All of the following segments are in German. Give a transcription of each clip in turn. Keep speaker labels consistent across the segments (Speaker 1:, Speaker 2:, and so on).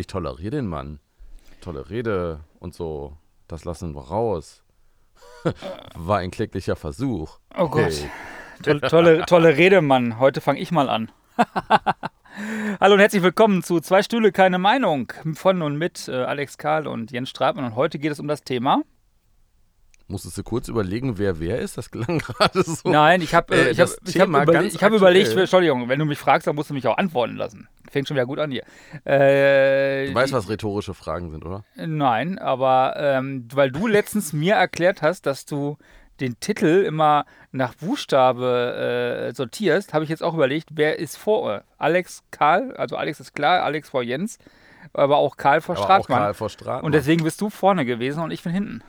Speaker 1: Ich toleriere den Mann. Tolle Rede und so. Das lassen wir raus. War ein kläglicher Versuch.
Speaker 2: Oh Gott. Hey. Tolle, tolle, tolle Rede, Mann. Heute fange ich mal an. Hallo und herzlich willkommen zu Zwei Stühle, keine Meinung von und mit äh, Alex Karl und Jens Strabmann. Und heute geht es um das Thema
Speaker 1: Musstest du kurz überlegen, wer wer ist? Das klang gerade so.
Speaker 2: Nein, ich habe äh, ich hab, ich hab überle ich hab überlegt, Entschuldigung, wenn du mich fragst, dann musst du mich auch antworten lassen. Fängt schon wieder gut an hier.
Speaker 1: Äh, du weißt, was rhetorische Fragen sind, oder?
Speaker 2: Nein, aber ähm, weil du letztens mir erklärt hast, dass du den Titel immer nach Buchstabe äh, sortierst, habe ich jetzt auch überlegt, wer ist vor Alex Karl, also Alex ist klar, Alex vor Jens, aber auch Karl vor aber Stratmann. Auch Karl vor Stratmann. Und deswegen bist du vorne gewesen und ich bin hinten.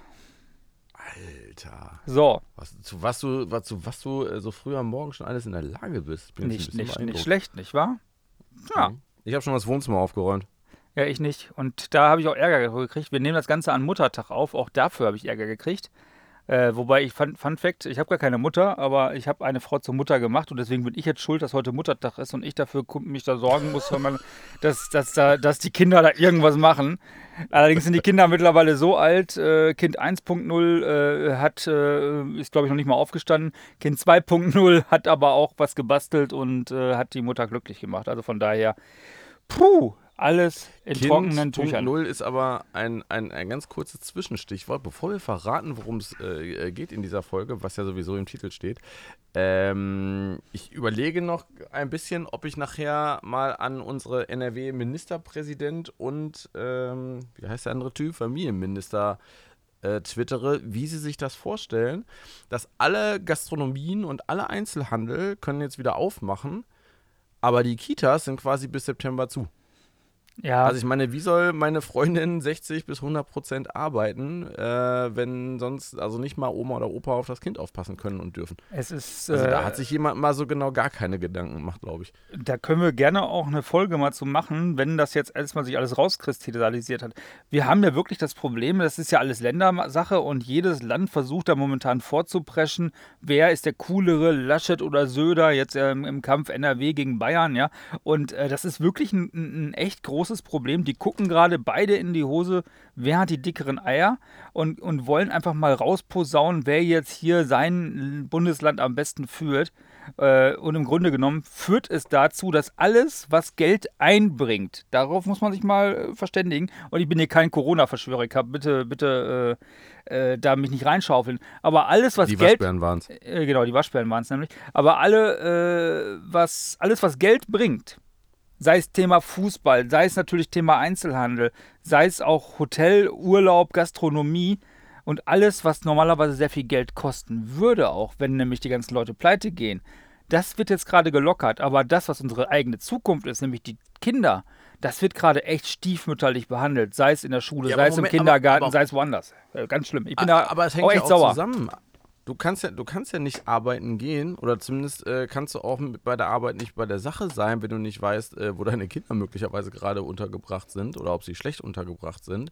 Speaker 1: Alter.
Speaker 2: So.
Speaker 1: Was, zu was du, was, zu was du äh, so früh am Morgen schon alles in der Lage bist.
Speaker 2: Bin nicht, nicht, nicht schlecht, nicht wahr? Ja.
Speaker 1: Mhm. Ich habe schon das Wohnzimmer aufgeräumt.
Speaker 2: Ja, ich nicht. Und da habe ich auch Ärger gekriegt. Wir nehmen das Ganze an Muttertag auf. Auch dafür habe ich Ärger gekriegt. Äh, wobei ich, Fun, Fun Fact, ich habe gar keine Mutter, aber ich habe eine Frau zur Mutter gemacht und deswegen bin ich jetzt schuld, dass heute Muttertag ist und ich dafür mich da sorgen muss, man, dass, dass, da, dass die Kinder da irgendwas machen. Allerdings sind die Kinder mittlerweile so alt. Äh, kind 1.0 äh, hat, äh, ist glaube ich noch nicht mal aufgestanden. Kind 2.0 hat aber auch was gebastelt und äh, hat die Mutter glücklich gemacht. Also von daher, puh, alles in kind trockenen Tüchern.
Speaker 1: Null ist aber ein, ein, ein ganz kurzes Zwischenstichwort, bevor wir verraten, worum es äh, äh, geht in dieser Folge, was ja sowieso im Titel steht. Ähm, ich überlege noch ein bisschen, ob ich nachher mal an unsere NRW-Ministerpräsident und, ähm, wie heißt der andere Typ, Familienminister äh, twittere, wie sie sich das vorstellen, dass alle Gastronomien und alle Einzelhandel können jetzt wieder aufmachen, aber die Kitas sind quasi bis September zu. Ja. Also ich meine, wie soll meine Freundin 60 bis 100 Prozent arbeiten, äh, wenn sonst also nicht mal Oma oder Opa auf das Kind aufpassen können und dürfen?
Speaker 2: Es ist.
Speaker 1: Also da hat äh, sich jemand mal so genau gar keine Gedanken gemacht, glaube ich.
Speaker 2: Da können wir gerne auch eine Folge mal zu machen, wenn das jetzt erstmal sich alles rauskristallisiert hat. Wir haben ja wirklich das Problem, das ist ja alles Ländersache und jedes Land versucht da momentan vorzupreschen, wer ist der coolere, Laschet oder Söder, jetzt äh, im Kampf NRW gegen Bayern, ja. Und äh, das ist wirklich ein, ein echt großes großes Problem. Die gucken gerade beide in die Hose, wer hat die dickeren Eier und, und wollen einfach mal rausposaunen, wer jetzt hier sein Bundesland am besten führt. Äh, und im Grunde genommen führt es dazu, dass alles, was Geld einbringt, darauf muss man sich mal äh, verständigen. Und ich bin hier kein Corona-Verschwörer, bitte, bitte äh, äh, da mich nicht reinschaufeln. Aber alles, was
Speaker 1: die
Speaker 2: Geld.
Speaker 1: Die Waschbären waren es.
Speaker 2: Äh, genau, die Waschbären waren es nämlich. Aber alle, äh, was, alles, was Geld bringt, sei es Thema Fußball, sei es natürlich Thema Einzelhandel, sei es auch Hotel, Urlaub, Gastronomie und alles, was normalerweise sehr viel Geld kosten würde, auch wenn nämlich die ganzen Leute pleite gehen. Das wird jetzt gerade gelockert, aber das, was unsere eigene Zukunft ist, nämlich die Kinder, das wird gerade echt stiefmütterlich behandelt, sei es in der Schule, ja, sei es im Kindergarten, aber, aber, sei es woanders. Äh, ganz schlimm. Ich bin da
Speaker 1: aber es hängt auch echt ja auch sauer. zusammen du kannst ja, du kannst ja nicht arbeiten gehen oder zumindest äh, kannst du auch bei der Arbeit nicht bei der Sache sein, wenn du nicht weißt, äh, wo deine Kinder möglicherweise gerade untergebracht sind oder ob sie schlecht untergebracht sind.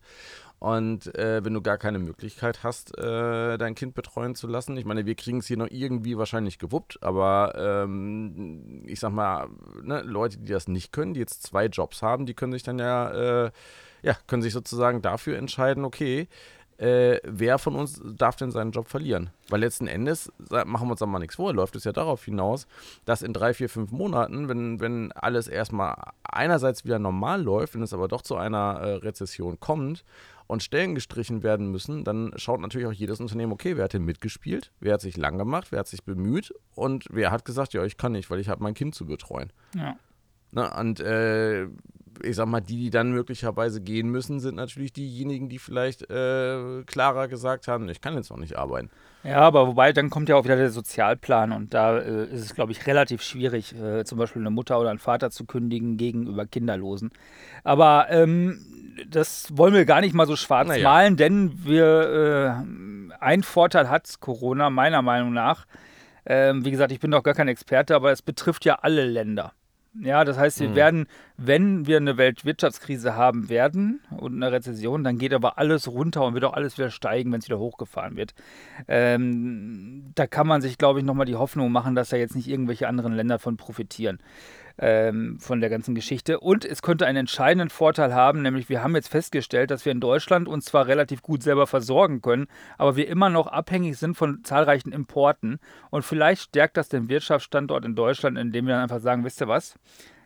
Speaker 1: Und äh, wenn du gar keine Möglichkeit hast, äh, dein Kind betreuen zu lassen, ich meine, wir kriegen es hier noch irgendwie wahrscheinlich gewuppt, aber ähm, ich sag mal, ne, Leute, die das nicht können, die jetzt zwei Jobs haben, die können sich dann ja, äh, ja, können sich sozusagen dafür entscheiden, okay, äh, wer von uns darf denn seinen Job verlieren? Weil letzten Endes, machen wir uns mal nichts vor, läuft es ja darauf hinaus, dass in drei, vier, fünf Monaten, wenn, wenn alles erstmal einerseits wieder normal läuft, wenn es aber doch zu einer äh, Rezession kommt und Stellen gestrichen werden müssen, dann schaut natürlich auch jedes Unternehmen, okay, wer hat denn mitgespielt, wer hat sich lang gemacht, wer hat sich bemüht und wer hat gesagt, ja, ich kann nicht, weil ich habe mein Kind zu betreuen. Ja. Na, und äh, ich sag mal, die, die dann möglicherweise gehen müssen, sind natürlich diejenigen, die vielleicht äh, klarer gesagt haben, ich kann jetzt noch nicht arbeiten.
Speaker 2: Ja, aber wobei, dann kommt ja auch wieder der Sozialplan und da äh, ist es, glaube ich, relativ schwierig, äh, zum Beispiel eine Mutter oder einen Vater zu kündigen gegenüber Kinderlosen. Aber ähm, das wollen wir gar nicht mal so schwarz naja. malen, denn wir, äh, ein Vorteil hat Corona meiner Meinung nach. Ähm, wie gesagt, ich bin doch gar kein Experte, aber es betrifft ja alle Länder. Ja, das heißt, wir mhm. werden, wenn wir eine Weltwirtschaftskrise haben werden und eine Rezession, dann geht aber alles runter und wird auch alles wieder steigen, wenn es wieder hochgefahren wird. Ähm, da kann man sich, glaube ich, nochmal die Hoffnung machen, dass da jetzt nicht irgendwelche anderen Länder von profitieren. Ähm, von der ganzen Geschichte. Und es könnte einen entscheidenden Vorteil haben, nämlich wir haben jetzt festgestellt, dass wir in Deutschland uns zwar relativ gut selber versorgen können, aber wir immer noch abhängig sind von zahlreichen Importen. Und vielleicht stärkt das den Wirtschaftsstandort in Deutschland, indem wir dann einfach sagen, wisst ihr was?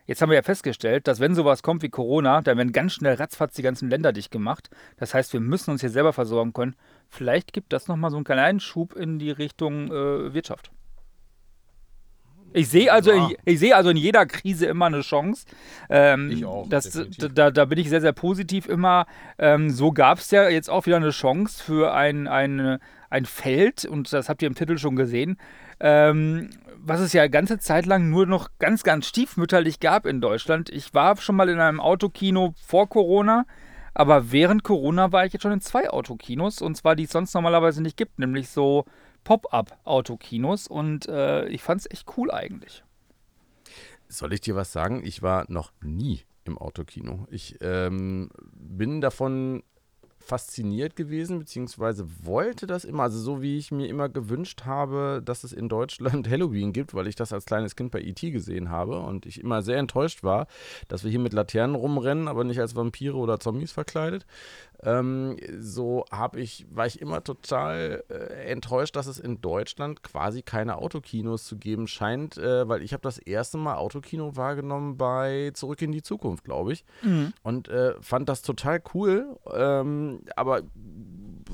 Speaker 2: Jetzt haben wir ja festgestellt, dass wenn sowas kommt wie Corona, dann werden ganz schnell ratzfatz die ganzen Länder dicht gemacht. Das heißt, wir müssen uns hier selber versorgen können. Vielleicht gibt das nochmal so einen kleinen Schub in die Richtung äh, Wirtschaft. Ich sehe also, ja. ich sehe also in jeder Krise immer eine Chance. Ähm, ich auch. Das, da, da, bin ich sehr, sehr positiv immer. Ähm, so gab es ja jetzt auch wieder eine Chance für ein, ein, ein Feld, und das habt ihr im Titel schon gesehen, ähm, was es ja ganze Zeit lang nur noch ganz, ganz stiefmütterlich gab in Deutschland. Ich war schon mal in einem Autokino vor Corona. Aber während Corona war ich jetzt schon in zwei Autokinos und zwar die es sonst normalerweise nicht gibt, nämlich so Pop-up-Autokinos und äh, ich fand es echt cool eigentlich.
Speaker 1: Soll ich dir was sagen? Ich war noch nie im Autokino. Ich ähm, bin davon fasziniert gewesen, beziehungsweise wollte das immer, also so wie ich mir immer gewünscht habe, dass es in Deutschland Halloween gibt, weil ich das als kleines Kind bei E.T. gesehen habe und ich immer sehr enttäuscht war, dass wir hier mit Laternen rumrennen, aber nicht als Vampire oder Zombies verkleidet. Ähm, so habe ich, war ich immer total äh, enttäuscht, dass es in Deutschland quasi keine Autokinos zu geben scheint, äh, weil ich habe das erste Mal Autokino wahrgenommen bei Zurück in die Zukunft, glaube ich. Mhm. Und äh, fand das total cool. Ähm, aber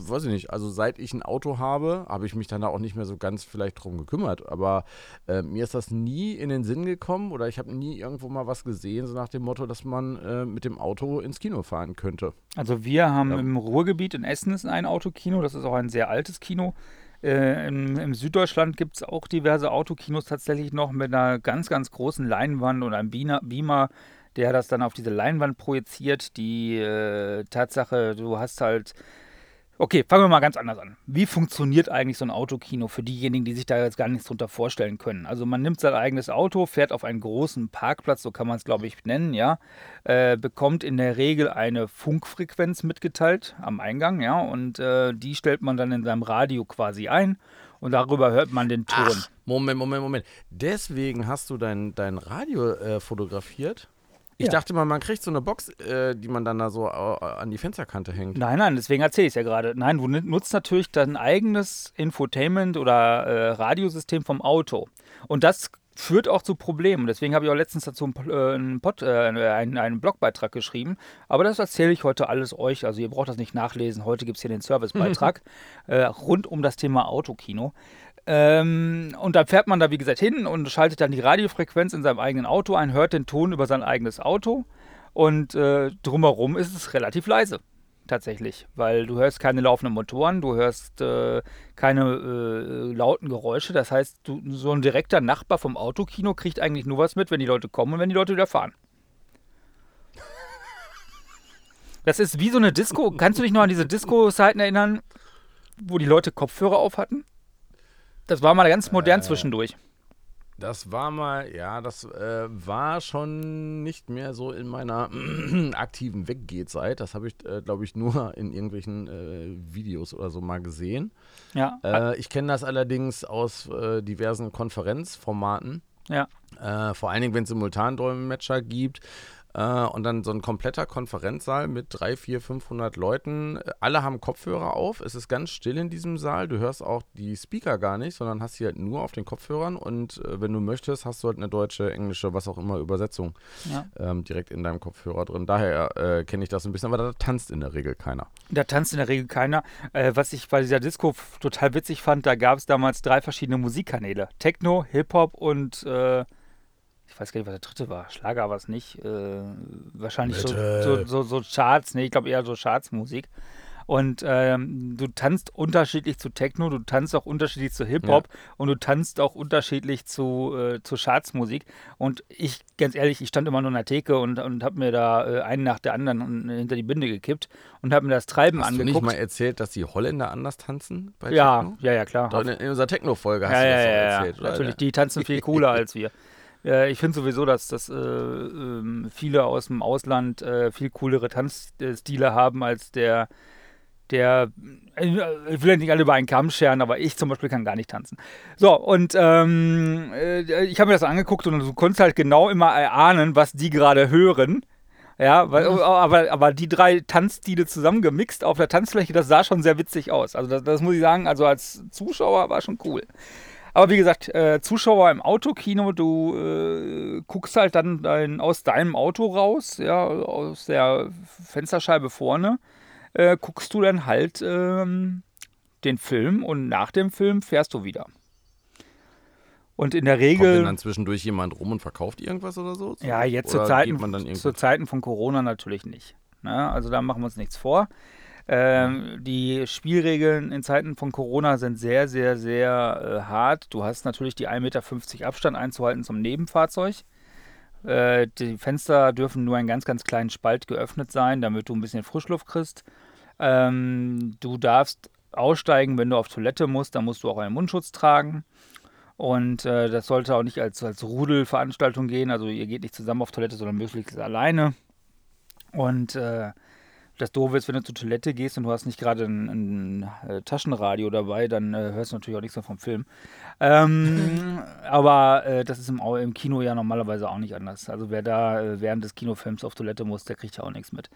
Speaker 1: weiß ich nicht, also seit ich ein Auto habe, habe ich mich dann auch nicht mehr so ganz vielleicht drum gekümmert. Aber äh, mir ist das nie in den Sinn gekommen oder ich habe nie irgendwo mal was gesehen, so nach dem Motto, dass man äh, mit dem Auto ins Kino fahren könnte.
Speaker 2: Also wir haben ja. im Ruhrgebiet in Essen ist ein Autokino, das ist auch ein sehr altes Kino. Äh, im, im, Süddeutschland gibt es auch diverse Autokinos tatsächlich noch mit einer ganz, ganz großen Leinwand und einem Beamer, der das dann auf diese Leinwand projiziert. Die äh, Tatsache, du hast halt Okay, fangen wir mal ganz anders an. Wie funktioniert eigentlich so ein Autokino für diejenigen, die sich da jetzt gar nichts drunter vorstellen können? Also man nimmt sein eigenes Auto, fährt auf einen großen Parkplatz, so kann man es glaube ich nennen, ja, äh, bekommt in der Regel eine Funkfrequenz mitgeteilt am Eingang, ja, und äh, die stellt man dann in seinem Radio quasi ein und darüber hört man den Ton. Ach,
Speaker 1: Moment, Moment, Moment. Deswegen hast du dein, dein Radio äh, fotografiert? Ich ja. dachte mal, man kriegt so eine Box, äh, die man dann da so äh, an die Fensterkante hängt.
Speaker 2: Nein, nein, deswegen erzähle ich es ja gerade. Nein, du nutzt natürlich dein eigenes Infotainment oder äh, Radiosystem vom Auto. Und das führt auch zu Problemen. Deswegen habe ich auch letztens dazu einen, äh, einen, Pod, einen, einen, Blogbeitrag geschrieben. Aber das erzähle ich heute alles euch. Also ihr braucht das nicht nachlesen. Heute gibt es hier den Servicebeitrag rund um das Thema Autokino. Ähm, und dann fährt man da, wie gesagt, hin und schaltet dann die Radiofrequenz in seinem eigenen Auto ein, hört den Ton über sein eigenes Auto und äh, drumherum ist es relativ leise. Tatsächlich, weil du hörst keine laufenden Motoren, du hörst äh, keine äh, lauten Geräusche. Das heißt, du, so ein direkter Nachbar vom Autokino kriegt eigentlich nur was mit, wenn die Leute kommen und wenn die Leute wieder fahren. Das ist wie so eine Disco. Kannst du dich noch an diese Disco-Zeiten erinnern, wo die Leute Kopfhörer auf hatten? Das war mal ganz modern äh, zwischendurch.
Speaker 1: Das war mal, ja, das äh, war schon nicht mehr so in meiner aktiven Weggehzeit. Das habe ich, äh, glaube ich, nur in irgendwelchen äh, Videos oder so mal gesehen. Ja. Äh, ich kenne das allerdings aus äh, diversen Konferenzformaten. Ja. Äh, vor allen Dingen, wenn es Simultandolmetscher gibt. Äh, und dann so ein kompletter Konferenzsaal mit 3, 4, 500 Leuten. Alle haben Kopfhörer auf. Es ist ganz still in diesem Saal. Du hörst auch die Speaker gar nicht, sondern hast sie halt nur auf den Kopfhörern. Und äh, wenn du möchtest, hast du halt eine deutsche, englische, was auch immer Übersetzung ja. ähm, direkt in deinem Kopfhörer drin. Daher äh, kenne ich das ein bisschen, aber da tanzt in der Regel keiner.
Speaker 2: Da tanzt in der Regel keiner. Äh, was ich bei dieser Disco total witzig fand, da gab es damals drei verschiedene Musikkanäle: Techno, Hip-Hop und äh, ich weiß gar nicht, was der dritte war. Schlager war es nicht. Äh, wahrscheinlich so, so, so, so, Charts, nee, ich glaube eher so Chartsmusik. Und ähm, du tanzt unterschiedlich zu Techno, du tanzt auch unterschiedlich zu Hip-Hop ja. und du tanzt auch unterschiedlich zu, äh, zu Chartsmusik. Und ich, ganz ehrlich, ich stand immer nur in der Theke und, und habe mir da äh, einen nach der anderen hinter die Binde gekippt und habe mir das Treiben
Speaker 1: hast
Speaker 2: angeguckt.
Speaker 1: Hast du nicht mal erzählt, dass die Holländer anders tanzen
Speaker 2: bei ja, Techno? Ja, ja, klar.
Speaker 1: In, in unserer Techno-Folge hast ja, du das ja, ja, erzählt,
Speaker 2: oder? Natürlich, die tanzen viel cooler als wir. Äh, ich finde sowieso, dass, dass äh, äh, viele aus dem Ausland äh, viel coolere Tanzstile haben als der der, äh, ich will ja nicht alle über einen Kamm scheren, aber ich zum Beispiel kann gar nicht tanzen. So, und ähm, äh, ich habe mir das angeguckt und du konntest halt genau immer erahnen, was die gerade hören. Ja, weil, mhm. aber, aber die drei Tanzstile zusammengemixt auf der Tanzfläche, das sah schon sehr witzig aus. Also das, das muss ich sagen, also als Zuschauer war schon cool. Aber wie gesagt, äh, Zuschauer im Autokino, du äh, guckst halt dann dein, aus deinem Auto raus, ja, aus der Fensterscheibe vorne, äh, guckst du dann halt ähm, den Film und nach dem Film fährst du wieder. Und in der Regel. Kommt
Speaker 1: dann zwischendurch jemand rum und verkauft irgendwas oder so?
Speaker 2: Ja, jetzt zu Zeiten, zu Zeiten von Corona natürlich nicht. Ne? Also da machen wir uns nichts vor. Ähm, die Spielregeln in Zeiten von Corona sind sehr, sehr, sehr äh, hart. Du hast natürlich die 1,50 Meter Abstand einzuhalten zum Nebenfahrzeug. Äh, die Fenster dürfen nur einen ganz, ganz kleinen Spalt geöffnet sein, damit du ein bisschen Frischluft kriegst. Ähm, du darfst aussteigen, wenn du auf Toilette musst, dann musst du auch einen Mundschutz tragen. Und äh, das sollte auch nicht als, als Rudelveranstaltung gehen. Also ihr geht nicht zusammen auf Toilette, sondern möglichst alleine. Und äh, das Doofe ist, wenn du zur Toilette gehst und du hast nicht gerade ein, ein, äh, Taschenradio dabei, dann äh, hörst du natürlich auch nichts mehr vom Film. Ähm, aber äh, das ist im, im, Kino ja normalerweise auch nicht anders. Also wer da äh, während des Kinofilms auf Toilette muss, der kriegt ja auch nichts mit.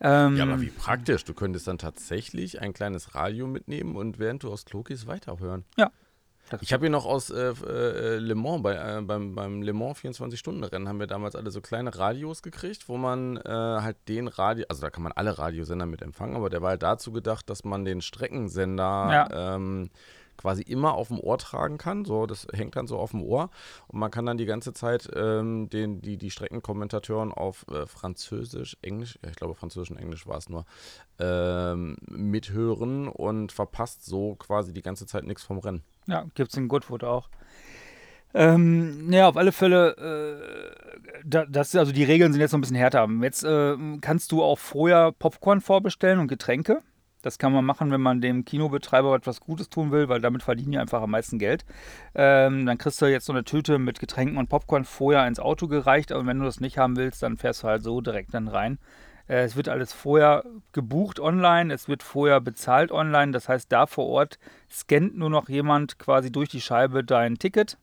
Speaker 1: Ähm, ja, aber wie praktisch. Du könntest dann tatsächlich ein kleines Radio mitnehmen und während du aus Klo gehst, weiterhören.
Speaker 2: Ja,
Speaker 1: ich habe hier noch aus äh, äh, Le Mans, bei, äh, beim, beim Le Mans 24-Stunden-Rennen haben wir damals alle so kleine Radios gekriegt, wo man äh, halt den Radio, also da kann man alle Radiosender mit empfangen, aber der war halt dazu gedacht, dass man den Streckensender ja. ähm, quasi immer auf dem Ohr tragen kann. So, das hängt dann so auf dem Ohr und man kann dann die ganze Zeit ähm, den, die, die Streckenkommentatoren auf äh, Französisch, Englisch, ja, ich glaube Französisch und Englisch war es nur, ähm, mithören und verpasst so quasi die ganze Zeit nichts vom Rennen.
Speaker 2: Ja, gibt es in Goodwood auch. Ähm, ja, auf alle Fälle, äh, da, das, also die Regeln sind jetzt noch ein bisschen härter. Jetzt äh, kannst du auch vorher Popcorn vorbestellen und Getränke. Das kann man machen, wenn man dem Kinobetreiber etwas Gutes tun will, weil damit verdienen die einfach am meisten Geld. Ähm, dann kriegst du jetzt so eine Tüte mit Getränken und Popcorn vorher ins Auto gereicht. Aber wenn du das nicht haben willst, dann fährst du halt so direkt dann rein. Äh, es wird alles vorher gebucht online, es wird vorher bezahlt online. Das heißt, da vor Ort scannt nur noch jemand quasi durch die Scheibe dein Ticket.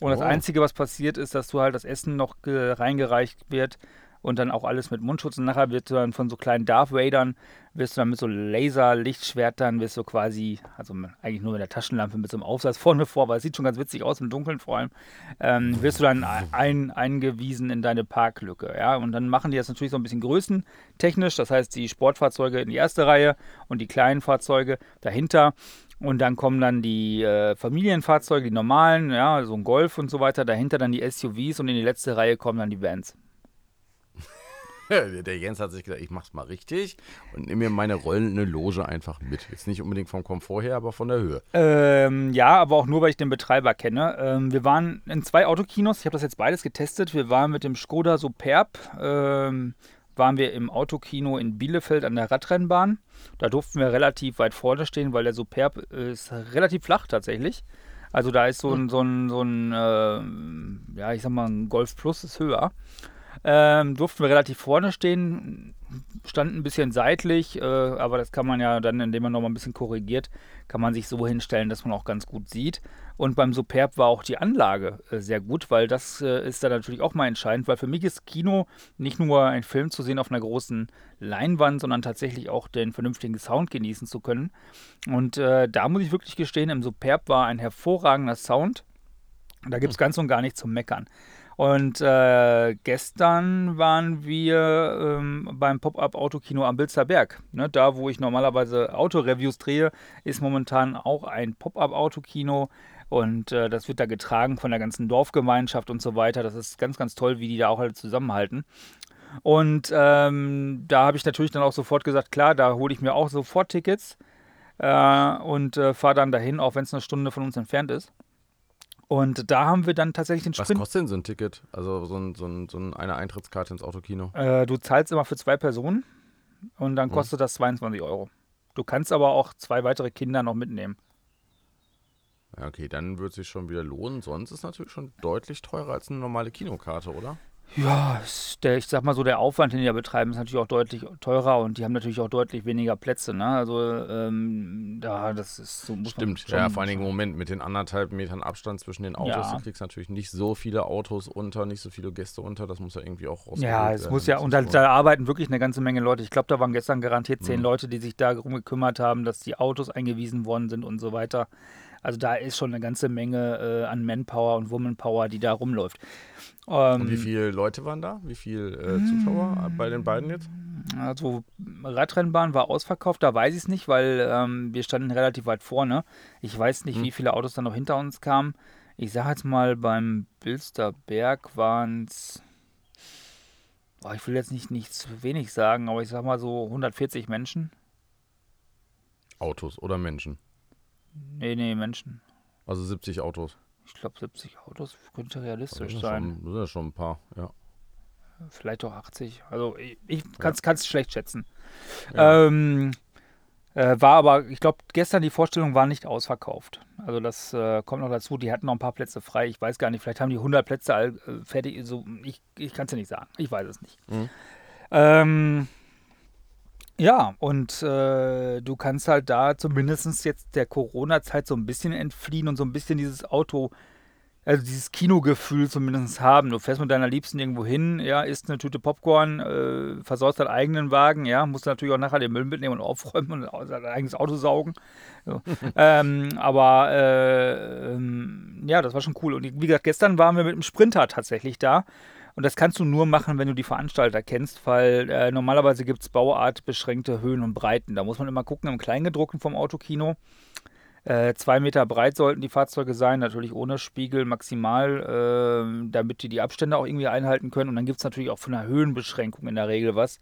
Speaker 2: Und oh. das Einzige, was passiert, ist, dass du halt das Essen noch reingereicht wird und dann auch alles mit Mundschutz. Und nachher wird dann von so kleinen Darth Vadern, wirst du dann mit so Laser-Lichtschwertern, wirst du quasi, also eigentlich nur mit der Taschenlampe mit so einem Aufsatz vorne vor, weil es sieht schon ganz witzig aus, im Dunkeln vor allem, ähm, wirst du dann ein, eingewiesen in deine Parklücke. Ja? Und dann machen die das natürlich so ein bisschen größentechnisch, das heißt die Sportfahrzeuge in die erste Reihe und die kleinen Fahrzeuge dahinter. Und dann kommen dann die äh, Familienfahrzeuge, die normalen, ja, so ein Golf und so weiter. Dahinter dann die SUVs und in die letzte Reihe kommen dann die Vans.
Speaker 1: Der Jens hat sich gedacht, ich mach's mal richtig und nehme mir meine rollende Loge einfach mit. Jetzt nicht unbedingt vom Komfort her, aber von der Höhe.
Speaker 2: Ähm, ja, aber auch nur, weil ich den Betreiber kenne. Ähm, wir waren in zwei Autokinos, ich habe das jetzt beides getestet. Wir waren mit dem Skoda Superb, ähm, waren wir im Autokino in Bielefeld an der Radrennbahn. Da durften wir relativ weit vorne stehen, weil der Superb ist relativ flach tatsächlich. Also da ist so ein, so ein, so ein äh, ja, ich sag mal, ein Golf Plus ist höher. Ähm, durften wir relativ vorne stehen, standen ein bisschen seitlich, äh, aber das kann man ja dann, indem man nochmal ein bisschen korrigiert, kann man sich so hinstellen, dass man auch ganz gut sieht. Und beim Superb war auch die Anlage äh, sehr gut, weil das äh, ist dann natürlich auch mal entscheidend, weil für mich ist Kino nicht nur ein Film zu sehen auf einer großen Leinwand, sondern tatsächlich auch den vernünftigen Sound genießen zu können. Und äh, da muss ich wirklich gestehen, im Superb war ein hervorragender Sound. Da gibt es hm. ganz und gar nichts zum Meckern. Und äh, gestern waren wir ähm, beim Pop-Up-Autokino am Bilzerberg. Ne, da, wo ich normalerweise Autoreviews drehe, ist momentan auch ein Pop-Up-Autokino. Und äh, das wird da getragen von der ganzen Dorfgemeinschaft und so weiter. Das ist ganz, ganz toll, wie die da auch alle zusammenhalten. Und ähm, da habe ich natürlich dann auch sofort gesagt, klar, da hole ich mir auch sofort Tickets äh, und äh, fahre dann dahin, auch wenn es eine Stunde von uns entfernt ist. Und da haben wir dann tatsächlich den
Speaker 1: Sprint. Was kostet denn so ein Ticket? Also so, ein, so, ein, so eine Eintrittskarte ins Autokino?
Speaker 2: Äh, du zahlst immer für zwei Personen und dann hm. kostet hm. das 22 Euro. Du kannst aber auch zwei weitere Kinder noch mitnehmen.
Speaker 1: Ja, okay, dann wird es sich schon wieder lohnen. Sonst ist es natürlich schon deutlich teurer als eine normale Kinokarte, oder?
Speaker 2: Ja, der, ich sag mal so, der Aufwand, den die da betreiben, ist natürlich auch deutlich teurer und die haben natürlich auch deutlich weniger Plätze. Ne? Also ähm, da, das ist so. Muss
Speaker 1: Stimmt,
Speaker 2: schon,
Speaker 1: ja, vor allen Dingen im Moment mit den anderthalb Metern Abstand zwischen den Autos,
Speaker 2: Ja.
Speaker 1: du kriegst natürlich nicht so viele Autos unter, nicht so viele Gäste unter, das muss ja irgendwie auch rausgeholt
Speaker 2: Ja, es muss ja, und da, da arbeiten wirklich eine ganze Menge Leute. Ich glaube, da waren gestern garantiert zehn
Speaker 1: Mhm.
Speaker 2: Leute, die sich darum gekümmert haben, dass die Autos eingewiesen worden sind und so weiter. Also da ist schon eine ganze Menge äh, an Manpower und Womanpower, die da rumläuft. Ähm,
Speaker 1: Und wie viele Leute waren da? Wie viele äh, Zuschauer bei den beiden jetzt?
Speaker 2: Also Radrennbahn war ausverkauft, da weiß ich es nicht, weil ähm, wir standen relativ weit vorne. Ich weiß nicht,
Speaker 1: Hm.
Speaker 2: wie viele Autos dann noch hinter uns kamen. Ich sage jetzt mal, beim Bilsterberg waren es, ich will jetzt nicht, nicht zu wenig sagen, aber ich sag mal so 140 Menschen.
Speaker 1: Autos oder Menschen?
Speaker 2: Nee, nee, Menschen.
Speaker 1: Also 70 Autos.
Speaker 2: Ich glaube 70 Autos könnte
Speaker 1: Das
Speaker 2: realistisch
Speaker 1: sind
Speaker 2: sein.
Speaker 1: schon, das sind ja schon ein paar, ja.
Speaker 2: Vielleicht auch 80. Also ich, ich kann es schlecht schätzen.
Speaker 1: Ja.
Speaker 2: Ähm, äh, war aber, ich glaube, gestern die Vorstellung war nicht ausverkauft. Also das äh, kommt noch dazu. Die hatten noch ein paar Plätze frei. Ich weiß gar nicht, vielleicht haben die 100 Plätze all, äh, fertig. So, ich ich kann es ja nicht sagen. Ich weiß es nicht.
Speaker 1: Mhm.
Speaker 2: Ähm, ja, und äh, du kannst halt da zumindest jetzt der Corona-Zeit so ein bisschen entfliehen und so ein bisschen dieses Auto, also dieses Kinogefühl zumindest haben. Du fährst mit deiner Liebsten irgendwo hin, ja, isst eine Tüte Popcorn, äh, versorgst deinen eigenen Wagen, ja, musst natürlich auch nachher den Müll mitnehmen und aufräumen und dein eigenes Auto saugen. So. ähm, aber äh, ähm, ja, das war schon cool. Und wie gesagt, gestern waren wir mit dem Sprinter tatsächlich da. Und das kannst du nur machen, wenn du die Veranstalter kennst, weil äh, normalerweise gibt es Bauart beschränkte Höhen und Breiten. Da muss man immer gucken im Kleingedruckten vom Autokino. Äh, zwei Meter breit sollten die Fahrzeuge sein, natürlich ohne Spiegel maximal, äh, damit die die Abstände auch irgendwie einhalten können. Und dann gibt es natürlich auch von der Höhenbeschränkung in der Regel was.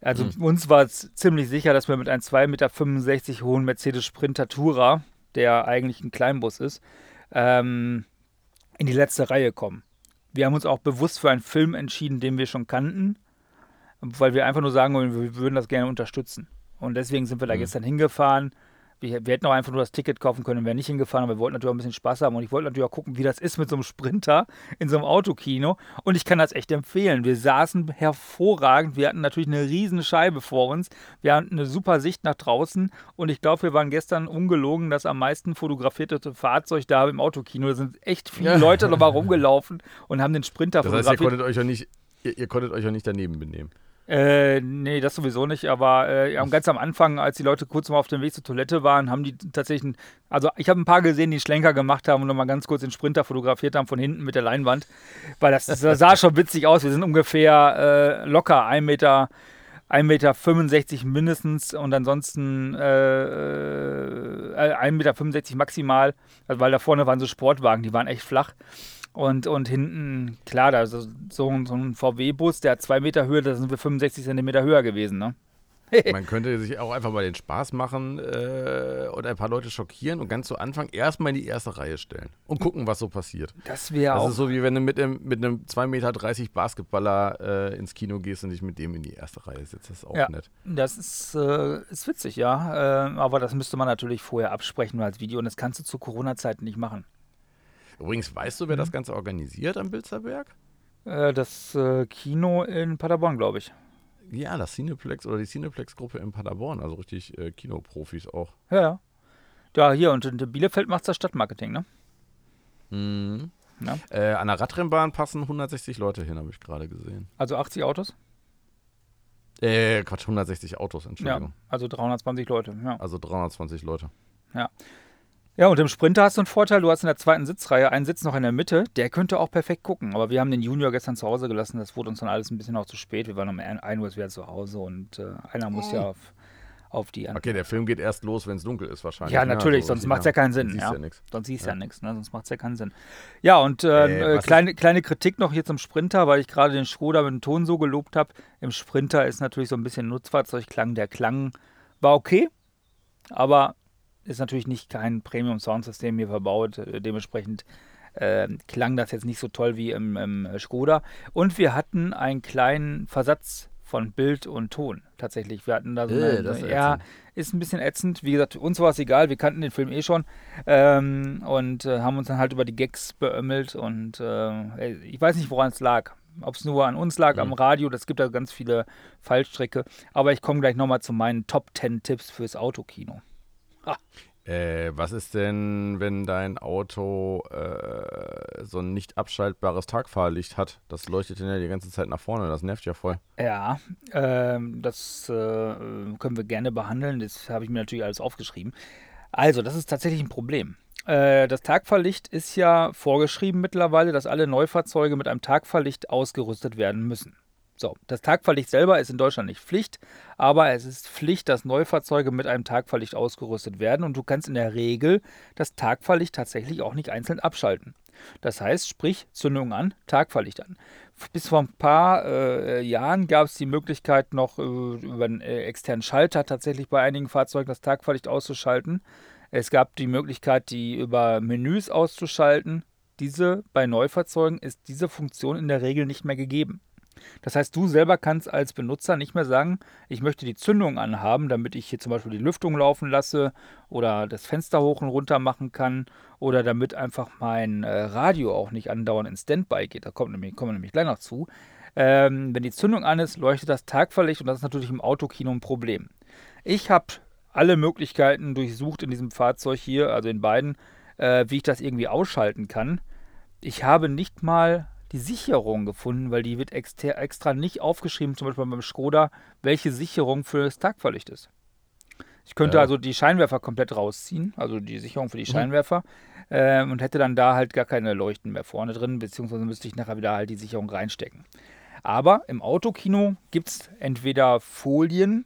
Speaker 2: Also uns war es ziemlich sicher, dass wir mit einem 2,65 Meter hohen Mercedes Sprinter Tourer, der eigentlich ein Kleinbus ist, ähm, in die letzte Reihe kommen. Wir haben uns auch bewusst für einen Film entschieden, den wir schon kannten, weil wir einfach nur sagen wollen, wir würden das gerne unterstützen. Und deswegen sind wir da
Speaker 1: Mhm.
Speaker 2: gestern hingefahren. Wir, wir hätten auch einfach nur das Ticket kaufen können und wären nicht hingefahren, aber wir wollten natürlich auch ein bisschen Spaß haben und ich wollte natürlich auch gucken, wie das ist mit so einem Sprinter in so einem Autokino. Und ich kann das echt empfehlen. Wir saßen hervorragend. Wir hatten natürlich eine riesen Scheibe vor uns. Wir hatten eine super Sicht nach draußen und ich glaube, wir waren gestern ungelogen das am meisten fotografierte Fahrzeug da im Autokino. Da sind echt viele
Speaker 1: Ja.
Speaker 2: Leute nochmal rumgelaufen und haben den Sprinter
Speaker 1: Das heißt, ihr
Speaker 2: fotografiert.
Speaker 1: konntet euch ja nicht, ihr, ihr konntet euch ja nicht daneben benehmen.
Speaker 2: Äh, nee, das sowieso nicht, aber äh, ja, ganz am Anfang, als die Leute kurz mal auf dem Weg zur Toilette waren, haben die tatsächlich, einen- also ich habe ein paar gesehen, die einen Schlenker gemacht haben und nochmal ganz kurz den Sprinter fotografiert haben von hinten mit der Leinwand, weil das, das sah schon witzig aus. Wir sind ungefähr äh, locker 1 Meter, 1,65 Meter mindestens und ansonsten äh, äh, 1,65 Meter maximal, also weil da vorne waren so Sportwagen, die waren echt flach. Und, und hinten, klar, da ist so, so ein- VW-Bus, der hat zwei Meter Höhe, da sind wir 65 Zentimeter höher gewesen, ne?
Speaker 1: Man könnte sich auch einfach mal den Spaß machen äh, und ein paar Leute schockieren und ganz zu Anfang erstmal in die erste Reihe stellen und gucken, was so passiert.
Speaker 2: Das wäre
Speaker 1: Das
Speaker 2: auch.
Speaker 1: ist so, wie wenn du mit einem, mit einem 2,30 Meter Basketballer äh, ins Kino gehst und dich mit dem in die erste Reihe setzt. Das ist auch
Speaker 2: Ja.
Speaker 1: nett.
Speaker 2: Das ist, äh, ist witzig, ja. Äh, aber das müsste man natürlich vorher absprechen als Video und das kannst du zu Corona-Zeiten nicht machen.
Speaker 1: Übrigens, weißt
Speaker 2: Mhm.
Speaker 1: du, wer das Ganze organisiert am Bilzerberg?
Speaker 2: Äh, das äh, Kino in Paderborn, glaube ich.
Speaker 1: Ja, das Cineplex oder die Cineplex-Gruppe in Paderborn, also richtig äh, Kinoprofis auch.
Speaker 2: Ja, ja. Ja, hier und in Bielefeld macht das Stadtmarketing, ne?
Speaker 1: Mhm.
Speaker 2: Ja.
Speaker 1: Äh, an der Radrennbahn passen 160 Leute hin, habe ich gerade gesehen.
Speaker 2: Also 80 Autos?
Speaker 1: Äh, Quatsch, 160 Autos,
Speaker 2: Ja,
Speaker 1: Entschuldigung.
Speaker 2: also 320 Leute, ja.
Speaker 1: Also 320 Leute.
Speaker 2: Ja, und im Sprinter hast du einen Vorteil, du hast in der zweiten Sitzreihe einen Sitz noch in der Mitte, der könnte auch perfekt gucken. Aber wir haben den Junior gestern zu Hause gelassen, das wurde uns dann alles ein bisschen auch zu spät. Wir waren um 1 Uhr wieder zu Hause und äh, einer muss ja auf, auf die andere.
Speaker 1: Okay, der Film geht erst los, wenn es dunkel ist wahrscheinlich.
Speaker 2: Ja, natürlich,
Speaker 1: Also,
Speaker 2: sonst macht es ja keinen Sinn.
Speaker 1: Siehst
Speaker 2: Ja.
Speaker 1: ja.
Speaker 2: Sonst siehst du ja,
Speaker 1: Ja.
Speaker 2: nichts, ne? sonst macht es ja keinen Sinn. Ja, und äh,
Speaker 1: Äh,
Speaker 2: äh, kleine, kleine Kritik noch hier zum Sprinter, weil ich gerade den Skoda mit dem Ton so gelobt habe. Im Sprinter ist natürlich so ein bisschen Nutzfahrzeugklang. Der Klang war okay, aber ist natürlich nicht kein Premium-Soundsystem hier verbaut. Äh, dementsprechend äh, klang das jetzt nicht so toll wie im, im Skoda. Und wir hatten einen kleinen Versatz von Bild und Ton tatsächlich. Wir hatten da so
Speaker 1: Äh,
Speaker 2: eine,
Speaker 1: das ist
Speaker 2: ja, ist ein bisschen ätzend. Wie gesagt, uns war es egal, wir kannten den Film eh schon ähm, und äh, haben uns dann halt über die Gags beömmelt und äh, ich weiß nicht, woran es lag. Ob es nur an uns lag,
Speaker 1: Mhm.
Speaker 2: am Radio, das gibt da ganz viele Fallstricke. Aber ich komme gleich nochmal zu meinen Top 10 Tipps fürs Autokino.
Speaker 1: Äh, was ist denn, wenn dein Auto äh, so ein nicht abschaltbares Tagfahrlicht hat? Das leuchtet ja die ganze Zeit nach vorne. Das nervt ja voll.
Speaker 2: Ja, ähm, das äh, können wir gerne behandeln. Das habe ich mir natürlich alles aufgeschrieben. Also, das ist tatsächlich ein Problem. Äh, das Tagfahrlicht ist ja vorgeschrieben mittlerweile, dass alle Neufahrzeuge mit einem Tagfahrlicht ausgerüstet werden müssen. So, das Tagfahrlicht selber ist in Deutschland nicht Pflicht, aber es ist Pflicht, dass Neufahrzeuge mit einem Tagfahrlicht ausgerüstet werden und du kannst in der Regel das Tagfahrlicht tatsächlich auch nicht einzeln abschalten. Das heißt, sprich Zündung an, Tagfahrlicht an. Bis vor ein paar äh, Jahren gab es die Möglichkeit, noch äh, über einen äh, externen Schalter tatsächlich bei einigen Fahrzeugen das Tagfahrlicht auszuschalten. Es gab die Möglichkeit, die über Menüs auszuschalten. Diese bei Neufahrzeugen ist diese Funktion in der Regel nicht mehr gegeben. Das heißt, du selber kannst als Benutzer nicht mehr sagen, ich möchte die Zündung anhaben, damit ich hier zum Beispiel die Lüftung laufen lasse oder das Fenster hoch und runter machen kann oder damit einfach mein äh, Radio auch nicht andauernd in Standby geht. Da kommen wir nämlich gleich noch zu. Ähm, wenn die Zündung an ist, leuchtet das Tagverlicht und das ist natürlich im Autokino ein Problem. Ich habe alle Möglichkeiten durchsucht in diesem Fahrzeug hier, also in beiden, äh, wie ich das irgendwie ausschalten kann. Ich habe nicht mal die Sicherung gefunden, weil die wird extra nicht aufgeschrieben, zum Beispiel beim Skoda, welche Sicherung für das Tagverlicht ist. Ich könnte
Speaker 1: Ja.
Speaker 2: also die Scheinwerfer komplett rausziehen, also die Sicherung für die
Speaker 1: Mhm.
Speaker 2: Scheinwerfer, ähm, und hätte dann da halt gar keine Leuchten mehr vorne drin, beziehungsweise müsste ich nachher wieder halt die Sicherung reinstecken. Aber im Autokino gibt es entweder Folien,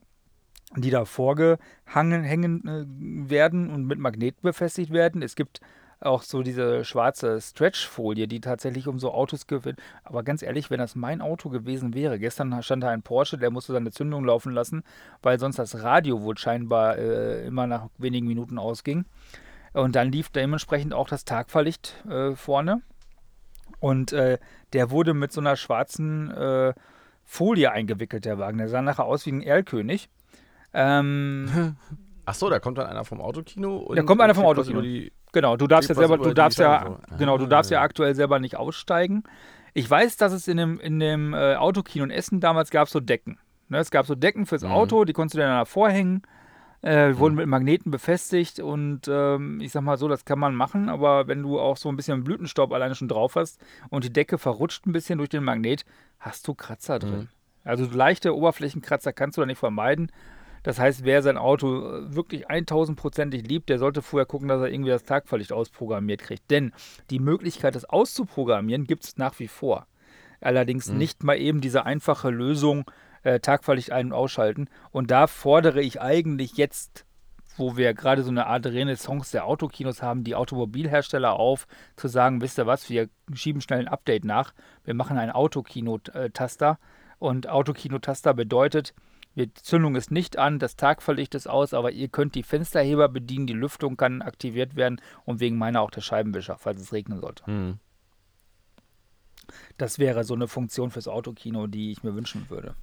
Speaker 2: die da vorgehangen hängen, äh, werden und mit Magneten befestigt werden. Es gibt auch so diese schwarze Stretchfolie, die tatsächlich um so Autos gewinnt. Aber ganz ehrlich, wenn das mein Auto gewesen wäre, gestern stand da ein Porsche, der musste seine Zündung laufen lassen, weil sonst das Radio wohl scheinbar äh, immer nach wenigen Minuten ausging. Und dann lief dementsprechend auch das Tagfahrlicht äh, vorne. Und äh, der wurde mit so einer schwarzen äh, Folie eingewickelt, der Wagen. Der sah nachher aus wie ein Erlkönig. Ähm,
Speaker 1: Ach so, da kommt dann einer vom Autokino. Und
Speaker 2: Da kommt einer vom Autokino.
Speaker 1: Die,
Speaker 2: Genau, du darfst ja selber, du darfst ja,
Speaker 1: so.
Speaker 2: genau, du
Speaker 1: Ah.
Speaker 2: darfst ja aktuell selber nicht aussteigen. Ich weiß, dass es in dem, in dem äh, Autokino in Essen damals gab so Decken. Ne, es gab so Decken fürs
Speaker 1: Mhm.
Speaker 2: Auto, die konntest du dann vorhängen, äh, wurden mit Magneten befestigt und ähm, ich sag mal so, das kann man machen, aber wenn du auch so ein bisschen Blütenstaub alleine schon drauf hast und die Decke verrutscht ein bisschen durch den Magnet, hast du Kratzer drin.
Speaker 1: Mhm.
Speaker 2: Also leichte Oberflächenkratzer kannst du da nicht vermeiden. Das heißt, wer sein Auto äh, wirklich 1000%ig liebt, der sollte vorher gucken, dass er irgendwie das Tagfahrlicht ausprogrammiert kriegt. Denn die Möglichkeit, das auszuprogrammieren, gibt es nach wie vor. Allerdings
Speaker 1: Mhm.
Speaker 2: nicht mal eben diese einfache Lösung, äh, Tagfahrlicht ein- und ausschalten. Und da fordere ich eigentlich jetzt, wo wir gerade so eine Art Renaissance der Autokinos haben, die Automobilhersteller auf, zu sagen, wisst ihr was, wir schieben schnell ein Update nach. Wir machen einen Autokino-Taster. Und Autokino-Taster bedeutet, wir- die Zündung ist nicht an, das Tagverlicht ist aus, aber ihr könnt die Fensterheber bedienen, die Lüftung kann aktiviert werden und wegen meiner auch der Scheibenwischer, falls es regnen sollte.
Speaker 1: hm.
Speaker 2: Das wäre so eine Funktion fürs Autokino, die ich mir wünschen würde.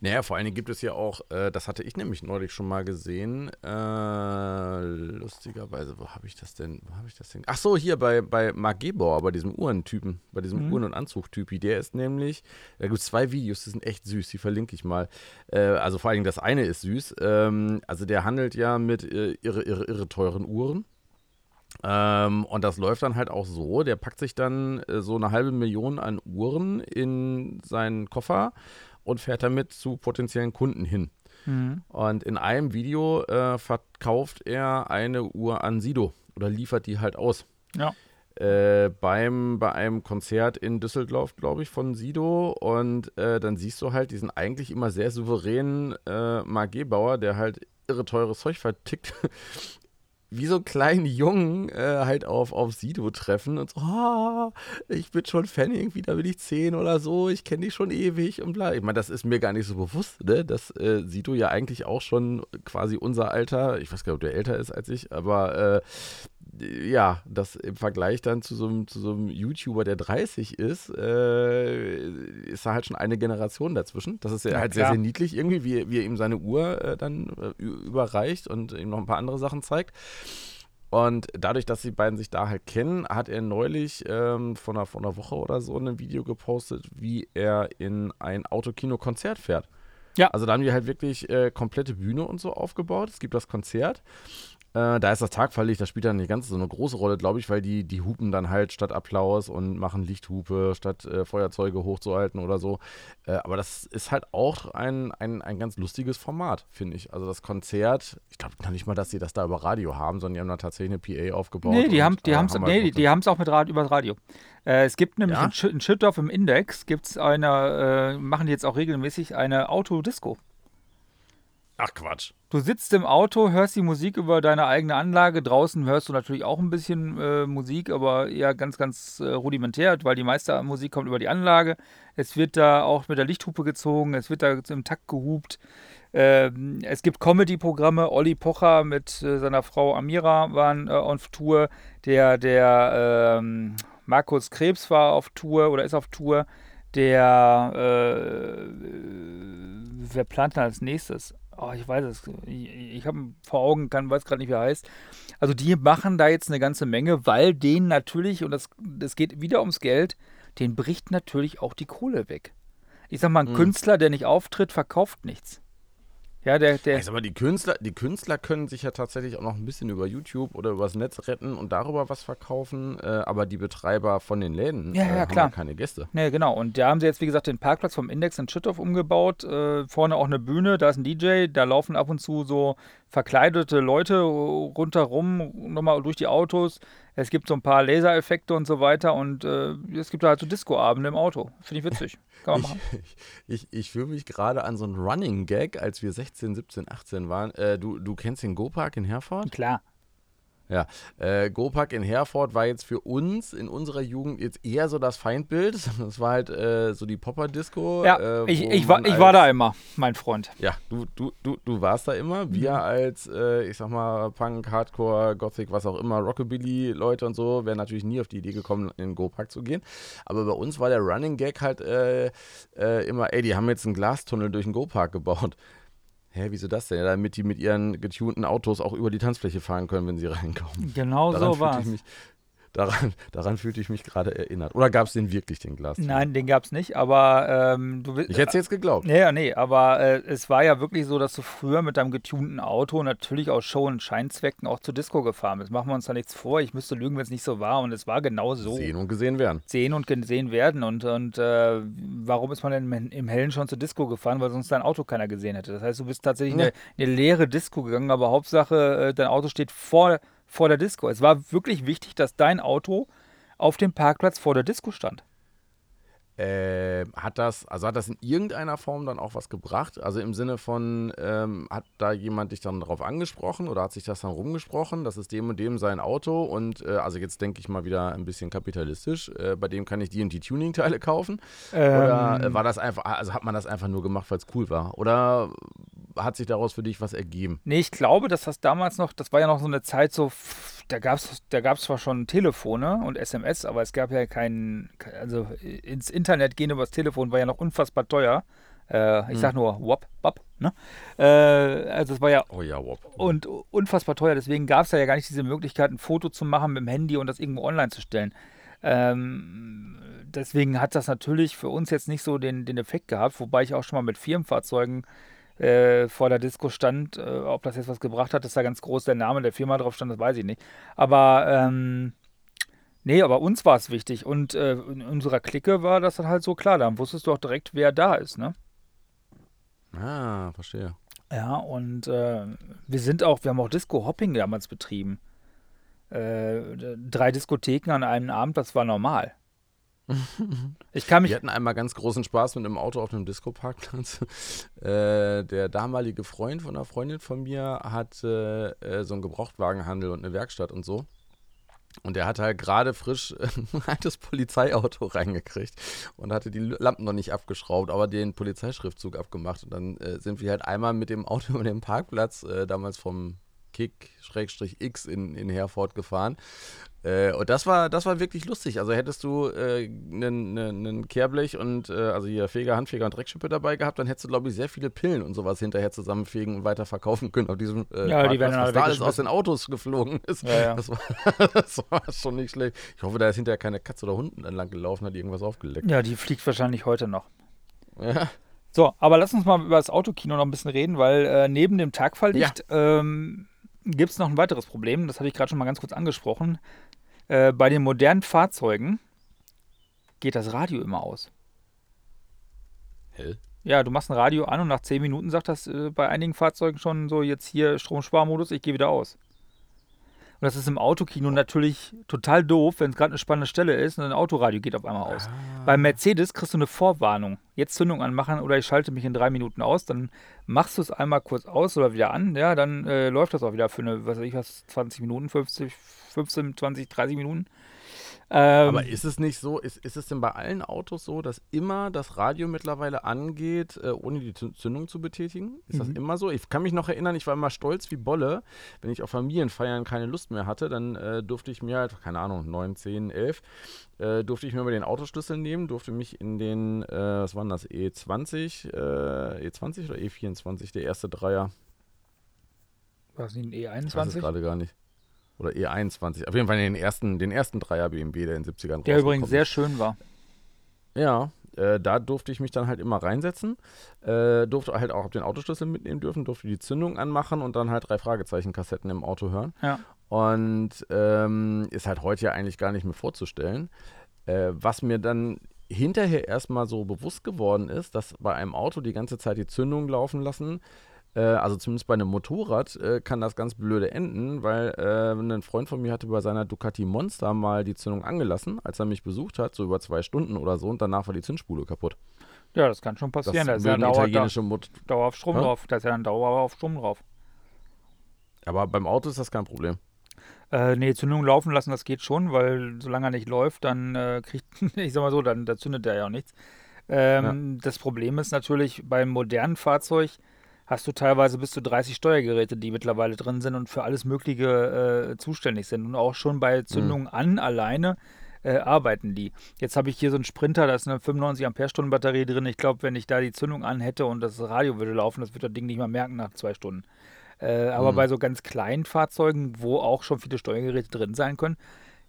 Speaker 1: Naja, vor allen Dingen gibt es ja auch, äh, das hatte ich nämlich neulich schon mal gesehen, äh, lustigerweise, wo habe ich das denn, wo habe ich das denn? Ach so, hier bei, bei Mark Gebauer, bei diesem Uhrentypen, bei diesem
Speaker 2: Mhm.
Speaker 1: Uhren- und Anzugtypi, der ist nämlich, da gibt es zwei Videos, die sind echt süß, die verlinke ich mal. Äh, also vor allen Dingen das eine ist süß, ähm, also der handelt ja mit äh, irre, irre, irre teuren Uhren. Ähm, und das läuft dann halt auch so, der packt sich dann äh, so eine halbe Million an Uhren in seinen Koffer und fährt damit zu potenziellen Kunden hin. Und in einem Video äh, verkauft er eine Uhr an Sido oder liefert die halt aus.
Speaker 2: Ja.
Speaker 1: Äh, beim, bei einem Konzert in Düsseldorf, glaube ich, von Sido. Und äh, dann siehst du halt diesen eigentlich immer sehr souveränen äh, Mark Gebauer, der halt irre teures Zeug vertickt, wie so einen kleinen Jungen äh, halt auf, auf Sido treffen und so, ah, ich bin schon Fan irgendwie, da bin ich zehn oder so, ich kenne dich schon ewig und bla. Ich meine, das ist mir gar nicht so bewusst, ne? dass äh, Sido ja eigentlich auch schon quasi unser Alter, ich weiß gar nicht, ob der älter ist als ich, aber äh, ja, das im Vergleich dann zu so, einem, zu so einem YouTuber, der 30 ist, äh, ist da halt schon eine Generation dazwischen. Das ist ja, halt sehr, sehr niedlich irgendwie, wie, wie er ihm seine Uhr äh, dann äh, überreicht und ihm noch ein paar andere Sachen zeigt. Und dadurch, dass die beiden sich da halt kennen, hat er neulich ähm, vor, einer, vor einer Woche oder so ein Video gepostet, wie er in ein Autokino-Konzert fährt.
Speaker 2: Ja.
Speaker 1: Also da haben die halt wirklich äh, komplette Bühne und so aufgebaut. Es gibt das Konzert äh, da ist das Tagfahrlicht, das spielt dann nicht ganz so eine große Rolle, glaube ich, weil die, die hupen dann halt statt Applaus und machen Lichthupe, statt äh, Feuerzeuge hochzuhalten oder so. Äh, aber das ist halt auch ein, ein, ein ganz lustiges Format, finde ich. Also das Konzert, ich glaube noch nicht mal, dass sie das da über Radio haben, sondern die haben da tatsächlich eine PA aufgebaut.
Speaker 2: Nee, die haben
Speaker 1: äh,
Speaker 2: es
Speaker 1: haben
Speaker 2: nee,
Speaker 1: halt
Speaker 2: die, die haben's auch mit Radio, über Radio. Äh, es gibt nämlich
Speaker 1: Ja?
Speaker 2: in, Sch in Schüttorf im Index, gibt's eine, äh, machen die jetzt auch regelmäßig eine Autodisco.
Speaker 1: Ach Quatsch.
Speaker 2: Du sitzt im Auto, hörst die Musik über deine eigene Anlage. Draußen hörst du natürlich auch ein bisschen äh, Musik, aber eher ganz, ganz äh, rudimentär, weil die meiste Musik kommt über die Anlage. Es wird da auch mit der Lichthupe gezogen, es wird da im Takt gehupt. Ähm, es gibt Comedy-Programme. Olli Pocher mit äh, seiner Frau Amira waren äh, auf Tour. Der, der ähm, Markus Krebs war auf Tour oder ist auf Tour. Der, äh, wer plant denn als nächstes? Oh, ich weiß es. Ich, ich habe vor Augen, kann, weiß gerade nicht, wie er heißt. Also die machen da jetzt eine ganze Menge, weil denen natürlich, und das, das geht wieder ums Geld, denen bricht natürlich auch die Kohle weg. Ich sag mal, ein
Speaker 1: Mhm.
Speaker 2: Künstler, der nicht auftritt, verkauft nichts. Ja, der, der,
Speaker 1: sag mal, die Künstler, die Künstler können sich ja tatsächlich auch noch ein bisschen über YouTube oder übers Netz retten und darüber was verkaufen, äh, aber die Betreiber von den Läden
Speaker 2: Ja,
Speaker 1: äh,
Speaker 2: ja,
Speaker 1: haben
Speaker 2: klar.
Speaker 1: ja keine Gäste.
Speaker 2: Ne, genau. Und da haben sie jetzt, wie gesagt, den Parkplatz vom Index in Schüttorf umgebaut. Äh, vorne auch eine Bühne, da ist ein DJ, da laufen ab und zu so verkleidete Leute rundherum, nochmal durch die Autos. Es gibt so ein paar Lasereffekte und so weiter und äh, es gibt da halt so Disco-Abende im Auto. Finde ich witzig. Kann man
Speaker 1: Ich,
Speaker 2: machen.
Speaker 1: ich, ich, ich fühle mich gerade an so einen Running Gag, als wir 16, 17, 18 waren. Äh, du, du kennst den Go-Park in Herford?
Speaker 2: Klar.
Speaker 1: Ja, äh, Go-Park in Herford war jetzt für uns in unserer Jugend jetzt eher so das Feindbild. Das war halt äh, so die Popper-Disco.
Speaker 2: Ja,
Speaker 1: äh,
Speaker 2: ich, ich, war, ich war da immer, mein Freund.
Speaker 1: Ja, du, du, du, du warst da immer. Wir
Speaker 2: Mhm.
Speaker 1: als, äh, ich sag mal, Punk, Hardcore, Gothic, was auch immer, Rockabilly-Leute und so, wären natürlich nie auf die Idee gekommen, in den Go-Park zu gehen. Aber bei uns war der Running Gag halt äh, äh, immer, ey, die haben jetzt einen Glastunnel durch den Go-Park gebaut. Hä, wieso das denn? Ja, damit die mit ihren getunten Autos auch über die Tanzfläche fahren können, wenn sie reinkommen.
Speaker 2: Genau
Speaker 1: Daran
Speaker 2: so war
Speaker 1: ich mich, daran, daran fühlte ich mich gerade erinnert. Oder gab es den wirklich, den Glastunnel?
Speaker 2: Nein, den gab es nicht, aber ähm, du willst.
Speaker 1: Ich hätte es jetzt geglaubt.
Speaker 2: Nee, ja, nee, aber äh, es war ja wirklich so, dass du früher mit deinem getunten Auto natürlich aus Show- und Scheinzwecken auch zur Disco gefahren bist. Machen wir uns da nichts vor. Ich müsste lügen, wenn es nicht so war. Und es war genau so.
Speaker 1: Sehen und gesehen werden.
Speaker 2: Sehen und gesehen werden. Und, und äh, warum ist man denn im, Hellen schon zur Disco gefahren? Weil sonst dein Auto keiner gesehen hätte. Das heißt, du bist tatsächlich in
Speaker 1: Ja.
Speaker 2: eine, eine leere Disco gegangen, aber Hauptsache, äh, dein Auto steht vor, vor der Disco. Es war wirklich wichtig, dass dein Auto auf dem Parkplatz vor der Disco stand.
Speaker 1: Ähm, hat das, also hat das in irgendeiner Form dann auch was gebracht? Also im Sinne von, ähm, hat da jemand dich dann darauf angesprochen oder hat sich das dann rumgesprochen? Das ist dem und dem sein Auto und äh, also jetzt denke ich mal wieder ein bisschen kapitalistisch. Äh, bei dem kann ich die und die Tuning-Teile kaufen. Oder äh,
Speaker 2: Ähm,
Speaker 1: war das einfach, also hat man das einfach nur gemacht, weil es cool war? Oder hat sich daraus für dich was ergeben?
Speaker 2: Nee, ich glaube, dass das damals noch, das war ja noch so eine Zeit so, da gab es da gab's zwar schon Telefone und SMS, aber es gab ja keinen, also ins Internet gehen übers Telefon war ja noch unfassbar teuer. Äh, ich sag nur WAP, WAP, ne? Äh, also es war ja
Speaker 1: Oh ja, wop.
Speaker 2: und unfassbar teuer, deswegen gab es ja gar nicht diese Möglichkeit, ein Foto zu machen mit dem Handy und das irgendwo online zu stellen. Ähm, deswegen hat das natürlich für uns jetzt nicht so den, den Effekt gehabt, wobei ich auch schon mal mit Firmenfahrzeugen äh, vor der Disco stand. Äh, ob das jetzt was gebracht hat, dass da ganz groß der Name der Firma drauf stand, das weiß ich nicht. Aber ähm, nee, aber uns war es wichtig und äh, in unserer Clique war das dann halt so klar. Dann wusstest du auch direkt, wer da ist, ne?
Speaker 1: Ah, verstehe.
Speaker 2: Ja, und äh, wir sind auch, wir haben auch Disco-Hopping damals betrieben. Äh, drei Diskotheken an einem Abend, das war normal. Ich kann mich.
Speaker 1: Wir hatten einmal ganz großen Spaß mit einem Auto auf einem Disco-Parkplatz. Äh, der damalige Freund von einer Freundin von mir hatte äh, so einen Gebrauchtwagenhandel und eine Werkstatt und so. Und der hat halt gerade frisch ein altes Polizeiauto reingekriegt und hatte die Lampen noch nicht abgeschraubt, aber den Polizeischriftzug abgemacht. Und dann äh, sind wir halt einmal mit dem Auto über den Parkplatz, äh, damals vom Kick-X in, in Herford gefahren. Äh, und das war, das war wirklich lustig. Also hättest du einen äh, ne, Kehrblech und äh, also hier Feger, Handfeger und Dreckschippe dabei gehabt, dann hättest du, glaube ich, sehr viele Pillen und sowas hinterher zusammenfegen und weiter verkaufen können auf diesem
Speaker 2: äh, Ja, die werden
Speaker 1: was da alles aus den Autos geflogen ist.
Speaker 2: Ja, ja.
Speaker 1: Das, war, das, war, schon nicht schlecht. Ich hoffe, da ist hinterher keine Katze oder Hund entlang gelaufen, hat irgendwas aufgeleckt.
Speaker 2: Ja, die fliegt wahrscheinlich heute noch.
Speaker 1: Ja.
Speaker 2: So, aber lass uns mal über das Autokino noch ein bisschen reden, weil äh, neben dem Tagfalllicht ja. ähm, gibt es noch ein weiteres Problem. Das hatte ich gerade schon mal ganz kurz angesprochen. Äh, bei den modernen Fahrzeugen geht das Radio immer aus.
Speaker 1: Hell?
Speaker 2: Ja, du machst ein Radio an und nach 10 Minuten sagt das äh, bei einigen Fahrzeugen schon so, jetzt hier Stromsparmodus, ich gehe wieder aus. Und das ist im Autokino natürlich total doof, wenn es gerade eine spannende Stelle ist und ein Autoradio geht auf einmal aus. Ah. Beim Mercedes kriegst du eine Vorwarnung. Jetzt Zündung anmachen oder ich schalte mich in drei Minuten aus. Dann machst du es einmal kurz aus oder wieder an. Ja, dann äh, läuft das auch wieder für eine, was weiß ich was, 20 Minuten, 50, 15, 20, 30 Minuten.
Speaker 1: Ähm, Aber ist es nicht so, ist, ist es denn bei allen Autos so, dass immer das Radio mittlerweile angeht, äh, ohne die Zündung zu betätigen? Ist mhm. das immer so? Ich kann mich noch erinnern, ich war immer stolz wie Bolle, wenn ich auf Familienfeiern keine Lust mehr hatte, dann äh, durfte ich mir halt, keine Ahnung, 9, 10, 11, äh, durfte ich mir mal den Autoschlüssel nehmen, durfte mich in den, äh, was waren das, E20, E20 oder E24, der erste Dreier?
Speaker 2: Was ist ein E21?
Speaker 1: Ich weiß es gerade gar nicht. Oder E21. Auf jeden Fall den ersten, den ersten Dreier BMW, der in den 70ern
Speaker 2: Der übrigens sehr schön war.
Speaker 1: Ja, äh, da durfte ich mich dann halt immer reinsetzen. Äh, durfte halt auch den Autoschlüssel mitnehmen dürfen, durfte die Zündung anmachen und dann halt drei Fragezeichen-Kassetten im Auto hören.
Speaker 2: Ja.
Speaker 1: Und ähm, ist halt heute ja eigentlich gar nicht mehr vorzustellen. Äh, was mir dann hinterher erstmal so bewusst geworden ist, dass bei einem Auto die ganze Zeit die Zündung laufen lassen, äh, also zumindest bei einem Motorrad, äh, kann das ganz blöde enden, weil äh, ein Freund von mir hatte bei seiner Ducati Monster mal die Zündung angelassen, als er mich besucht hat, so über zwei Stunden oder so, und danach war die Zündspule kaputt.
Speaker 2: Ja, das kann schon passieren.
Speaker 1: Das da ist ja Dauer, italienische Mot
Speaker 2: Dauer auf Strom ha? drauf. Da ist ja dann Dauer auf Strom drauf.
Speaker 1: Aber beim Auto ist das kein Problem.
Speaker 2: Äh, nee, Zündung laufen lassen, das geht schon, weil solange er nicht läuft, dann äh, kriegt, ich sag mal so, dann da zündet er ja auch nichts. Ähm, ja. Das Problem ist natürlich beim modernen Fahrzeug, hast du teilweise bis zu 30 Steuergeräte, die mittlerweile drin sind und für alles Mögliche äh, zuständig sind. Und auch schon bei Zündung mhm. an alleine äh, arbeiten die. Jetzt habe ich hier so einen Sprinter, da ist eine 95 Ampere-Stunden Batterie drin. Ich glaube, wenn ich da die Zündung an hätte und das Radio würde laufen, das würde das Ding nicht mal merken nach zwei Stunden. Äh, aber mhm. bei so ganz kleinen Fahrzeugen, wo auch schon viele Steuergeräte drin sein können,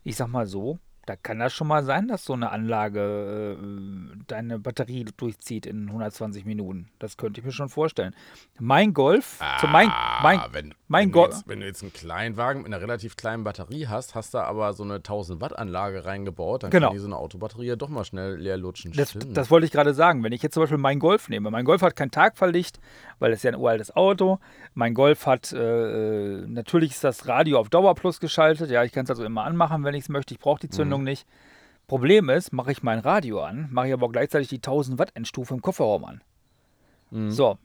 Speaker 2: ich sag mal so, da kann das schon mal sein, dass so eine Anlage äh, deine Batterie durchzieht in 120 Minuten. Das könnte ich mir schon vorstellen. Mein Golf,
Speaker 1: ah,
Speaker 2: so mein, mein,
Speaker 1: wenn,
Speaker 2: mein
Speaker 1: wenn, du jetzt, wenn du jetzt einen Kleinwagen mit einer relativ kleinen Batterie hast, hast da aber so eine 1000 Watt Anlage reingebaut, dann
Speaker 2: genau.
Speaker 1: kann diese eine Autobatterie ja doch mal schnell leer lutschen.
Speaker 2: Das, das, wollte ich gerade sagen. Wenn ich jetzt zum Beispiel mein Golf nehme, mein Golf hat kein Tagverlicht, weil es ja ein uraltes Auto. Mein Golf hat, äh, natürlich ist das Radio auf Dauer plus geschaltet. Ja, ich kann es also immer anmachen, wenn ich es möchte. Ich brauche die Zündung mhm. nicht. Problem ist, mache ich mein Radio an, mache ich aber auch gleichzeitig die 1000 Watt Endstufe im Kofferraum an. Mhm. So,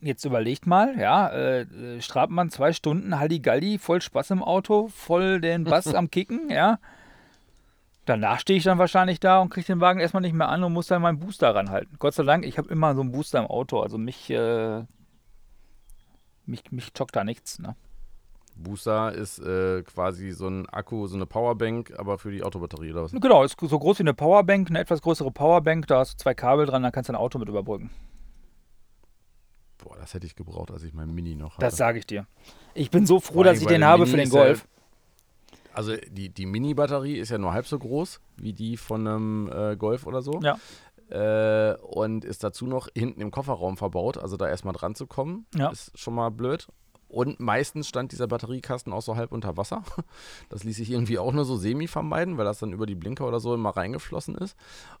Speaker 2: jetzt überlegt mal, ja, äh, Strabmann zwei Stunden, Halligalli, voll Spaß im Auto, voll den Bass am Kicken, ja. Danach stehe ich dann wahrscheinlich da und kriege den Wagen erstmal nicht mehr an und muss dann meinen Booster ranhalten. Gott sei Dank, ich habe immer so einen Booster im Auto, also mich, äh, mich, mich chockt da nichts, ne?
Speaker 1: Booster ist äh, quasi so ein Akku, so eine Powerbank, aber für die Autobatterie oder was?
Speaker 2: Genau, ist so groß wie eine Powerbank, eine etwas größere Powerbank. Da hast du zwei Kabel dran, dann kannst du ein Auto mit überbrücken.
Speaker 1: Boah, das hätte ich gebraucht, als ich meinen Mini noch hatte.
Speaker 2: Das sage ich dir. Ich bin so froh, dass ich den habe Mini für den Golf.
Speaker 1: Ja, also die, die Mini-Batterie ist ja nur halb so groß wie die von einem äh, Golf oder so.
Speaker 2: Ja.
Speaker 1: Äh, und ist dazu noch hinten im Kofferraum verbaut. Also da erstmal dran zu kommen,
Speaker 2: ja.
Speaker 1: ist schon mal blöd. Und meistens stand dieser Batteriekasten auch so halb unter Wasser. Das ließ sich irgendwie auch nur so semi vermeiden, weil das dann über die Blinker oder so immer reingeflossen ist.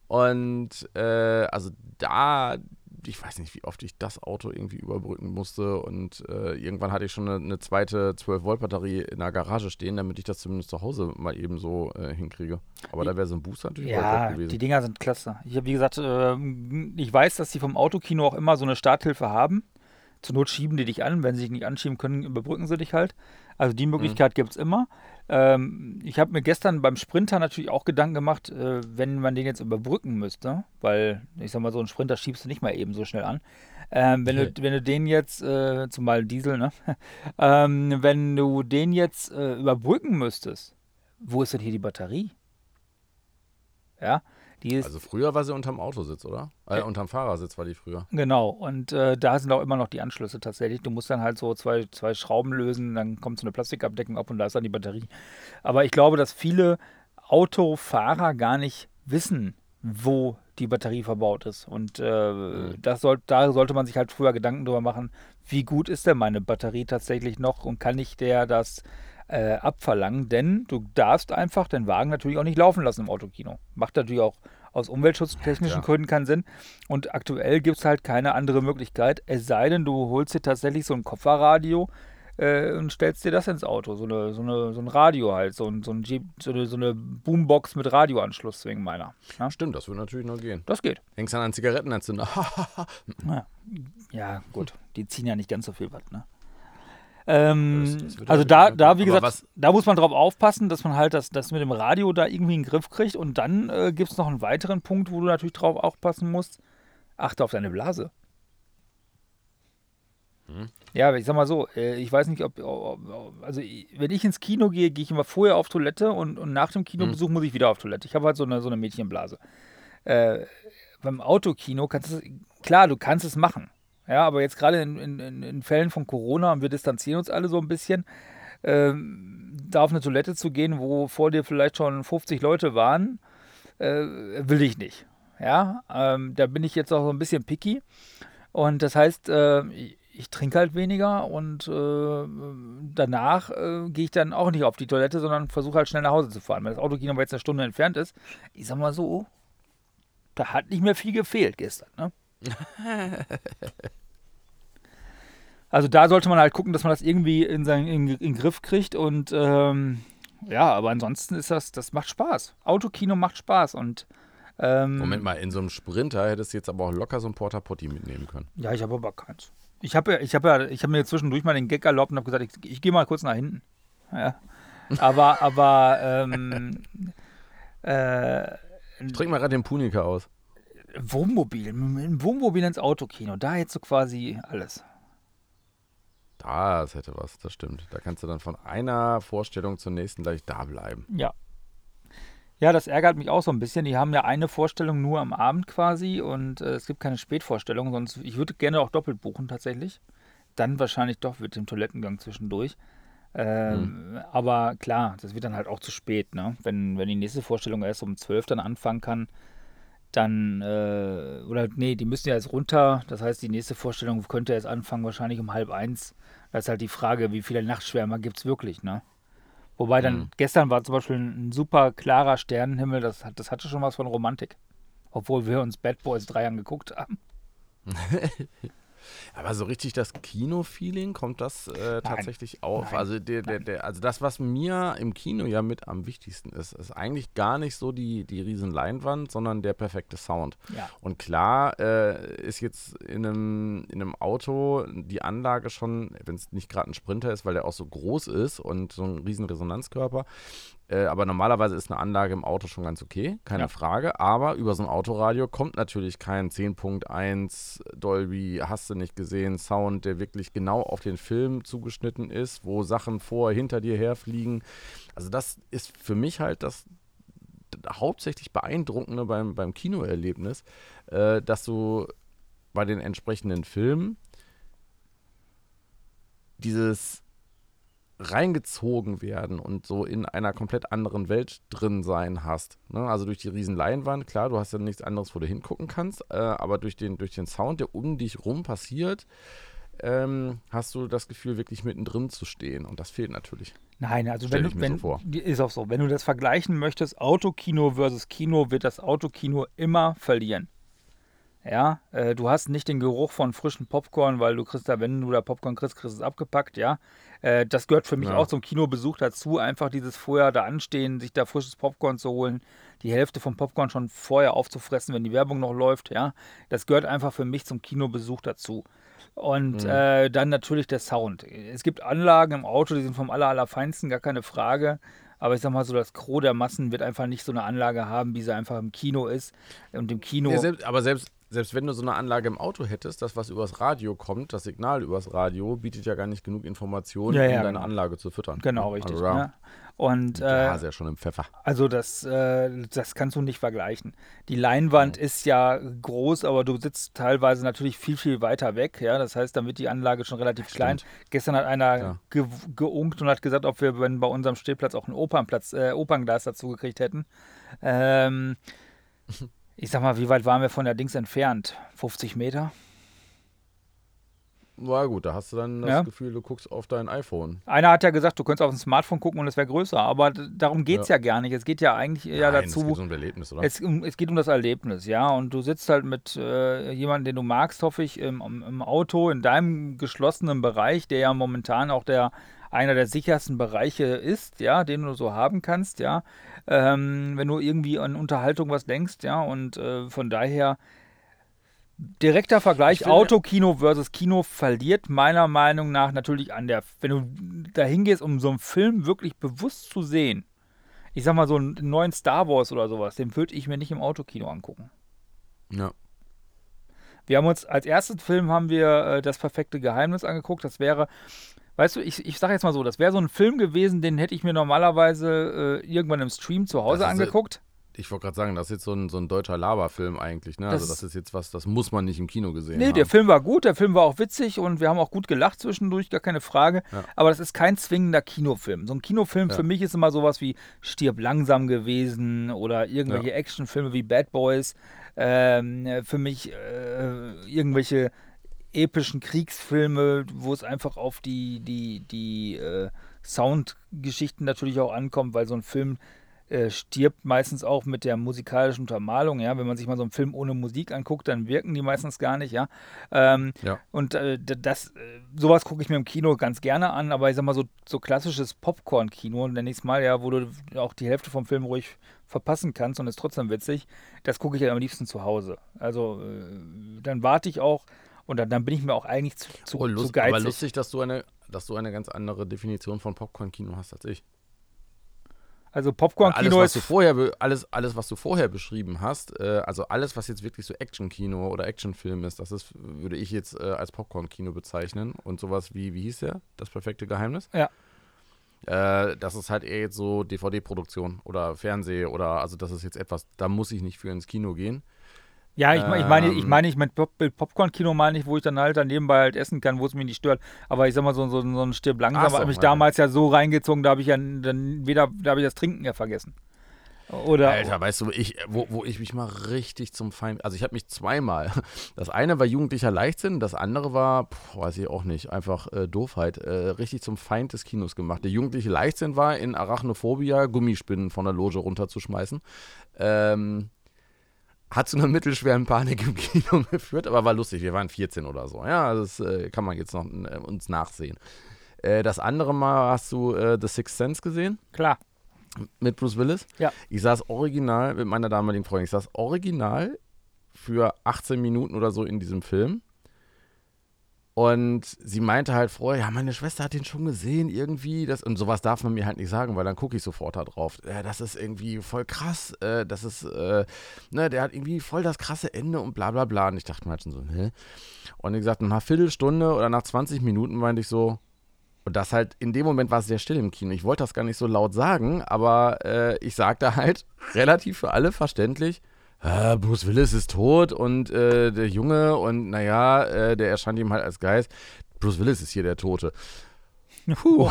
Speaker 1: Und äh, also da, ich weiß nicht, wie oft ich das Auto irgendwie überbrücken musste. Und äh, irgendwann hatte ich schon eine, eine zweite 12-Volt-Batterie in der Garage stehen, damit ich das zumindest zu Hause mal eben so äh, hinkriege. Aber da wäre so ein Booster natürlich
Speaker 2: ja, gewesen. Die Dinger sind klasse. Ich habe, wie gesagt, äh, ich weiß, dass sie vom Autokino auch immer so eine Starthilfe haben Zur Not schieben die dich an, wenn sie dich nicht anschieben können, überbrücken sie dich halt. Also die Möglichkeit mhm. gibt es immer. Ähm, ich habe mir gestern beim Sprinter natürlich auch Gedanken gemacht, äh, wenn man den jetzt überbrücken müsste, weil ich sag mal, so einen Sprinter schiebst du nicht mal eben so schnell an. Ähm, wenn, okay. du, wenn du den jetzt, äh, zumal Diesel, ne? ähm, wenn du den jetzt äh, überbrücken müsstest, wo ist denn hier die Batterie? Ja,
Speaker 1: also früher war sie unterm Autositz, oder? Äh, unterm Fahrersitz war die früher.
Speaker 2: Genau, und äh, da sind auch immer noch die Anschlüsse tatsächlich. Du musst dann halt so zwei, zwei Schrauben lösen, dann kommt so eine Plastikabdeckung ab und da ist dann die Batterie. Aber ich glaube, dass viele Autofahrer gar nicht wissen, wo die Batterie verbaut ist. Und äh, mhm. das soll, da sollte man sich halt früher Gedanken drüber machen, wie gut ist denn meine Batterie tatsächlich noch und kann ich der das äh, abverlangen? Denn du darfst einfach den Wagen natürlich auch nicht laufen lassen im Autokino. Macht natürlich auch aus umweltschutztechnischen ja, Gründen keinen Sinn. Und aktuell gibt es halt keine andere Möglichkeit, es sei denn, du holst dir tatsächlich so ein Kopfhörradio äh, und stellst dir das ins Auto. So, eine, so, eine, so ein Radio halt, so, ein, so, ein Jeep, so, eine, so eine Boombox mit Radioanschluss wegen meiner.
Speaker 1: Ja? Stimmt, das würde natürlich noch gehen.
Speaker 2: Das geht.
Speaker 1: Hängst an einen Zigarettenanzünder.
Speaker 2: ja. ja, gut. Die ziehen ja nicht ganz so viel Watt, ne? Ähm, das, das also da, da, wie gesagt, da muss man drauf aufpassen, dass man halt das, das mit dem Radio da irgendwie in den Griff kriegt. Und dann äh, gibt es noch einen weiteren Punkt, wo du natürlich drauf aufpassen musst. Achte auf deine Blase. Hm. Ja, ich sag mal so, äh, ich weiß nicht, ob, also wenn ich ins Kino gehe, gehe ich immer vorher auf Toilette und, und nach dem Kinobesuch hm. muss ich wieder auf Toilette. Ich habe halt so eine, so eine Mädchenblase. Äh, beim Autokino kannst du, klar, du kannst es machen. Ja, aber jetzt gerade in, in, in, Fällen von Corona und wir distanzieren uns alle so ein bisschen, ähm, da auf eine Toilette zu gehen, wo vor dir vielleicht schon 50 Leute waren, äh, will ich nicht. Ja, ähm, da bin ich jetzt auch so ein bisschen picky. Und das heißt, äh, ich, trinke halt weniger und äh, danach äh, gehe ich dann auch nicht auf die Toilette, sondern versuche halt schnell nach Hause zu fahren. Wenn das Autokino jetzt eine Stunde entfernt ist, ich sag mal so, da hat nicht mehr viel gefehlt gestern. Ne? also da sollte man halt gucken, dass man das irgendwie in seinen in, in Griff kriegt und ähm, ja, aber ansonsten ist das, das macht Spaß. Autokino macht Spaß und ähm,
Speaker 1: Moment mal, in so einem Sprinter hättest du jetzt aber auch locker so ein Porta Potty mitnehmen können.
Speaker 2: Ja, ich habe aber keins. Ich habe ich hab ja, ich habe mir zwischendurch mal den Gag erlaubt und habe gesagt, ich, ich gehe mal kurz nach hinten. Ja. Aber, aber, ähm,
Speaker 1: äh, ich trinke mal gerade den Punika aus.
Speaker 2: Wohnmobil, ein Wohnmobil ins Autokino, da hättest du quasi alles.
Speaker 1: Das hätte was, das stimmt. Da kannst du dann von einer Vorstellung zur nächsten gleich da bleiben.
Speaker 2: Ja. Ja, das ärgert mich auch so ein bisschen. Die haben ja eine Vorstellung nur am Abend quasi und äh, es gibt keine Spätvorstellung, sonst ich würde gerne auch doppelt buchen tatsächlich. Dann wahrscheinlich doch mit dem Toilettengang zwischendurch. Ähm, mhm. Aber klar, das wird dann halt auch zu spät, ne? Wenn, wenn die nächste Vorstellung erst um 12 dann anfangen kann, dann, äh, oder nee, die müssen ja jetzt runter. Das heißt, die nächste Vorstellung könnte jetzt anfangen, wahrscheinlich um halb eins. Das ist halt die Frage, wie viele Nachtschwärmer gibt es wirklich, ne? Wobei dann, mhm. gestern war zum Beispiel ein super klarer Sternenhimmel, das, das hatte schon was von Romantik. Obwohl wir uns Bad Boys 3 angeguckt haben.
Speaker 1: Aber so richtig das Kino-Feeling kommt das äh, tatsächlich auf. Nein. Also, der, der, der, also das, was mir im Kino ja mit am wichtigsten ist, ist eigentlich gar nicht so die, die riesen Leinwand, sondern der perfekte Sound.
Speaker 2: Ja.
Speaker 1: Und klar äh, ist jetzt in einem, in einem Auto die Anlage schon, wenn es nicht gerade ein Sprinter ist, weil der auch so groß ist und so ein riesen Resonanzkörper, äh, aber normalerweise ist eine Anlage im Auto schon ganz okay, keine ja. Frage. Aber über so ein Autoradio kommt natürlich kein 10.1 Dolby, hast du nicht gesehen, Sound, der wirklich genau auf den Film zugeschnitten ist, wo Sachen vor, hinter dir herfliegen. Also das ist für mich halt das hauptsächlich Beeindruckende beim, beim Kinoerlebnis, äh, dass du bei den entsprechenden Filmen dieses reingezogen werden und so in einer komplett anderen Welt drin sein hast. Ne? Also durch die riesen Leinwand, klar, du hast ja nichts anderes, wo du hingucken kannst, äh, aber durch den, durch den Sound, der um dich rum passiert, ähm, hast du das Gefühl, wirklich mittendrin zu stehen. Und das fehlt natürlich.
Speaker 2: Nein, also wenn du, wenn, so ist auch so, wenn du das vergleichen möchtest, Autokino versus Kino, wird das Autokino immer verlieren. Ja, äh, du hast nicht den Geruch von frischen Popcorn, weil du kriegst da, wenn du da Popcorn kriegst, kriegst du es abgepackt, ja. Äh, das gehört für mich ja. auch zum Kinobesuch dazu, einfach dieses vorher da anstehen, sich da frisches Popcorn zu holen, die Hälfte vom Popcorn schon vorher aufzufressen, wenn die Werbung noch läuft, ja. Das gehört einfach für mich zum Kinobesuch dazu. Und mhm. äh, dann natürlich der Sound. Es gibt Anlagen im Auto, die sind vom aller, allerfeinsten, gar keine Frage. Aber ich sag mal so, das Gros der Massen wird einfach nicht so eine Anlage haben, wie sie einfach im Kino ist. Und im Kino.
Speaker 1: Ja, selbst, aber selbst, selbst wenn du so eine Anlage im Auto hättest, das, was übers Radio kommt, das Signal übers Radio, bietet ja gar nicht genug Informationen,
Speaker 2: ja, ja,
Speaker 1: um deine
Speaker 2: genau.
Speaker 1: Anlage zu füttern.
Speaker 2: Genau, richtig.
Speaker 1: Also, ja.
Speaker 2: ne? Und,
Speaker 1: ja,
Speaker 2: äh,
Speaker 1: sehr schon im Pfeffer.
Speaker 2: Also das, äh, das kannst du nicht vergleichen. Die Leinwand
Speaker 1: Mhm.
Speaker 2: ist ja groß, aber du sitzt teilweise natürlich viel, viel weiter weg. Ja, das heißt, dann wird die Anlage schon relativ klein. Gestern hat einer
Speaker 1: Ja.
Speaker 2: ge geunkt und hat gesagt, ob wir wenn bei unserem Stehplatz auch einen Opernplatz, äh, Opernglas dazu gekriegt hätten. Ähm, ich sag mal, wie weit waren wir von der Dings entfernt? 50 Meter?
Speaker 1: War gut, da hast du dann das
Speaker 2: Ja.
Speaker 1: Gefühl, du guckst auf dein iPhone.
Speaker 2: Einer hat ja gesagt, du könntest auf dem Smartphone gucken und es wäre größer, aber darum geht es ja. gar nicht. Es geht ja eigentlich eher
Speaker 1: Nein, Es
Speaker 2: dazu.
Speaker 1: geht um ein Erlebnis, oder?
Speaker 2: Es, es geht um das Erlebnis, ja. Und du sitzt halt mit äh, jemandem, den du magst, hoffe ich, im, im im Auto, in deinem geschlossenen Bereich, der ja momentan auch der einer der sichersten Bereiche ist, ja, den du so haben kannst, ja. Ähm, wenn du irgendwie an Unterhaltung was denkst, ja. Und äh, von daher direkter Vergleich
Speaker 1: Ich finde-
Speaker 2: Autokino versus Kino verliert meiner Meinung nach natürlich an der, wenn du da hingehst, um so einen Film wirklich bewusst zu sehen. Ich sag mal, so einen neuen Star Wars oder sowas, den würde ich mir nicht im Autokino angucken.
Speaker 1: ja.
Speaker 2: Wir haben uns als ersten Film haben wir äh, das perfekte Geheimnis angeguckt. Das wäre, weißt du, ich, ich sage jetzt mal so, das wäre so ein Film gewesen, den hätte ich mir normalerweise äh, irgendwann im Stream zu Hause
Speaker 1: Das ist,
Speaker 2: angeguckt.
Speaker 1: Ich wollte gerade sagen, das ist jetzt so ein, so ein deutscher Laberfilm eigentlich. Ne?
Speaker 2: Das-
Speaker 1: also das ist jetzt was, das muss man nicht im Kino gesehen
Speaker 2: Nee,
Speaker 1: haben.
Speaker 2: der Film war gut, der Film war auch witzig und wir haben auch gut gelacht zwischendurch, gar keine Frage.
Speaker 1: Ja.
Speaker 2: Aber das ist kein zwingender Kinofilm. So ein Kinofilm
Speaker 1: Ja.
Speaker 2: für mich ist immer sowas wie Stirb langsam gewesen oder irgendwelche
Speaker 1: Ja.
Speaker 2: Actionfilme wie Bad Boys. Ähm, für mich äh, irgendwelche epischen Kriegsfilme, wo es einfach auf die, die, die äh, Soundgeschichten natürlich auch ankommt, weil so ein Film äh, stirbt meistens auch mit der musikalischen Untermalung, ja. Wenn man sich mal so einen Film ohne Musik anguckt, dann wirken die meistens gar nicht, ja. Ähm,
Speaker 1: Ja.
Speaker 2: Und äh, das, äh, sowas gucke ich mir im Kino ganz gerne an, aber ich sag mal so, so klassisches Popcorn-Kino, nenne ich es mal, ja, wo du auch die Hälfte vom Film ruhig verpassen kannst und ist trotzdem witzig, das gucke ich ja am liebsten zu Hause. Also äh, dann warte ich auch und dann, dann bin ich mir auch eigentlich zu, zu,
Speaker 1: Oh,
Speaker 2: zu
Speaker 1: lust,
Speaker 2: geizig.
Speaker 1: aber lustig, dass du, eine, dass du eine ganz andere Definition von Popcorn-Kino hast als ich.
Speaker 2: Also
Speaker 1: alles,
Speaker 2: Popcorn-Kino
Speaker 1: was du
Speaker 2: ist
Speaker 1: vorher, be- alles, alles, was du vorher beschrieben hast, äh, also alles, was jetzt wirklich so Action-Kino oder Actionfilm ist, das ist, würde ich jetzt äh, als Popcorn-Kino bezeichnen. Und sowas wie, wie hieß der? Das perfekte Geheimnis?
Speaker 2: Ja.
Speaker 1: Äh, das ist halt eher jetzt so DVD-Produktion oder Fernseh oder, also das ist jetzt etwas, da muss ich nicht für ins Kino gehen.
Speaker 2: Ja, ich, mein- ich meine, ich
Speaker 1: Ähm,
Speaker 2: meine, ich mit Pop Popcorn-Kino meine ich, wo ich dann halt dann nebenbei halt essen kann, wo es mich nicht stört. Aber ich sag mal, so, so, so ein Stirb langsam
Speaker 1: so,
Speaker 2: hat mich damals ja so reingezogen, da habe ich ja dann wieder, da habe ich das Trinken ja vergessen. Oder
Speaker 1: Alter, weißt du, ich, wo, wo ich mich mal richtig zum Feind. Also ich habe mich zweimal. Das eine war jugendlicher Leichtsinn, das andere war, puh, weiß ich auch nicht, einfach äh, Doofheit, äh, richtig zum Feind des Kinos gemacht. Der jugendliche Leichtsinn war, in Arachnophobia Gummispinnen von der Loge runterzuschmeißen. Ähm, hat zu einer mittelschweren Panik im Kino geführt, aber war lustig. Wir waren 14 oder so. Ja, das äh, kann man jetzt noch äh, uns nachsehen. Äh, das andere Mal hast du äh, The Sixth Sense gesehen
Speaker 2: klar.
Speaker 1: mit Bruce Willis.
Speaker 2: Ja.
Speaker 1: Ich saß original mit meiner damaligen Freundin. Ich saß original für 18 Minuten oder so in diesem Film. Und sie meinte halt vorher, ja, meine Schwester hat den schon gesehen, irgendwie. Das, und sowas darf man mir halt nicht sagen, weil dann gucke ich sofort da drauf. Äh, das ist irgendwie voll krass. Äh, das ist, äh, ne, der hat irgendwie voll das krasse Ende und bla bla bla. Und ich dachte mir halt schon so, hä? Und wie gesagt, nach einer Viertelstunde oder nach 20 Minuten meinte ich so, und das halt, in dem Moment war es sehr still im Kino. Ich wollte das gar nicht so laut sagen, aber äh, ich sagte halt relativ für alle verständlich, äh, Bruce Willis ist tot und äh, der Junge und naja, äh, der erscheint ihm halt als Geist. Bruce Willis ist hier der Tote. Puh.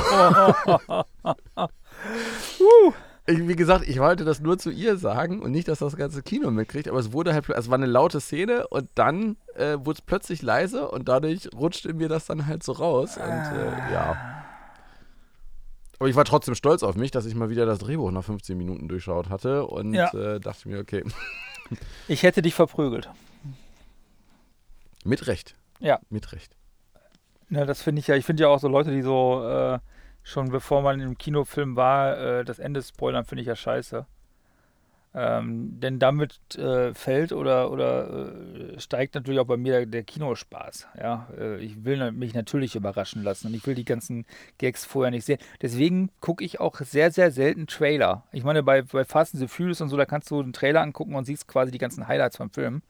Speaker 1: Ich, wie gesagt, ich wollte das nur zu ihr sagen und nicht, dass das ganze Kino mitkriegt, aber es wurde halt, es war eine laute Szene und dann äh, wurde es plötzlich leise und dadurch rutschte mir das dann halt so raus und äh, ja. Aber ich war trotzdem stolz auf mich, dass ich mal wieder das Drehbuch nach 15 Minuten durchschaut hatte und
Speaker 2: Ja.
Speaker 1: äh, dachte mir, okay,
Speaker 2: Ich hätte dich verprügelt.
Speaker 1: mit Recht.
Speaker 2: Ja.
Speaker 1: Mit Recht.
Speaker 2: Ja, das finde ich ja, ich finde ja auch so Leute, die so äh, schon bevor man im Kinofilm war, äh, das Ende spoilern, finde ich ja scheiße. Ähm, denn damit äh, fällt oder, oder äh, steigt natürlich auch bei mir der, der Kinospaß. Ja? Äh, ich will mich natürlich überraschen lassen und ich will die ganzen Gags vorher nicht sehen. Deswegen gucke ich auch sehr, sehr selten Trailer. Ich meine, bei, bei Fast and the Furious und so, da kannst du einen Trailer angucken und siehst quasi die ganzen Highlights vom Film.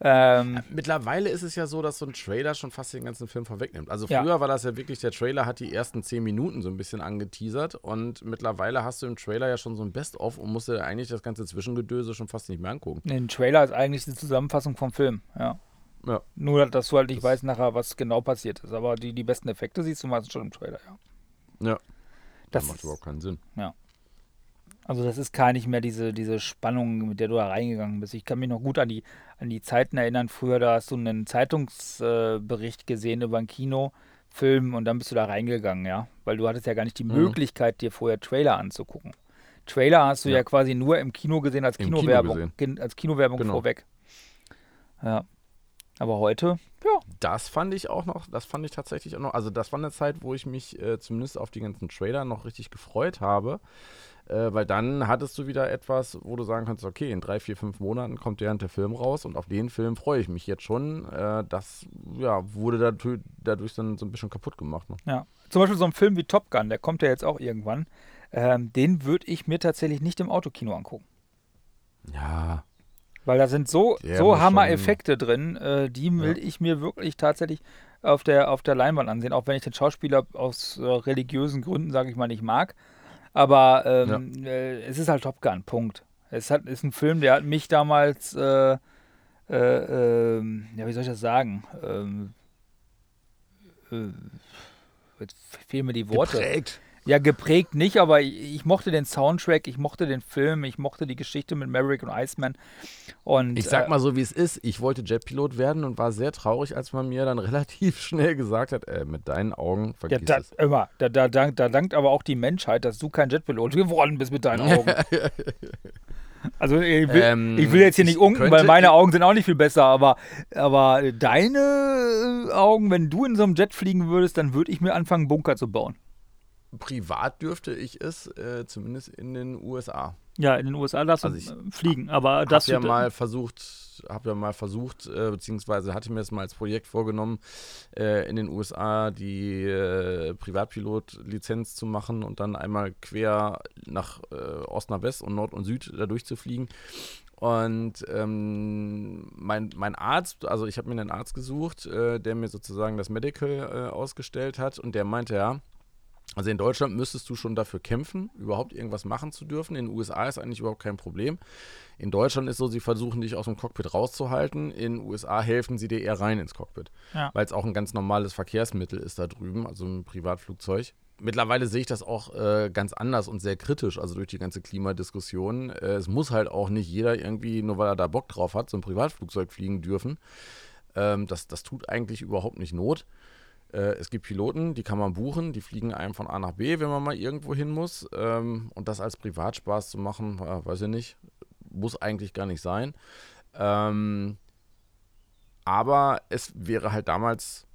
Speaker 1: Ähm, Mittlerweile ist es ja so, dass so ein Trailer schon fast den ganzen Film vorwegnimmt. Also früher ja. war das ja wirklich, der Trailer hat die ersten zehn Minuten so ein bisschen angeteasert und mittlerweile hast du im Trailer ja schon so ein Best-of und musst dir eigentlich das ganze Zwischengedöse schon fast nicht mehr angucken.
Speaker 2: Nee, ein Trailer ist eigentlich die Zusammenfassung vom Film, ja. Ja. Nur, dass du halt nicht das weißt nachher, was genau passiert ist. Aber die, die besten Effekte siehst du meistens schon im Trailer,
Speaker 1: ja. Ja. Das, das macht überhaupt keinen Sinn.
Speaker 2: Ja. Also das ist gar nicht mehr diese, diese Spannung, mit der du da reingegangen bist. Ich kann mich noch gut an die, an die Zeiten erinnern. Früher, da hast du einen Zeitungsbericht äh, gesehen über einen Kinofilm und dann bist du da reingegangen, ja. Weil du hattest ja gar nicht die mhm. Möglichkeit, dir vorher Trailer anzugucken. Trailer hast du ja, ja quasi nur im Kino gesehen als Im Kinowerbung. Kino als Kinowerbung genau. vorweg. Ja. Aber heute, ja.
Speaker 1: Das fand ich auch noch, das fand ich tatsächlich auch noch, also das war eine Zeit, wo ich mich äh, zumindest auf die ganzen Trailer noch richtig gefreut habe. Äh, weil dann hattest du wieder etwas, wo du sagen kannst, okay, in drei, vier, fünf Monaten kommt der, der Film raus und auf den Film freue ich mich jetzt schon. Äh, das ja, wurde dadurch, dadurch dann so ein bisschen kaputt gemacht. Ne?
Speaker 2: Ja, zum Beispiel so ein Film wie Top Gun, der kommt ja jetzt auch irgendwann. Ähm, den würde ich mir tatsächlich nicht im Autokino angucken.
Speaker 1: Ja.
Speaker 2: Weil da sind so, so Hammer-Effekte drin, äh, die will ja. ich mir wirklich tatsächlich auf der, auf der Leinwand ansehen, auch wenn ich den Schauspieler aus äh, religiösen Gründen, sage ich mal, nicht mag. Aber ähm, ja. äh, es ist halt Top Gun, Punkt. Es hat, ist ein Film, der hat mich damals, äh, äh, ähm, ja, wie soll ich das sagen? Ähm, äh, jetzt fehlen mir die Worte.
Speaker 1: Geprägt.
Speaker 2: Ja, geprägt nicht, aber ich, ich, mochte den Soundtrack, ich mochte den Film, ich mochte die Geschichte mit Maverick und Iceman. Und,
Speaker 1: ich sag äh, mal so, wie es ist. Ich wollte Jetpilot werden und war sehr traurig, als man mir dann relativ schnell gesagt hat, äh, mit deinen Augen vergiss
Speaker 2: ja, da,
Speaker 1: es.
Speaker 2: Immer, da, da, da, da dankt aber auch die Menschheit, dass du kein Jetpilot geworden bist mit deinen Augen. Also ich will, ähm, ich will, jetzt hier nicht unken, weil meine Augen sind auch nicht viel besser, aber, aber deine Augen, wenn du in so einem Jet fliegen würdest, dann würde ich mir anfangen, Bunker zu bauen
Speaker 1: privat dürfte ich es, äh, zumindest in den USA.
Speaker 2: Ja, in den USA du also fliegen, aber das
Speaker 1: ja mal versucht, habe ja mal versucht, äh, beziehungsweise hatte mir das mal als Projekt vorgenommen, äh, in den USA die äh, Privatpilot-Lizenz zu machen und dann einmal quer nach äh, Ost nach West und Nord und Süd da durchzufliegen. Und ähm, mein, mein Arzt, also ich habe mir einen Arzt gesucht, äh, der mir sozusagen das Medical äh, ausgestellt hat und der meinte, ja, also in Deutschland müsstest du schon dafür kämpfen, überhaupt irgendwas machen zu dürfen. In den USA ist eigentlich überhaupt kein Problem. In Deutschland ist so, sie versuchen dich aus dem Cockpit rauszuhalten. In den USA helfen sie dir eher rein ins Cockpit, ja. weil es auch ein ganz normales Verkehrsmittel ist da drüben, also ein Privatflugzeug. Mittlerweile sehe ich das auch äh, ganz anders und sehr kritisch, also durch die ganze Klimadiskussion. Äh, es muss halt auch nicht jeder irgendwie, nur weil er da Bock drauf hat, so ein Privatflugzeug fliegen dürfen. Ähm, das, das tut eigentlich überhaupt nicht Not. Äh, es gibt Piloten, die kann man buchen, die fliegen einem von A nach B, wenn man mal irgendwo hin muss. Ähm, und das als Privatspaß zu machen, weiß ich nicht, muss eigentlich gar nicht sein. Ähm, aber es wäre halt damals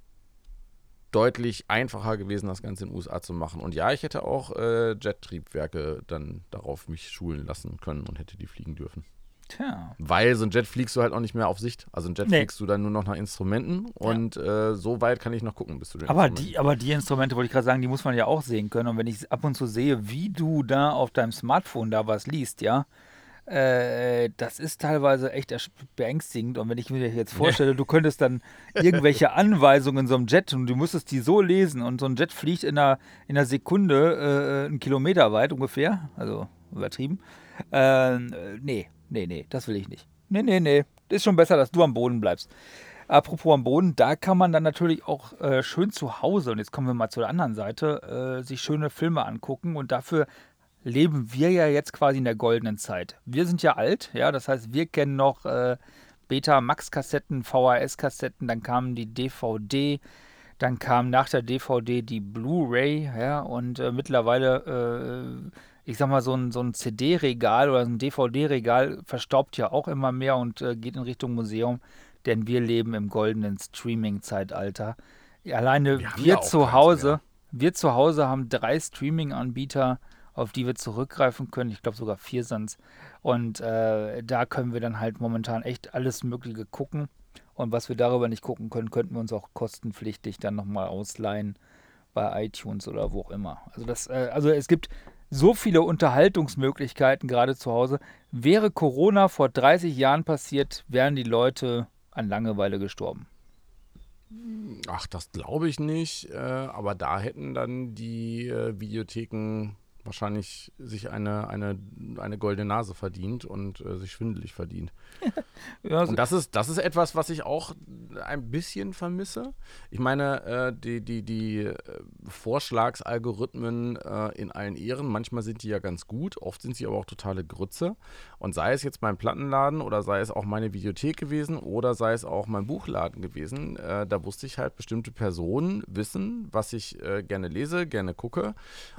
Speaker 1: deutlich einfacher gewesen, das Ganze in den USA zu machen. Und ja, ich hätte auch äh, Jet-Triebwerke dann darauf mich schulen lassen können und hätte die fliegen dürfen. Tja. Weil so ein Jet fliegst du halt auch nicht mehr auf Sicht. Also ein Jet nee. fliegst du dann nur noch nach Instrumenten und ja. äh, so weit kann ich noch gucken, bis du den
Speaker 2: aber die, aber die Instrumente, wollte ich gerade sagen, die muss man ja auch sehen können. Und wenn ich ab und zu sehe, wie du da auf deinem Smartphone da was liest, ja, äh, das ist teilweise echt beängstigend. Und wenn ich mir jetzt vorstelle, du könntest dann irgendwelche Anweisungen in so einem Jet und du müsstest die so lesen und so ein Jet fliegt in einer, in einer Sekunde äh, einen Kilometer weit ungefähr, also übertrieben. Äh, nee, nee, nee, das will ich nicht. Nee, nee, nee. Ist schon besser, dass du am Boden bleibst. Apropos am Boden, da kann man dann natürlich auch äh, schön zu Hause, und jetzt kommen wir mal zur anderen Seite, äh, sich schöne Filme angucken. Und dafür leben wir ja jetzt quasi in der goldenen Zeit. Wir sind ja alt, ja, das heißt, wir kennen noch äh, Beta-Max-Kassetten, VHS-Kassetten, dann kam die DVD, dann kam nach der DVD die Blu-ray, ja, und äh, mittlerweile äh, ich sag mal, so ein, so ein CD-Regal oder ein DVD-Regal verstaubt ja auch immer mehr und äh, geht in Richtung Museum, denn wir leben im goldenen Streaming-Zeitalter. Alleine wir, wir zu Hause, wir zu Hause haben drei Streaming-Anbieter auf die wir zurückgreifen können. Ich glaube sogar vier sind Und äh, da können wir dann halt momentan echt alles Mögliche gucken. Und was wir darüber nicht gucken können, könnten wir uns auch kostenpflichtig dann nochmal ausleihen bei iTunes oder wo auch immer. Also das, äh, also es gibt so viele Unterhaltungsmöglichkeiten gerade zu Hause. Wäre Corona vor 30 Jahren passiert, wären die Leute an Langeweile gestorben.
Speaker 1: Ach, das glaube ich nicht. Äh, aber da hätten dann die äh, Videotheken wahrscheinlich sich eine, eine, eine goldene Nase verdient und äh, sich schwindelig verdient. ja, also und das ist, das ist etwas, was ich auch ein bisschen vermisse. Ich meine, äh, die, die, die äh, Vorschlagsalgorithmen äh, in allen Ehren, manchmal sind die ja ganz gut, oft sind sie aber auch totale Grütze. Und sei es jetzt mein Plattenladen oder sei es auch meine Videothek gewesen oder sei es auch mein Buchladen gewesen, äh, da wusste ich halt, bestimmte Personen wissen, was ich äh, gerne lese, gerne gucke.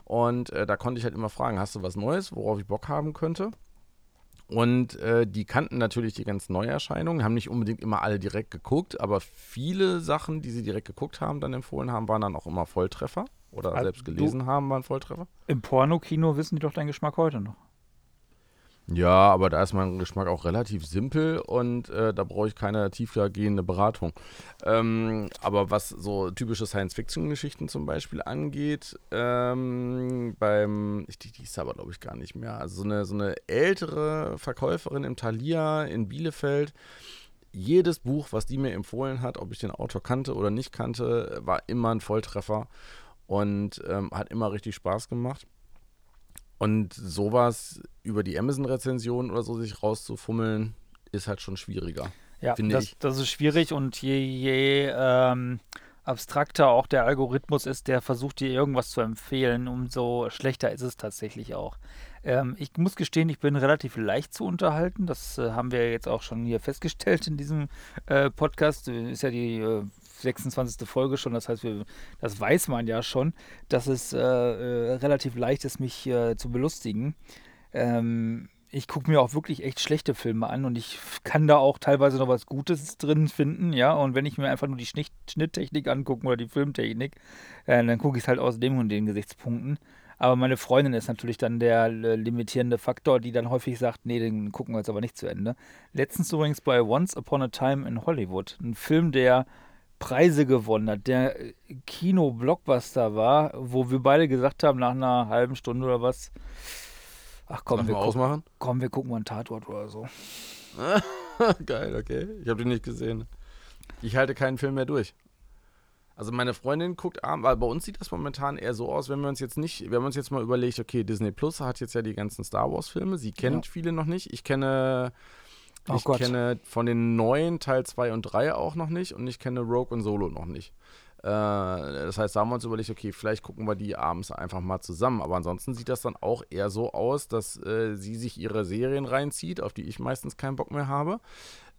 Speaker 1: Und da konnte konnte ich halt immer fragen, hast du was Neues, worauf ich Bock haben könnte? Und äh, die kannten natürlich die ganzen Neuerscheinungen, haben nicht unbedingt immer alle direkt geguckt, aber viele Sachen, die sie direkt geguckt haben, dann empfohlen haben, waren dann auch immer Volltreffer oder also selbst gelesen haben, waren Volltreffer.
Speaker 2: Im Pornokino wissen die doch deinen Geschmack heute noch.
Speaker 1: Ja, aber da ist mein Geschmack auch relativ simpel und äh, da brauche ich keine tiefgehende Beratung. Ähm, aber was so typische Science-Fiction-Geschichten zum Beispiel angeht, ähm, beim, ich, die, die ist aber glaube ich gar nicht mehr, also so eine, so eine ältere Verkäuferin im Thalia in Bielefeld, jedes Buch, was die mir empfohlen hat, ob ich den Autor kannte oder nicht kannte, war immer ein Volltreffer und ähm, hat immer richtig Spaß gemacht. Und sowas über die Amazon-Rezension oder so sich rauszufummeln, ist halt schon schwieriger.
Speaker 2: Ja, das, ich. das ist schwierig und je, je ähm, abstrakter auch der Algorithmus ist, der versucht dir irgendwas zu empfehlen, umso schlechter ist es tatsächlich auch. Ähm, ich muss gestehen, ich bin relativ leicht zu unterhalten. Das äh, haben wir jetzt auch schon hier festgestellt in diesem äh, Podcast. Ist ja die äh, 26. Folge schon. Das heißt, wir, das weiß man ja schon, dass es äh, äh, relativ leicht ist, mich äh, zu belustigen. Ähm, ich gucke mir auch wirklich echt schlechte Filme an und ich kann da auch teilweise noch was Gutes drin finden, ja. Und wenn ich mir einfach nur die Schnitt Schnitttechnik angucke oder die Filmtechnik, äh, dann gucke ich es halt aus dem und den Gesichtspunkten. Aber meine Freundin ist natürlich dann der äh, limitierende Faktor, die dann häufig sagt, nee, den gucken wir jetzt aber nicht zu Ende. Letztens übrigens bei Once Upon a Time in Hollywood, ein Film, der Preise gewonnen hat, der äh, Kino-Blockbuster war, wo wir beide gesagt haben, nach einer halben Stunde oder was, ach komm, wir,
Speaker 1: ausmachen?
Speaker 2: komm, wir gucken mal einen Tatort oder so.
Speaker 1: Geil, okay. Ich habe den nicht gesehen. Ich halte keinen Film mehr durch. Also meine Freundin guckt abends, weil bei uns sieht das momentan eher so aus, wenn wir uns jetzt nicht, wir haben uns jetzt mal überlegt, okay, Disney Plus hat jetzt ja die ganzen Star Wars Filme, sie kennt ja. viele noch nicht. Ich kenne Oh ich Gott. kenne von den neuen Teil 2 und 3 auch noch nicht und ich kenne Rogue und Solo noch nicht. Äh, das heißt, da haben wir uns überlegt, okay, vielleicht gucken wir die abends einfach mal zusammen. Aber ansonsten sieht das dann auch eher so aus, dass äh, sie sich ihre Serien reinzieht, auf die ich meistens keinen Bock mehr habe.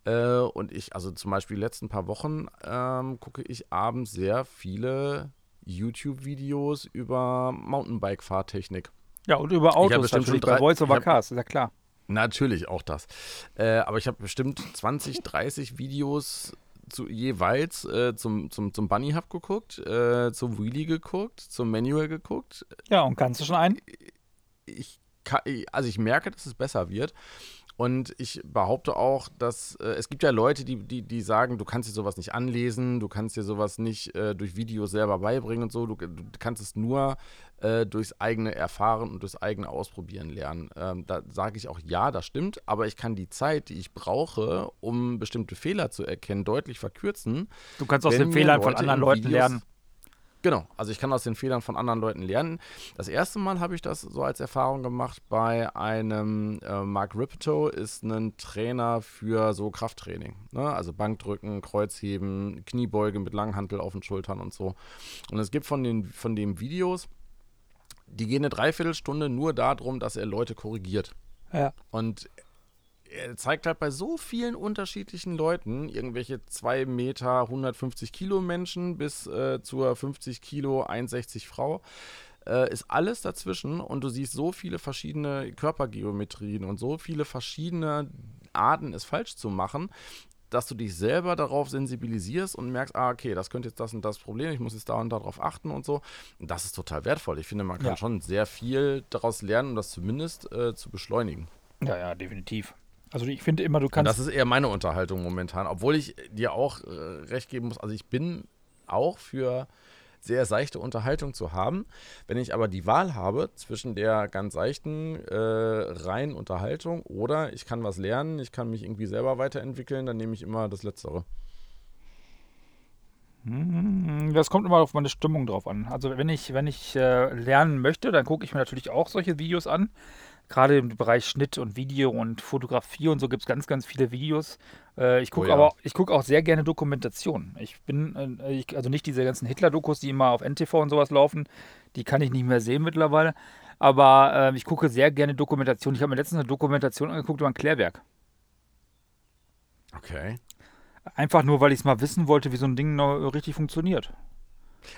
Speaker 1: Äh, und ich, also zum Beispiel die letzten paar Wochen, ähm, gucke ich abends sehr viele YouTube-Videos über Mountainbike-Fahrtechnik.
Speaker 2: Ja, und über Autos natürlich, bei Voice over Cars, ist ja klar.
Speaker 1: Natürlich, auch das. Äh, aber ich habe bestimmt 20, 30 Videos zu, jeweils äh, zum, zum, zum Bunny Hub geguckt, äh, zum Wheelie geguckt, zum Manual geguckt.
Speaker 2: Ja, und kannst du schon einen?
Speaker 1: Ich, kann, also ich merke, dass es besser wird. Und ich behaupte auch, dass äh, es gibt ja Leute, die, die, die sagen, du kannst dir sowas nicht anlesen, du kannst dir sowas nicht äh, durch Videos selber beibringen und so. Du, du kannst es nur äh, durchs eigene Erfahren und durchs eigene Ausprobieren lernen. Ähm, da sage ich auch, ja, das stimmt, aber ich kann die Zeit, die ich brauche, um bestimmte Fehler zu erkennen, deutlich verkürzen.
Speaker 2: Du kannst aus den Fehlern von anderen Leuten lernen.
Speaker 1: Genau, also ich kann aus den Fehlern von anderen Leuten lernen. Das erste Mal habe ich das so als Erfahrung gemacht bei einem, äh, Mark Ripito ist ein Trainer für so Krafttraining. Ne? Also Bankdrücken, Kreuzheben, Kniebeuge mit Langhantel auf den Schultern und so. Und es gibt von den, von den Videos, die gehen eine Dreiviertelstunde nur darum, dass er Leute korrigiert.
Speaker 2: Ja.
Speaker 1: Und er zeigt halt bei so vielen unterschiedlichen Leuten, irgendwelche 2 Meter 150 Kilo Menschen bis äh, zur 50 Kilo 61 Frau, äh, ist alles dazwischen und du siehst so viele verschiedene Körpergeometrien und so viele verschiedene Arten, es falsch zu machen, dass du dich selber darauf sensibilisierst und merkst, ah, okay, das könnte jetzt das und das Problem, ich muss jetzt da und darauf achten und so. Und das ist total wertvoll. Ich finde, man kann
Speaker 2: Ja.
Speaker 1: schon sehr viel daraus lernen, um das zumindest äh, zu beschleunigen.
Speaker 2: Ja, ja, definitiv. Also ich finde immer, du
Speaker 1: Und
Speaker 2: kannst.
Speaker 1: das ist eher meine Unterhaltung momentan, obwohl ich dir auch äh, recht geben muss. Also ich bin auch für sehr seichte Unterhaltung zu haben. Wenn ich aber die Wahl habe zwischen der ganz seichten, äh, reinen Unterhaltung oder ich kann was lernen, ich kann mich irgendwie selber weiterentwickeln, dann nehme ich immer das Letztere.
Speaker 2: Hm, Das kommt immer auf meine Stimmung drauf an. Also wenn ich, wenn ich äh, lernen möchte, dann gucke ich mir natürlich auch solche Videos an. Gerade im Bereich Schnitt und Video und Fotografie und so gibt es ganz, ganz viele Videos. Äh, ich gucke
Speaker 1: Oh ja.
Speaker 2: aber ich gucke auch sehr gerne Dokumentation. Ich bin, äh, ich, also nicht diese ganzen Hitler-Dokus, die immer auf NTV und sowas laufen, die kann ich nicht mehr sehen mittlerweile. Aber äh, ich gucke sehr gerne Dokumentation. Ich habe mir letztens eine Dokumentation angeguckt über ein Klärwerk.
Speaker 1: Okay.
Speaker 2: Einfach nur, weil ich es mal wissen wollte, wie so ein Ding noch richtig funktioniert.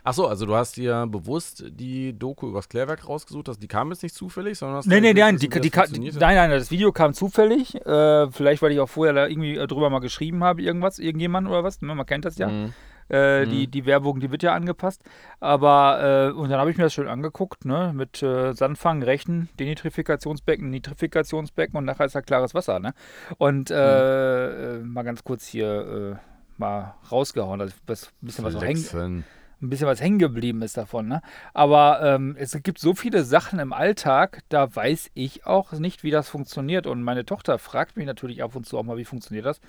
Speaker 1: Achso, also du hast dir bewusst die Doku übers Klärwerk rausgesucht, dass die kam jetzt nicht zufällig, sondern hast
Speaker 2: Nee,
Speaker 1: du
Speaker 2: nee, nein, die, die, ka- die,
Speaker 1: funktioniert?
Speaker 2: nein, nein, das Video kam zufällig. Äh, vielleicht, weil ich auch vorher da irgendwie äh, drüber mal geschrieben habe, irgendwas, irgendjemand oder was. Ne, man kennt das ja.
Speaker 1: Mhm.
Speaker 2: Äh,
Speaker 1: Mhm.
Speaker 2: die, die Werbung, die wird ja angepasst. Aber, äh, und dann habe ich mir das schön angeguckt, ne, mit äh, Sandfang, Rechen, Denitrifikationsbecken, Nitrifikationsbecken und nachher ist da klares Wasser, ne. Und äh, äh, mal ganz kurz hier mal rausgehauen, also was, ein bisschen was noch hängen,
Speaker 1: Flexen.
Speaker 2: Ein bisschen was hängen geblieben ist davon. Ne? Aber ähm, es gibt so viele Sachen im Alltag, da weiß ich auch nicht, wie das funktioniert. Und meine Tochter fragt mich natürlich ab und zu auch mal, wie funktioniert das.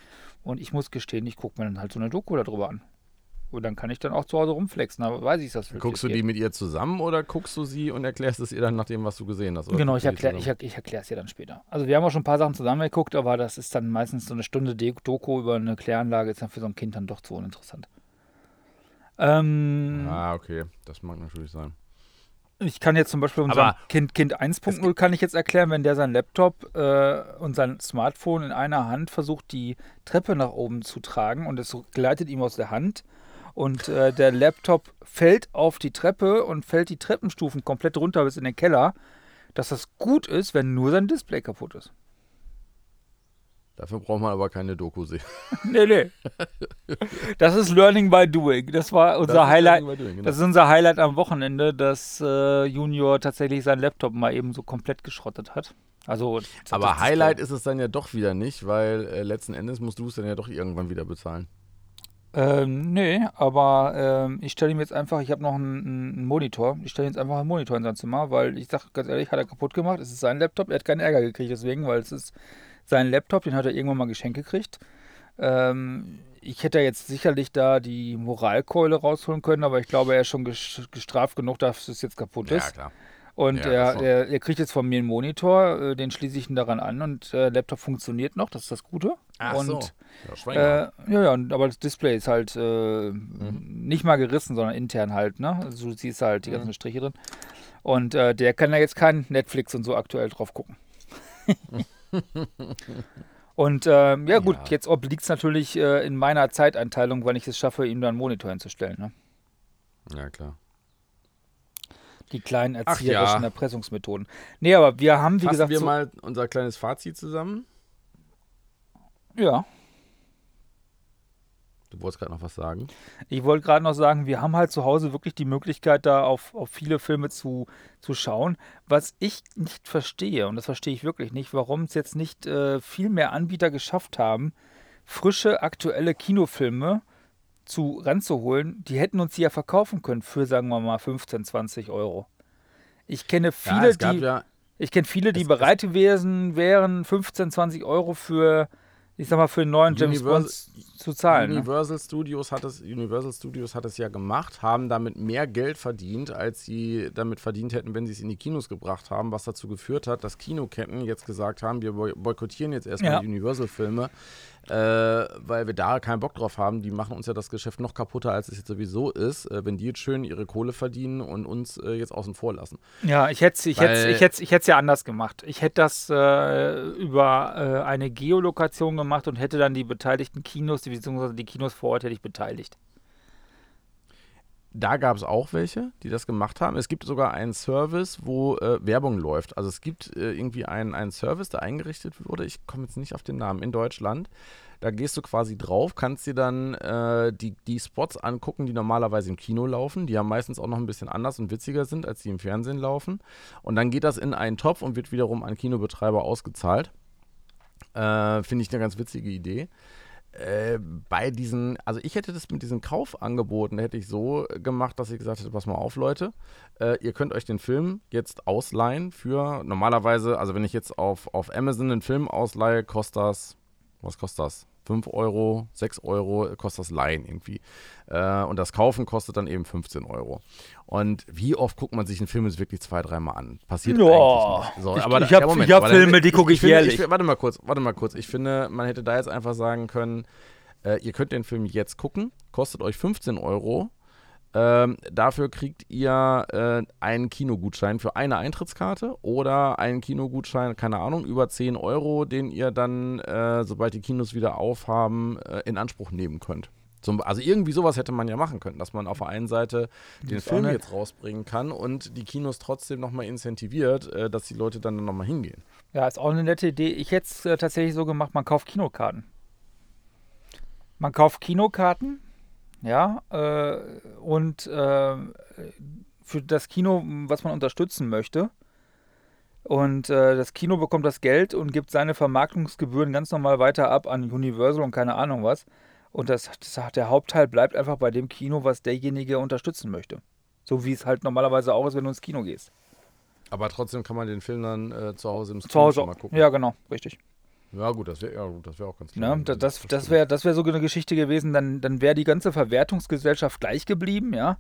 Speaker 2: Und ich muss gestehen, ich gucke mir dann halt so eine Doku darüber an. Und dann kann ich dann auch zu Hause rumflexen, aber weiß ich das wirklich.
Speaker 1: Guckst du die
Speaker 2: geht.
Speaker 1: mit ihr zusammen oder guckst du sie und erklärst es ihr dann nach dem, was du gesehen hast?
Speaker 2: Genau, ich
Speaker 1: ihr
Speaker 2: erkläre ich, ich erklär es dir dann später. Also wir haben auch schon ein paar Sachen zusammen geguckt, aber das ist dann meistens so eine Stunde De- Doku über eine Kläranlage, ist dann für so ein Kind dann doch zu uninteressant. Ähm,
Speaker 1: Ah, okay. Das mag natürlich sein.
Speaker 2: Ich kann jetzt zum Beispiel unserem
Speaker 1: Aber
Speaker 2: Kind, kind 1.0 kann ich jetzt erklären, wenn der sein Laptop äh, und sein Smartphone in einer Hand versucht, die Treppe nach oben zu tragen und es gleitet ihm aus der Hand und äh, der Laptop fällt auf die Treppe und fällt die Treppenstufen komplett runter bis in den Keller, dass das gut ist, wenn nur sein Display kaputt ist.
Speaker 1: Dafür braucht man aber keine Doku sehen.
Speaker 2: nee, nee. Das ist Learning by Doing. Das war unser
Speaker 1: Das
Speaker 2: Highlight.
Speaker 1: Doing, genau.
Speaker 2: Das ist unser Highlight am Wochenende, dass äh, Junior tatsächlich seinen Laptop mal eben so komplett geschrottet hat. Also,
Speaker 1: aber Highlight ist es dann ja doch wieder nicht, weil äh, letzten Endes musst du es dann ja doch irgendwann wieder bezahlen.
Speaker 2: Ähm, nee, aber ähm, ich stelle ihm jetzt einfach, ich habe noch einen, einen Monitor, ich stelle jetzt einfach einen Monitor in sein Zimmer, weil ich sage ganz ehrlich, hat er kaputt gemacht, es ist sein Laptop, er hat keinen Ärger gekriegt deswegen, weil es ist sein Laptop, den hat er irgendwann mal geschenkt gekriegt. Ähm, ich hätte jetzt sicherlich da die Moralkeule rausholen können, aber ich glaube, er ist schon ges- gestraft genug, dass es jetzt kaputt ist.
Speaker 1: klar.
Speaker 2: Und
Speaker 1: Ja,
Speaker 2: er, er, er kriegt jetzt von mir einen Monitor, äh, den schließe ich ihn daran an und der Laptop funktioniert noch, das ist das Gute.
Speaker 1: Ach
Speaker 2: und
Speaker 1: so. Ja,
Speaker 2: äh, ja, ja, aber das Display ist halt äh, nicht mal gerissen, sondern intern halt, ne? Also du siehst halt die
Speaker 1: Mhm.
Speaker 2: ganzen Striche drin. Und äh, der kann da jetzt kein Netflix und so aktuell drauf gucken. und ähm, ja gut,
Speaker 1: Ja.
Speaker 2: jetzt obliegt es natürlich äh, in meiner Zeiteinteilung, wann ich es schaffe, ihm dann einen Monitor hinzustellen, ne?
Speaker 1: ja, klar.
Speaker 2: Die kleinen erzieherischen
Speaker 1: ja.
Speaker 2: Erpressungsmethoden. Nee, aber wir haben, wie
Speaker 1: Fassen
Speaker 2: gesagt,
Speaker 1: wir
Speaker 2: so,
Speaker 1: mal unser kleines Fazit zusammen.
Speaker 2: ja.
Speaker 1: Du wolltest gerade noch was sagen.
Speaker 2: Ich wollte gerade noch sagen, wir haben halt zu Hause wirklich die Möglichkeit, da auf, auf viele Filme zu, zu schauen. Was ich nicht verstehe, und das verstehe ich wirklich nicht, warum es jetzt nicht äh, viel mehr Anbieter geschafft haben, frische, aktuelle Kinofilme zu ranzuholen. Die hätten uns die ja verkaufen können für, sagen wir mal, 15, 20 Euro. Ich kenne
Speaker 1: ja,
Speaker 2: viele,
Speaker 1: gab
Speaker 2: die,
Speaker 1: ja,
Speaker 2: ich kenne viele, die
Speaker 1: es-
Speaker 2: bereit gewesen wären, 15, 20 Euro für, ich sag mal, für einen neuen James
Speaker 1: Universal-
Speaker 2: Bond zu zahlen. Ne?
Speaker 1: Universal Studios hat es Universal Studios hat es ja gemacht, haben damit mehr Geld verdient, als sie damit verdient hätten, wenn sie es in die Kinos gebracht haben, was dazu geführt hat, dass Kinoketten jetzt gesagt haben, wir boy- boykottieren jetzt erstmal
Speaker 2: Ja.
Speaker 1: die Universal Filme, äh, weil wir da keinen Bock drauf haben. Die machen uns ja das Geschäft noch kaputter, als es jetzt sowieso ist, äh, wenn die jetzt schön ihre Kohle verdienen und uns äh, jetzt außen vor lassen.
Speaker 2: Ja, ich hätte es ich hätt's, ich hätt's, ich hätt's ja anders gemacht. Ich hätte das äh, über äh, eine Geolokation gemacht und hätte dann die beteiligten Kinos, die, beziehungsweise die Kinos vor Ort, hätte ich beteiligt.
Speaker 1: Da gab es auch welche, die das gemacht haben. Es gibt sogar einen Service, wo äh, Werbung läuft. Also es gibt äh, irgendwie einen, einen Service, der eingerichtet wurde. Ich komme jetzt nicht auf den Namen in Deutschland. Da gehst du quasi drauf, kannst dir dann äh, die, die Spots angucken, die normalerweise im Kino laufen, die ja meistens auch noch ein bisschen anders und witziger sind, als die im Fernsehen laufen. Und dann geht das in einen Topf und wird wiederum an Kinobetreiber ausgezahlt. Äh, Finde ich eine ganz witzige Idee. Äh, bei diesen, also ich hätte das mit diesen Kaufangeboten, hätte ich so gemacht, dass ich gesagt hätte, pass mal auf, Leute, äh, ihr könnt euch den Film jetzt ausleihen für, normalerweise, also wenn ich jetzt auf, auf Amazon einen Film ausleihe, kostet das, was kostet das? 5 Euro, 6 Euro kostet das Leihen irgendwie. Äh, und das Kaufen kostet dann eben 15 Euro. Und wie oft guckt man sich einen Film jetzt wirklich zwei, dreimal an? Passiert
Speaker 2: Joa.
Speaker 1: eigentlich nicht. So,
Speaker 2: Ich-
Speaker 1: aber
Speaker 2: ich
Speaker 1: da-
Speaker 2: hab-
Speaker 1: ja, Moment,
Speaker 2: ich hab Filme, die guck ich
Speaker 1: finde-
Speaker 2: jährlich.
Speaker 1: Ich, warte mal kurz, warte mal kurz. Ich finde, man hätte da jetzt einfach sagen können, äh, ihr könnt den Film jetzt gucken, kostet euch 15 Euro. Ähm, dafür kriegt ihr äh, einen Kinogutschein für eine Eintrittskarte oder einen Kinogutschein, keine Ahnung, über 10 Euro, den ihr dann, äh, sobald die Kinos wieder aufhaben, äh, in Anspruch nehmen könnt. Zum, also irgendwie sowas hätte man ja machen können, dass man auf der einen Seite den
Speaker 2: auch
Speaker 1: Film jetzt rausbringen kann und die Kinos trotzdem nochmal incentiviert, äh, dass die Leute dann nochmal hingehen.
Speaker 2: Ja, ist auch eine nette Idee. Ich hätte es äh, tatsächlich so gemacht, man kauft Kinokarten. Man kauft Kinokarten, ja, äh, und äh, für das Kino, was man unterstützen möchte. Und äh, das Kino bekommt das Geld und gibt seine Vermarktungsgebühren ganz normal weiter ab an Universal und keine Ahnung was. Und das, das, der Hauptteil bleibt einfach bei dem Kino, was derjenige unterstützen möchte. So wie es halt normalerweise auch ist, wenn du ins Kino gehst.
Speaker 1: Aber trotzdem kann man den Film dann äh, zu Hause im
Speaker 2: Zu
Speaker 1: Stream
Speaker 2: Hause.
Speaker 1: mal gucken.
Speaker 2: Ja, genau, richtig.
Speaker 1: Ja, gut, das wäre ja, gut, das wär auch ganz
Speaker 2: Ne?
Speaker 1: klar.
Speaker 2: Da- Das, das wäre das wär so eine Geschichte gewesen, dann, dann wäre die ganze Verwertungsgesellschaft gleich geblieben, ja.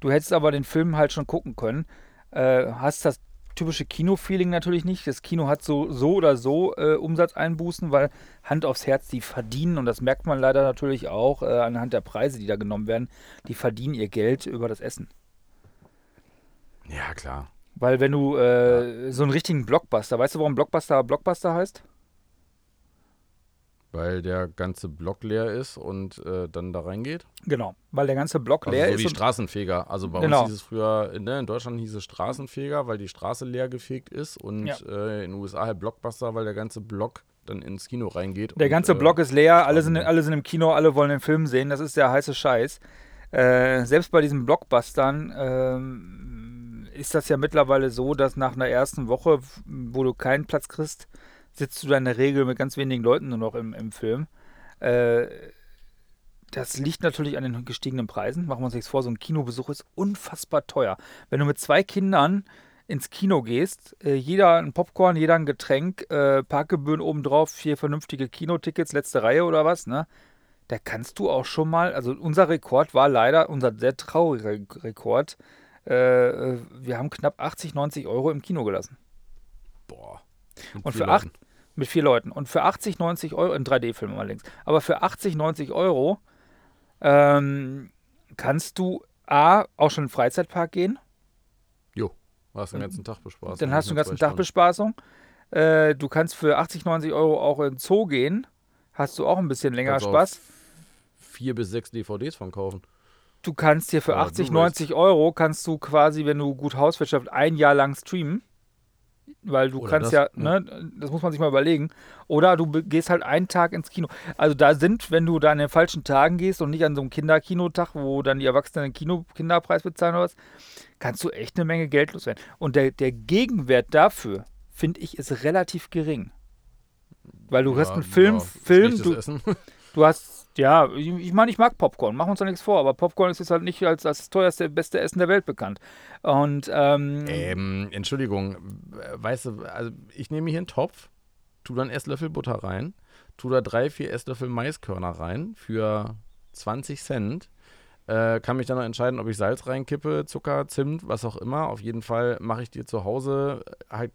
Speaker 2: Du hättest aber den Film halt schon gucken können. Äh, hast das typische Kino-Feeling natürlich nicht. Das Kino hat so, so oder so äh, Umsatzeinbußen, weil Hand aufs Herz, die verdienen, und das merkt man leider natürlich auch äh, anhand der Preise, die da genommen werden, die verdienen ihr Geld über das Essen.
Speaker 1: Ja, klar.
Speaker 2: Weil wenn du äh, so einen richtigen Blockbuster, weißt du, warum Blockbuster Blockbuster heißt?
Speaker 1: Weil der ganze Block leer ist und äh, dann da reingeht.
Speaker 2: Genau, weil der ganze Block
Speaker 1: Also
Speaker 2: leer
Speaker 1: so
Speaker 2: ist.
Speaker 1: wie
Speaker 2: und-
Speaker 1: Straßenfeger. Also bei
Speaker 2: Genau.
Speaker 1: uns hieß es früher, ne, in Deutschland hieß es Straßenfeger, weil die Straße leer gefegt ist. Und
Speaker 2: Ja.
Speaker 1: äh, in den USA halt Blockbuster, weil der ganze Block dann ins Kino reingeht.
Speaker 2: Der
Speaker 1: und,
Speaker 2: ganze
Speaker 1: äh,
Speaker 2: Block ist leer, alle sind, alle sind im Kino, alle wollen den Film sehen, das ist der heiße Scheiß. Äh, selbst bei diesen Blockbustern ähm, ist das ja mittlerweile so, dass nach einer ersten Woche, wo du keinen Platz kriegst, sitzt du da in der Regel mit ganz wenigen Leuten nur noch im, im Film. Äh, das liegt natürlich an den gestiegenen Preisen. Machen wir uns nichts vor, so ein Kinobesuch ist unfassbar teuer. Wenn du mit zwei Kindern ins Kino gehst, äh, jeder ein Popcorn, jeder ein Getränk, äh, Parkgebühren obendrauf, vier vernünftige Kinotickets, letzte Reihe oder was, ne? Da kannst du auch schon mal, also unser Rekord war leider, unser sehr trauriger Rekord, äh, wir haben knapp 80, 90 Euro im Kino gelassen.
Speaker 1: Boah.
Speaker 2: Und
Speaker 1: vier
Speaker 2: für acht. Mit vier Leuten. Und für 80, 90 Euro, in 3D-Film allerdings, aber für 80, 90 Euro ähm, kannst du A, auch schon in den Freizeitpark gehen.
Speaker 1: Jo, hast den ganzen Tag bespaßt.
Speaker 2: Dann hast du den ganzen Tag Bespaßung. Äh, du kannst für 80, 90 Euro auch in den Zoo gehen. Hast du auch ein bisschen länger
Speaker 1: Kannst
Speaker 2: Spaß.
Speaker 1: Vier bis sechs DVDs von kaufen.
Speaker 2: Du kannst dir für
Speaker 1: Oder
Speaker 2: 80,
Speaker 1: Blu-rays.
Speaker 2: 90 Euro kannst du quasi, wenn du gut Hauswirtschaft, ein Jahr lang streamen. Weil du
Speaker 1: Oder
Speaker 2: kannst
Speaker 1: das,
Speaker 2: ja, ne, das muss man sich mal überlegen. Oder du gehst halt einen Tag ins Kino. Also da sind, wenn du da an den falschen Tagen gehst und nicht an so einem Kinderkinotag, wo dann die Erwachsenen den Kino Kinderpreis bezahlen oder was, kannst du echt eine Menge Geld loswerden. Und der, der Gegenwert dafür, finde ich, ist relativ gering. Weil du hast einen Film,
Speaker 1: ja,
Speaker 2: Film, du. Du hast, ja, ich, meine, ich mag Popcorn, machen uns da nichts vor, aber Popcorn ist jetzt halt nicht als das teuerste, beste Essen der Welt bekannt. Und, ähm,
Speaker 1: Ähm, Entschuldigung, weißt du, also ich nehme hier einen Topf, tu da einen Esslöffel Butter rein, tu da drei, vier Esslöffel Maiskörner rein für 20 Cent. Äh, kann mich dann noch entscheiden, ob ich Salz reinkippe, Zucker, Zimt, was auch immer. Auf jeden Fall mache ich dir zu Hause halt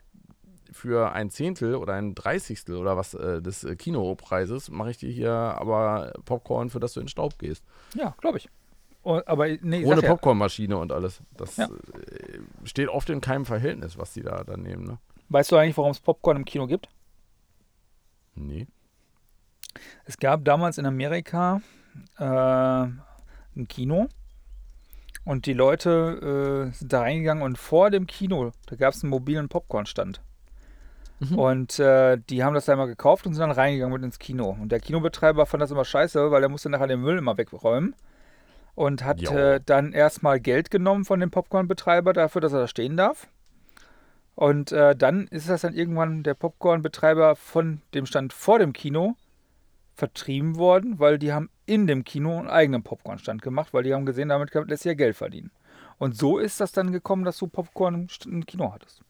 Speaker 1: für ein Zehntel oder ein Dreißigstel oder was äh, des äh, Kinopreises, mache ich dir hier aber Popcorn, für das du in den Staub gehst.
Speaker 2: ja, glaube ich. Oh, aber nee,
Speaker 1: Ohne
Speaker 2: ja,
Speaker 1: Popcornmaschine und alles. Das
Speaker 2: Ja.
Speaker 1: äh, steht oft in keinem Verhältnis, was die da dann nehmen. Ne?
Speaker 2: weißt du eigentlich, warum es Popcorn im Kino gibt?
Speaker 1: Nee.
Speaker 2: Es gab damals in Amerika äh, ein Kino und die Leute äh, sind da reingegangen und vor dem Kino, da gab es einen mobilen Popcornstand. Mhm. Und äh, die haben das da immer gekauft und sind dann reingegangen mit ins Kino. Und der Kinobetreiber fand das immer scheiße, weil er musste nachher den Müll immer wegräumen. Und hat äh, dann erstmal Geld genommen von dem Popcornbetreiber dafür, dass er da stehen darf. Und äh, dann ist das dann irgendwann der Popcornbetreiber von dem Stand vor dem Kino vertrieben worden, weil die haben in dem Kino einen eigenen Popcornstand gemacht, weil die haben gesehen, damit lässt sich ja Geld verdienen. Und so ist das dann gekommen, dass du Popcorn im Kino hattest.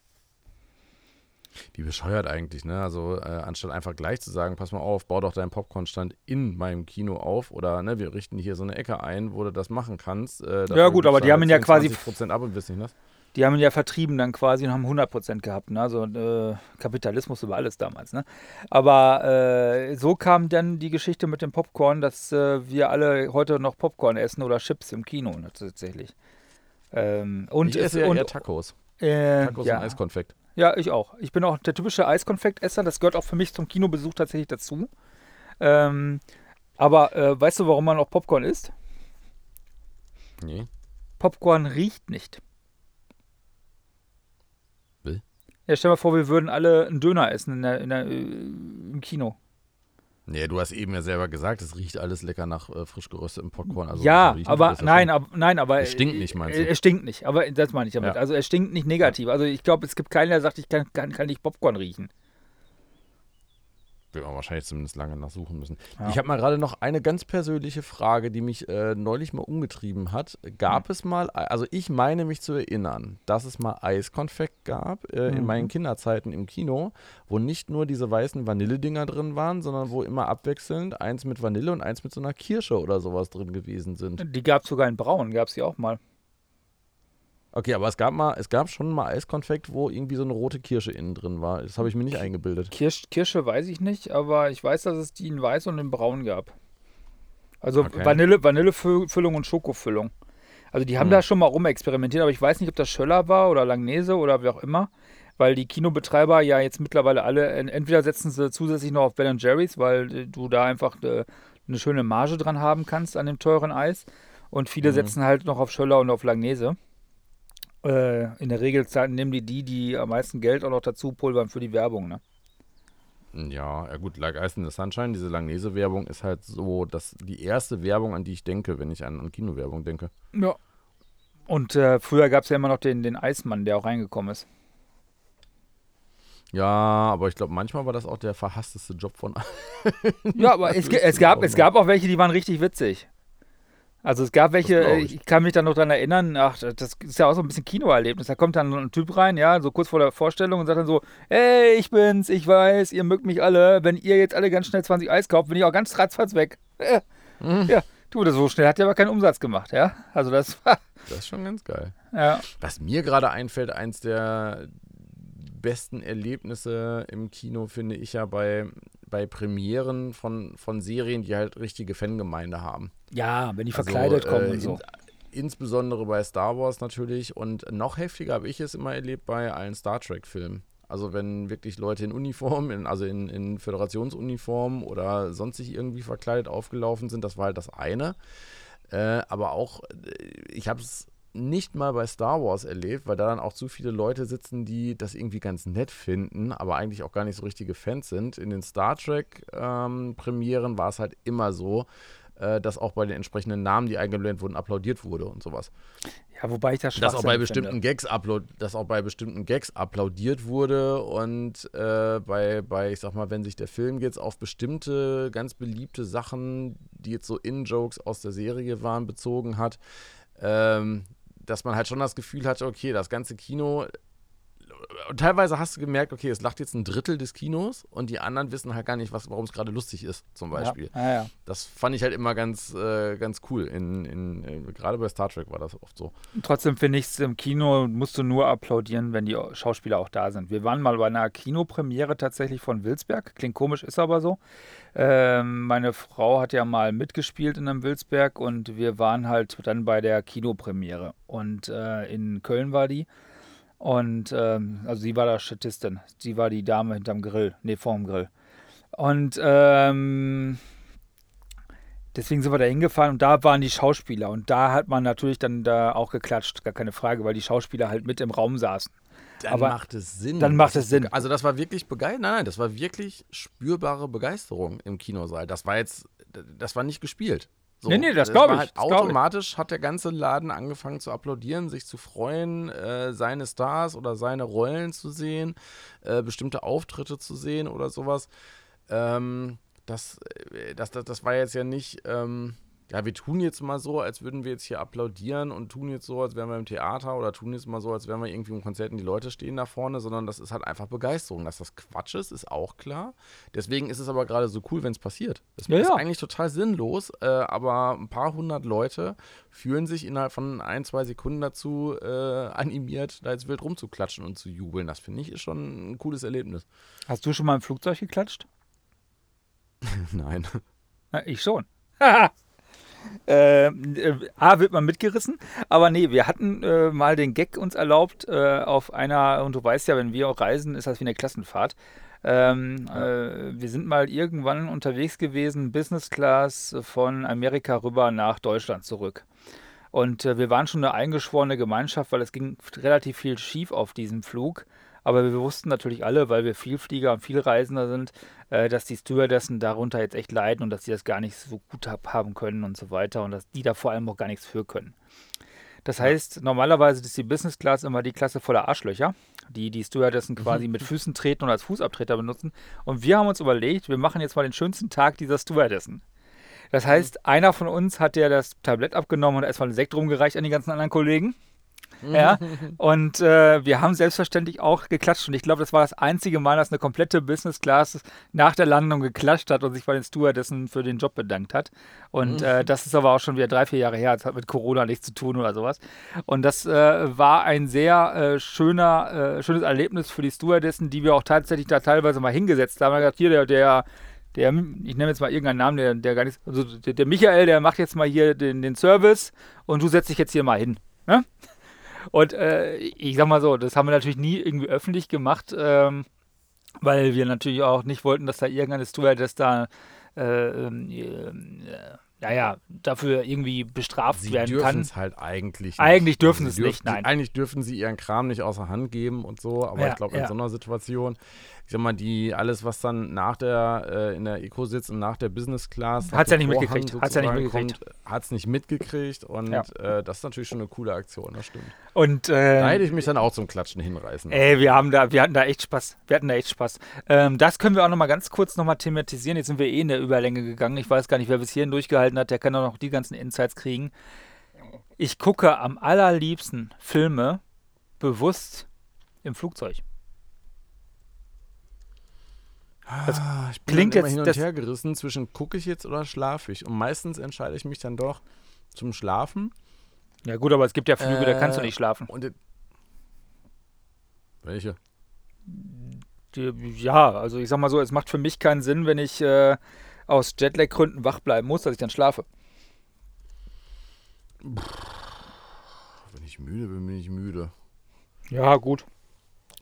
Speaker 1: Wie bescheuert eigentlich, ne? Also äh, anstatt einfach gleich zu sagen, pass mal auf, bau doch deinen Popcornstand in meinem Kino auf oder ne, wir richten hier so eine Ecke ein, wo du das machen kannst.
Speaker 2: Äh, ja gut, aber die haben ihn ja quasi
Speaker 1: Prozent ab und wissen nicht was.
Speaker 2: Die haben ihn ja vertrieben dann quasi und haben 100% gehabt. Ne? Also äh, Kapitalismus über alles damals. Ne? Aber äh, so kam dann die Geschichte mit dem Popcorn, dass äh, wir alle heute noch Popcorn essen oder Chips im Kino ne, tatsächlich.
Speaker 1: Ähm, und ich esse ja und, Tacos.
Speaker 2: Äh,
Speaker 1: Tacos
Speaker 2: ja.
Speaker 1: und Eiskonfekt.
Speaker 2: Ja, ich auch. Ich bin auch der typische Eiskonfektesser. Das gehört auch für mich zum Kinobesuch tatsächlich dazu. Ähm, aber äh, weißt du, warum man auch Popcorn isst?
Speaker 1: Nee.
Speaker 2: Popcorn riecht nicht.
Speaker 1: Will?
Speaker 2: Ja, stell dir mal vor, wir würden alle einen Döner essen in der, in der, äh, im Kino.
Speaker 1: Nee, du hast eben ja selber gesagt, es riecht alles lecker nach äh, frisch geröstetem Popcorn. Also
Speaker 2: ja, aber nein, ab, nein, aber
Speaker 1: es stinkt nicht, meinst du?
Speaker 2: Es stinkt nicht, aber das meine ich damit. Ja. Also es stinkt nicht negativ. Also ich glaube, es gibt keinen, der sagt, ich kann, kann, kann nicht Popcorn riechen
Speaker 1: wird man wahrscheinlich zumindest lange nachsuchen müssen. Ja. Ich habe mal gerade noch eine ganz persönliche Frage, die mich äh, neulich mal umgetrieben hat. Gab mhm. es mal, also ich meine mich zu erinnern, dass es mal Eiskonfekt gab äh, mhm. in meinen Kinderzeiten im Kino, wo nicht nur diese weißen Vanilledinger drin waren, sondern wo immer abwechselnd eins mit Vanille und eins mit so einer Kirsche oder sowas drin gewesen sind.
Speaker 2: Die gab es sogar in Braun, gab es die auch mal.
Speaker 1: Okay, aber es gab mal, es gab schon mal Eiskonfekt, wo irgendwie so eine rote Kirsche innen drin war. Das habe ich mir nicht eingebildet.
Speaker 2: Kirsch, Kirsche weiß ich nicht, aber ich weiß, dass es die in weiß und in braun gab. Also okay. Vanille, Vanillefüllung und Schokofüllung. Also die haben hm. da schon mal rumexperimentiert, aber ich weiß nicht, ob das Schöller war oder Langnese oder wie auch immer, weil die Kinobetreiber ja jetzt mittlerweile alle, entweder setzen sie zusätzlich noch auf Ben Jerry's, weil äh, du da einfach eine, äh, eine, schöne Marge dran haben kannst an dem teuren Eis und viele mhm. setzen halt noch auf Schöller und auf Langnese. Äh, in der Regel nehmen die die, die am meisten Geld auch noch dazu pulvern für die Werbung, ne?
Speaker 1: Ja, ja gut, Like Ice in the Sunshine, diese Langnese-Werbung ist halt so, dass die erste Werbung, an die ich denke, wenn ich an, an Kinowerbung denke.
Speaker 2: Ja. Und äh, früher gab es ja immer noch den, den Eismann, der auch reingekommen ist.
Speaker 1: Ja, aber ich glaube, manchmal war das auch der verhassteste Job von
Speaker 2: allen. Ja, aber es, es, gab, es gab auch welche, die waren richtig witzig. Also es gab welche, ich. ich. kann mich da noch dran erinnern, ach, das ist ja auch so ein bisschen Kinoerlebnis. Da kommt dann ein Typ rein, ja, so kurz vor der Vorstellung und sagt dann so, hey, ich bin's, ich weiß, ihr mögt mich alle. Wenn ihr jetzt alle ganz schnell 20 Eis kauft, bin ich auch ganz ratzfatz weg. Äh, mhm. Ja, du, das so schnell hat der aber keinen Umsatz gemacht, ja. Also das war...
Speaker 1: Das ist schon ganz geil.
Speaker 2: Ja.
Speaker 1: Was mir gerade einfällt, eins der besten Erlebnisse im Kino finde ich ja bei, bei Premieren von, von Serien, die halt richtige Fangemeinde haben.
Speaker 2: Ja, wenn die also, verkleidet also, kommen äh, und so.
Speaker 1: In, insbesondere bei Star Wars natürlich und noch heftiger habe ich es immer erlebt bei allen Star Trek-Filmen. Also wenn wirklich Leute in Uniform, in, also in, in Föderationsuniform oder sonstig irgendwie verkleidet aufgelaufen sind, das war halt das eine. Äh, aber auch, äh, ich habe es nicht mal bei Star Wars erlebt, weil da dann auch zu viele Leute sitzen, die das irgendwie ganz nett finden, aber eigentlich auch gar nicht so richtige Fans sind. In den Star Trek-Premieren ähm, war es halt immer so, äh, dass auch bei den entsprechenden Namen, die eingeblendet wurden, applaudiert wurde und sowas.
Speaker 2: Ja, wobei ich das
Speaker 1: dass auch bei bestimmten finde. Gags dass auch bei bestimmten Gags applaudiert wurde und äh, bei, bei, ich sag mal, wenn sich der Film jetzt auf bestimmte ganz beliebte Sachen, die jetzt so In-Jokes aus der Serie waren, bezogen hat, ähm, dass man halt schon das Gefühl hatte, okay, das ganze Kino und teilweise hast du gemerkt, okay, es lacht jetzt ein Drittel des Kinos und die anderen wissen halt gar nicht, warum es gerade lustig ist, zum Beispiel.
Speaker 2: Ja, ja, ja.
Speaker 1: Das fand ich halt immer ganz, äh, ganz cool. In, in, in, gerade bei Star Trek war das oft so.
Speaker 2: Trotzdem finde ich es im Kino musst du nur applaudieren, wenn die Schauspieler auch da sind. Wir waren mal bei einer Kinopremiere tatsächlich von Wilsberg. Klingt komisch, ist aber so. Ähm, meine Frau hat ja mal mitgespielt in einem Wilsberg und wir waren halt dann bei der Kinopremiere. Und äh, in Köln war die. Und ähm, also sie war da Statistin. Sie war die Dame hinterm Grill, nee, vorm Grill. Und ähm, deswegen sind wir da hingefahren und da waren die Schauspieler. Und da hat man natürlich dann da auch geklatscht, gar keine Frage, weil die Schauspieler halt mit im Raum saßen.
Speaker 1: Dann
Speaker 2: aber
Speaker 1: macht es Sinn.
Speaker 2: dann macht es Sinn.
Speaker 1: Also das war wirklich begeistert. Nein, nein, das war wirklich spürbare Begeisterung im Kinosaal. Das war jetzt, das war nicht gespielt. So,
Speaker 2: Nee, nee, das
Speaker 1: es
Speaker 2: glaub
Speaker 1: war
Speaker 2: ich,
Speaker 1: Halt
Speaker 2: das glaub ich.
Speaker 1: automatisch hat der ganze Laden angefangen zu applaudieren, sich zu freuen, äh, seine Stars oder seine Rollen zu sehen, äh, bestimmte Auftritte zu sehen oder sowas. Ähm, das, äh, das, das, das war jetzt ja nicht, ähm, ja, wir tun jetzt mal so, als würden wir jetzt hier applaudieren und tun jetzt so, als wären wir im Theater oder tun jetzt mal so, als wären wir irgendwie im Konzert und die Leute stehen da vorne, sondern das ist halt einfach Begeisterung. Dass das Quatsch ist, ist auch klar. Deswegen ist es aber gerade so cool, wenn es passiert. Das
Speaker 2: Ja,
Speaker 1: ist
Speaker 2: ja.
Speaker 1: eigentlich total sinnlos, äh, aber ein paar hundert Leute fühlen sich innerhalb von ein, zwei Sekunden dazu äh, animiert, da jetzt wild rumzuklatschen und zu jubeln. Das finde ich ist schon ein cooles Erlebnis.
Speaker 2: Hast du schon mal im Flugzeug geklatscht?
Speaker 1: Nein.
Speaker 2: Na, ich schon. Ähm, äh, A, wird man mitgerissen, aber nee, wir hatten äh, mal den Gag uns erlaubt äh, auf einer, und du weißt ja, wenn wir auch reisen, ist das wie eine Klassenfahrt. Ähm, äh, wir sind mal irgendwann unterwegs gewesen, Business Class von Amerika rüber nach Deutschland zurück. Und äh, wir waren schon eine eingeschworene Gemeinschaft, weil es ging relativ viel schief auf diesem Flug. Aber wir wussten natürlich alle, weil wir Vielflieger und Vielreisender sind, äh, dass die Stewardessen darunter jetzt echt leiden und dass sie das gar nicht so gut hab, haben können und so weiter und dass die da vor allem auch gar nichts für können. Das heißt, normalerweise ist die Business Class immer die Klasse voller Arschlöcher, die die Stewardessen quasi mit Füßen treten und als Fußabtreter benutzen. Und wir haben uns überlegt, wir machen jetzt mal den schönsten Tag dieser Stewardessen. Das heißt, einer von uns hat ja das Tablett abgenommen und erstmal einen Sekt rumgereicht an die ganzen anderen Kollegen. Ja, und äh, wir haben selbstverständlich auch geklatscht. Und ich glaube, das war das einzige Mal, dass eine komplette Business Class nach der Landung geklatscht hat und sich bei den Stewardessen für den Job bedankt hat. Und äh, das ist aber auch schon wieder drei, vier Jahre her. Das hat mit Corona nichts zu tun oder sowas. Und das äh, war ein sehr äh, schöner, äh, schönes Erlebnis für die Stewardessen, die wir auch tatsächlich da teilweise mal hingesetzt haben. Wir haben gesagt, hier, der, der der, ich nenne jetzt mal irgendeinen Namen, der, der gar nicht, also der, der Michael, der macht jetzt mal hier den, den Service und du setzt dich jetzt hier mal hin. Ne? Und äh, ich sag mal so, das haben wir natürlich nie irgendwie öffentlich gemacht, ähm, weil wir natürlich auch nicht wollten, dass da irgendeine Stewardess da, äh, ähm, äh, naja, dafür irgendwie bestraft
Speaker 1: Sie
Speaker 2: werden
Speaker 1: dürfen
Speaker 2: kann.
Speaker 1: es halt eigentlich nicht.
Speaker 2: Eigentlich dürfen
Speaker 1: Also
Speaker 2: sie es nicht,
Speaker 1: dürfen-
Speaker 2: nein.
Speaker 1: Eigentlich dürfen sie ihren Kram nicht außer Hand geben und so, aber
Speaker 2: Ja,
Speaker 1: ich glaube, in
Speaker 2: ja.
Speaker 1: so einer Situation, ich sag mal, die, alles, was dann nach der, äh, in der Eco sitzt und nach der Business Class.
Speaker 2: Hat's ja nicht mitgekriegt, hat's ja nicht
Speaker 1: mitgekriegt. Hat es nicht mitgekriegt und
Speaker 2: Ja.
Speaker 1: äh, das ist natürlich schon eine coole Aktion, das stimmt.
Speaker 2: Und
Speaker 1: Da
Speaker 2: äh,
Speaker 1: hätte ich mich dann auch zum Klatschen hinreißen.
Speaker 2: Ey, wir haben da, wir hatten da echt Spaß. Wir hatten da echt Spaß. Ähm, das können wir auch noch mal ganz kurz noch mal thematisieren. Jetzt sind wir eh in der Überlänge gegangen. Ich weiß gar nicht, wer bis hierhin durchgehalten hat, der kann auch noch die ganzen Insights kriegen. Ich gucke am allerliebsten Filme bewusst im Flugzeug. Das
Speaker 1: Ah, ich bin
Speaker 2: klingt jetzt-
Speaker 1: hin und
Speaker 2: das-
Speaker 1: her gerissen zwischen gucke ich jetzt oder schlafe ich. Und meistens entscheide ich mich dann doch zum Schlafen.
Speaker 2: Ja gut, aber es gibt ja Flüge, da kannst du
Speaker 1: Äh,
Speaker 2: nicht schlafen.
Speaker 1: Und it- welche?
Speaker 2: Ja, also ich sag mal so, es macht für mich keinen Sinn, wenn ich äh, aus Jetlag-Gründen wach bleiben muss, dass ich dann schlafe.
Speaker 1: Wenn ich müde bin, bin ich müde.
Speaker 2: Ja, gut.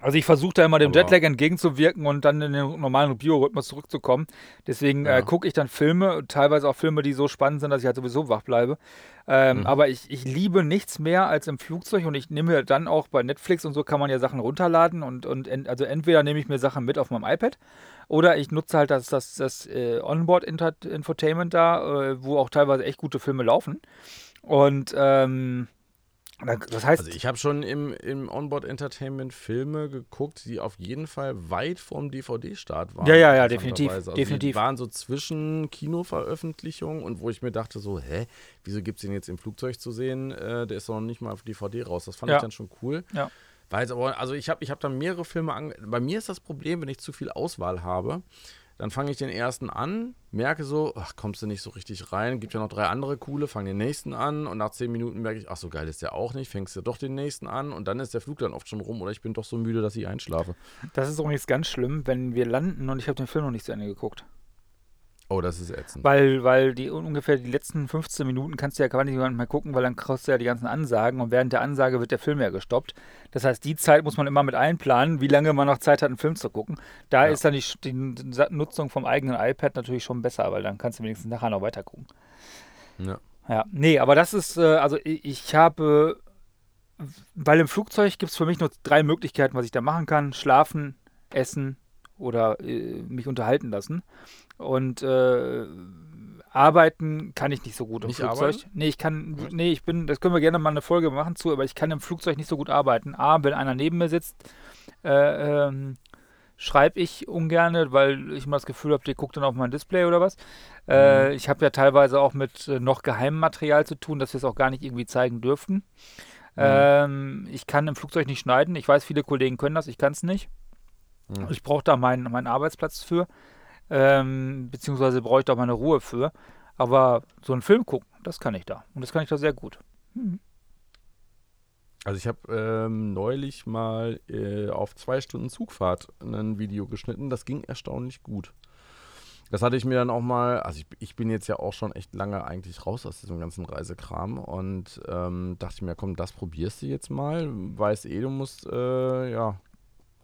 Speaker 2: Also ich versuche da immer dem
Speaker 1: Aber-
Speaker 2: Jetlag entgegenzuwirken und dann in den normalen Biorhythmus zurückzukommen. Deswegen
Speaker 1: Ja.
Speaker 2: äh, gucke ich dann Filme, teilweise auch Filme, die so spannend sind, dass ich halt sowieso wach bleibe. Ähm,
Speaker 1: Mhm.
Speaker 2: Aber ich, ich liebe nichts mehr als im Flugzeug und ich nehme mir dann auch bei Netflix und so kann man ja Sachen runterladen und, und ent, also entweder nehme ich mir Sachen mit auf meinem iPad oder ich nutze halt das, das, das äh, Onboard-Infotainment da, äh, wo auch teilweise echt gute Filme laufen. Und ähm, das heißt,
Speaker 1: Also ich habe schon im, im Onboard Entertainment Filme geguckt, die auf jeden Fall weit vorm DVD-Start waren.
Speaker 2: Ja, ja, ja, definitiv,
Speaker 1: Also
Speaker 2: definitiv.
Speaker 1: Die waren so zwischen Kinoveröffentlichungen und wo ich mir dachte so, hä, wieso gibt es den jetzt im Flugzeug zu sehen? Äh, der ist doch noch nicht mal auf DVD raus. Das fand
Speaker 2: Ja.
Speaker 1: ich dann schon cool.
Speaker 2: Ja.
Speaker 1: Jetzt aber, also ich habe ich hab dann mehrere Filme ange Bei mir ist das Problem, wenn ich zu viel Auswahl habe, dann fange ich den ersten an, merke so, ach, kommst du nicht so richtig rein, gibt ja noch drei andere coole, fange den nächsten an und nach zehn Minuten merke ich, ach, so geil ist der auch nicht, fängst du doch den nächsten an und dann ist der Flug dann oft schon rum oder ich bin doch so müde, dass ich einschlafe.
Speaker 2: Das ist übrigens ganz schlimm, wenn wir landen und ich habe den Film noch nicht zu Ende geguckt.
Speaker 1: Oh, das ist ätzend.
Speaker 2: Weil, weil die ungefähr die letzten 15 Minuten kannst du ja gar nicht mehr gucken, weil dann kriegst du ja die ganzen Ansagen und während der Ansage wird der Film ja gestoppt. Das heißt, die Zeit muss man immer mit einplanen, wie lange man noch Zeit hat, einen Film zu gucken. Da
Speaker 1: Ja.
Speaker 2: ist dann die, die Nutzung vom eigenen iPad natürlich schon besser, weil dann kannst du wenigstens nachher noch weiter gucken.
Speaker 1: Ja.
Speaker 2: Ja, nee, aber das ist, äh, also ich habe Weil im Flugzeug gibt es für mich nur drei Möglichkeiten, was ich da machen kann. Schlafen, essen oder äh, mich unterhalten lassen. Und äh, arbeiten kann ich nicht so gut im
Speaker 1: Nicht
Speaker 2: Flugzeug.
Speaker 1: arbeiten?
Speaker 2: Nee, ich kann, nee, ich bin, das können wir gerne mal eine Folge machen zu, aber ich kann im Flugzeug nicht so gut arbeiten. A, wenn einer neben mir sitzt, äh, ähm, schreibe ich ungerne, weil ich immer das Gefühl habe, der guckt dann auf mein Display oder was. Äh, ich habe ja teilweise auch mit äh, noch geheimem Material zu tun, dass wir es auch gar nicht irgendwie zeigen dürften. Ähm, ich kann im Flugzeug nicht schneiden. Ich weiß, viele Kollegen können das, ich kann es nicht.
Speaker 1: Mhm.
Speaker 2: Ich brauche da meinen, meinen Arbeitsplatz für, ähm, beziehungsweise brauche ich da meine Ruhe für. Aber so einen Film gucken, das kann ich da. Und das kann ich da sehr gut.
Speaker 1: Also ich habe ähm, neulich mal äh, auf zwei Stunden Zugfahrt ein Video geschnitten. Das ging erstaunlich gut. Das hatte ich mir dann auch mal, also ich, ich bin jetzt ja auch schon echt lange eigentlich raus aus diesem ganzen Reisekram und ähm, dachte mir, komm, das probierst du jetzt mal. Weißt eh, du musst äh, ja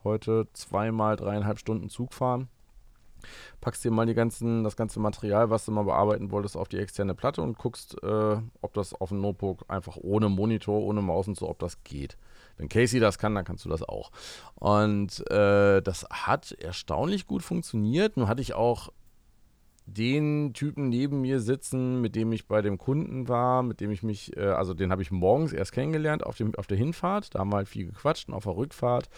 Speaker 1: heute zweimal dreieinhalb Stunden Zug fahren. Packst dir mal die ganzen, das ganze Material, was du mal bearbeiten wolltest, auf die externe Platte und guckst, äh, ob das auf dem Notebook einfach ohne Monitor, ohne Maus und so, ob das geht. Wenn Casey das kann, dann kannst du das auch. Und äh, das hat erstaunlich gut funktioniert. Nun hatte ich auch den Typen neben mir sitzen, mit dem ich bei dem Kunden war, mit dem ich mich, äh, also den habe ich morgens erst kennengelernt auf, dem, auf der Hinfahrt. Da haben wir halt viel gequatscht und auf der Rückfahrt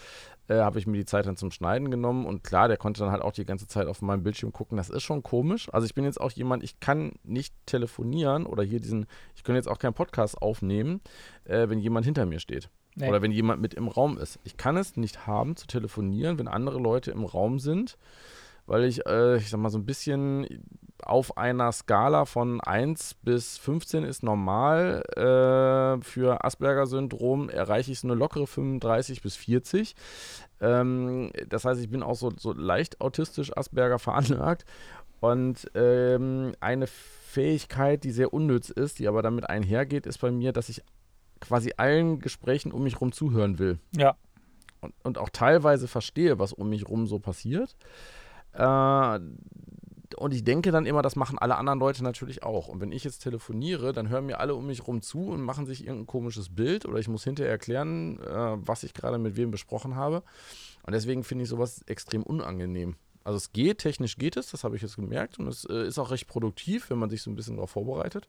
Speaker 1: äh, habe ich mir die Zeit dann zum Schneiden genommen und klar, der konnte dann halt auch die ganze Zeit auf meinem Bildschirm gucken. Das ist schon komisch. Also ich bin jetzt auch jemand, ich kann nicht telefonieren oder hier diesen, ich kann jetzt auch keinen Podcast aufnehmen, äh, wenn jemand hinter mir steht.
Speaker 2: Nee.
Speaker 1: Oder wenn jemand mit im Raum ist. Ich kann es nicht haben zu telefonieren, wenn andere Leute im Raum sind, weil ich, äh, ich sag mal, so ein bisschen auf einer Skala von 1 bis 15 ist normal. Äh, für Asperger-Syndrom erreiche ich so eine lockere 35 bis 40. Ähm, das heißt, ich bin auch so, so leicht autistisch Asperger veranlagt. Und ähm, eine Fähigkeit, die sehr unnütz ist, die aber damit einhergeht, ist bei mir, dass ich quasi allen Gesprächen um mich rum zuhören will
Speaker 2: Ja.
Speaker 1: und, und auch teilweise verstehe, was um mich rum so passiert. Äh, und ich denke dann immer, das machen alle anderen Leute natürlich auch. Und wenn ich jetzt telefoniere, dann hören mir alle um mich rum zu und machen sich irgendein komisches Bild oder ich muss hinterher erklären, äh, was ich gerade mit wem besprochen habe. Und deswegen finde ich sowas extrem unangenehm. Also es geht, technisch geht es, das habe ich jetzt gemerkt und es äh, ist auch recht produktiv, wenn man sich so ein bisschen darauf vorbereitet.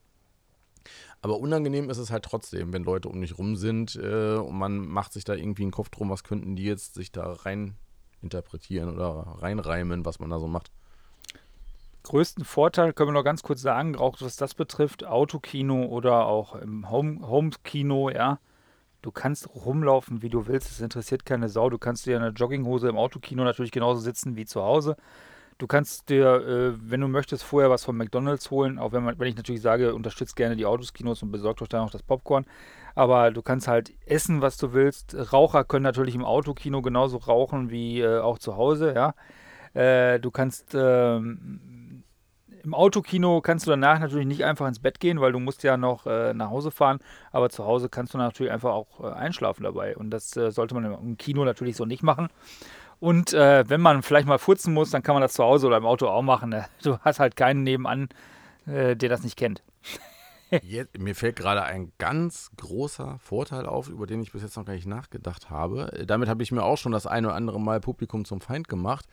Speaker 1: Aber unangenehm ist es halt trotzdem, wenn Leute um mich rum sind äh, und man macht sich da irgendwie einen Kopf drum, was könnten die jetzt sich da rein interpretieren oder reinreimen, was man da so macht.
Speaker 2: Größten Vorteil können wir noch ganz kurz sagen, auch was das betrifft, Autokino oder auch im Home- Home-Kino, ja. Du kannst rumlaufen, wie du willst, es interessiert keine Sau. Du kannst dir in einer Jogginghose im Autokino natürlich genauso sitzen wie zu Hause. Du kannst dir, äh, wenn du möchtest, vorher was von McDonalds holen, auch wenn, man, wenn ich natürlich sage, unterstützt gerne die Autoskinos und besorgt euch dann auch das Popcorn. Aber du kannst halt essen, was du willst. Raucher können natürlich im Autokino genauso rauchen wie äh, auch zu Hause, ja. Äh, du kannst ähm, im Autokino kannst du danach natürlich nicht einfach ins Bett gehen, weil du musst ja noch äh, nach Hause fahren. Aber zu Hause kannst du natürlich einfach auch äh, einschlafen dabei. Und das äh, sollte man im, im Kino natürlich so nicht machen. Und äh, wenn man vielleicht mal furzen muss, dann kann man das zu Hause oder im Auto auch machen. ne? Du hast halt keinen nebenan, äh, der das nicht kennt.
Speaker 1: Jetzt, mir fällt gerade ein ganz großer Vorteil auf, über den ich bis jetzt noch gar nicht nachgedacht habe. Äh, Damit habe ich mir auch schon das eine oder andere Mal Publikum zum Feind gemacht.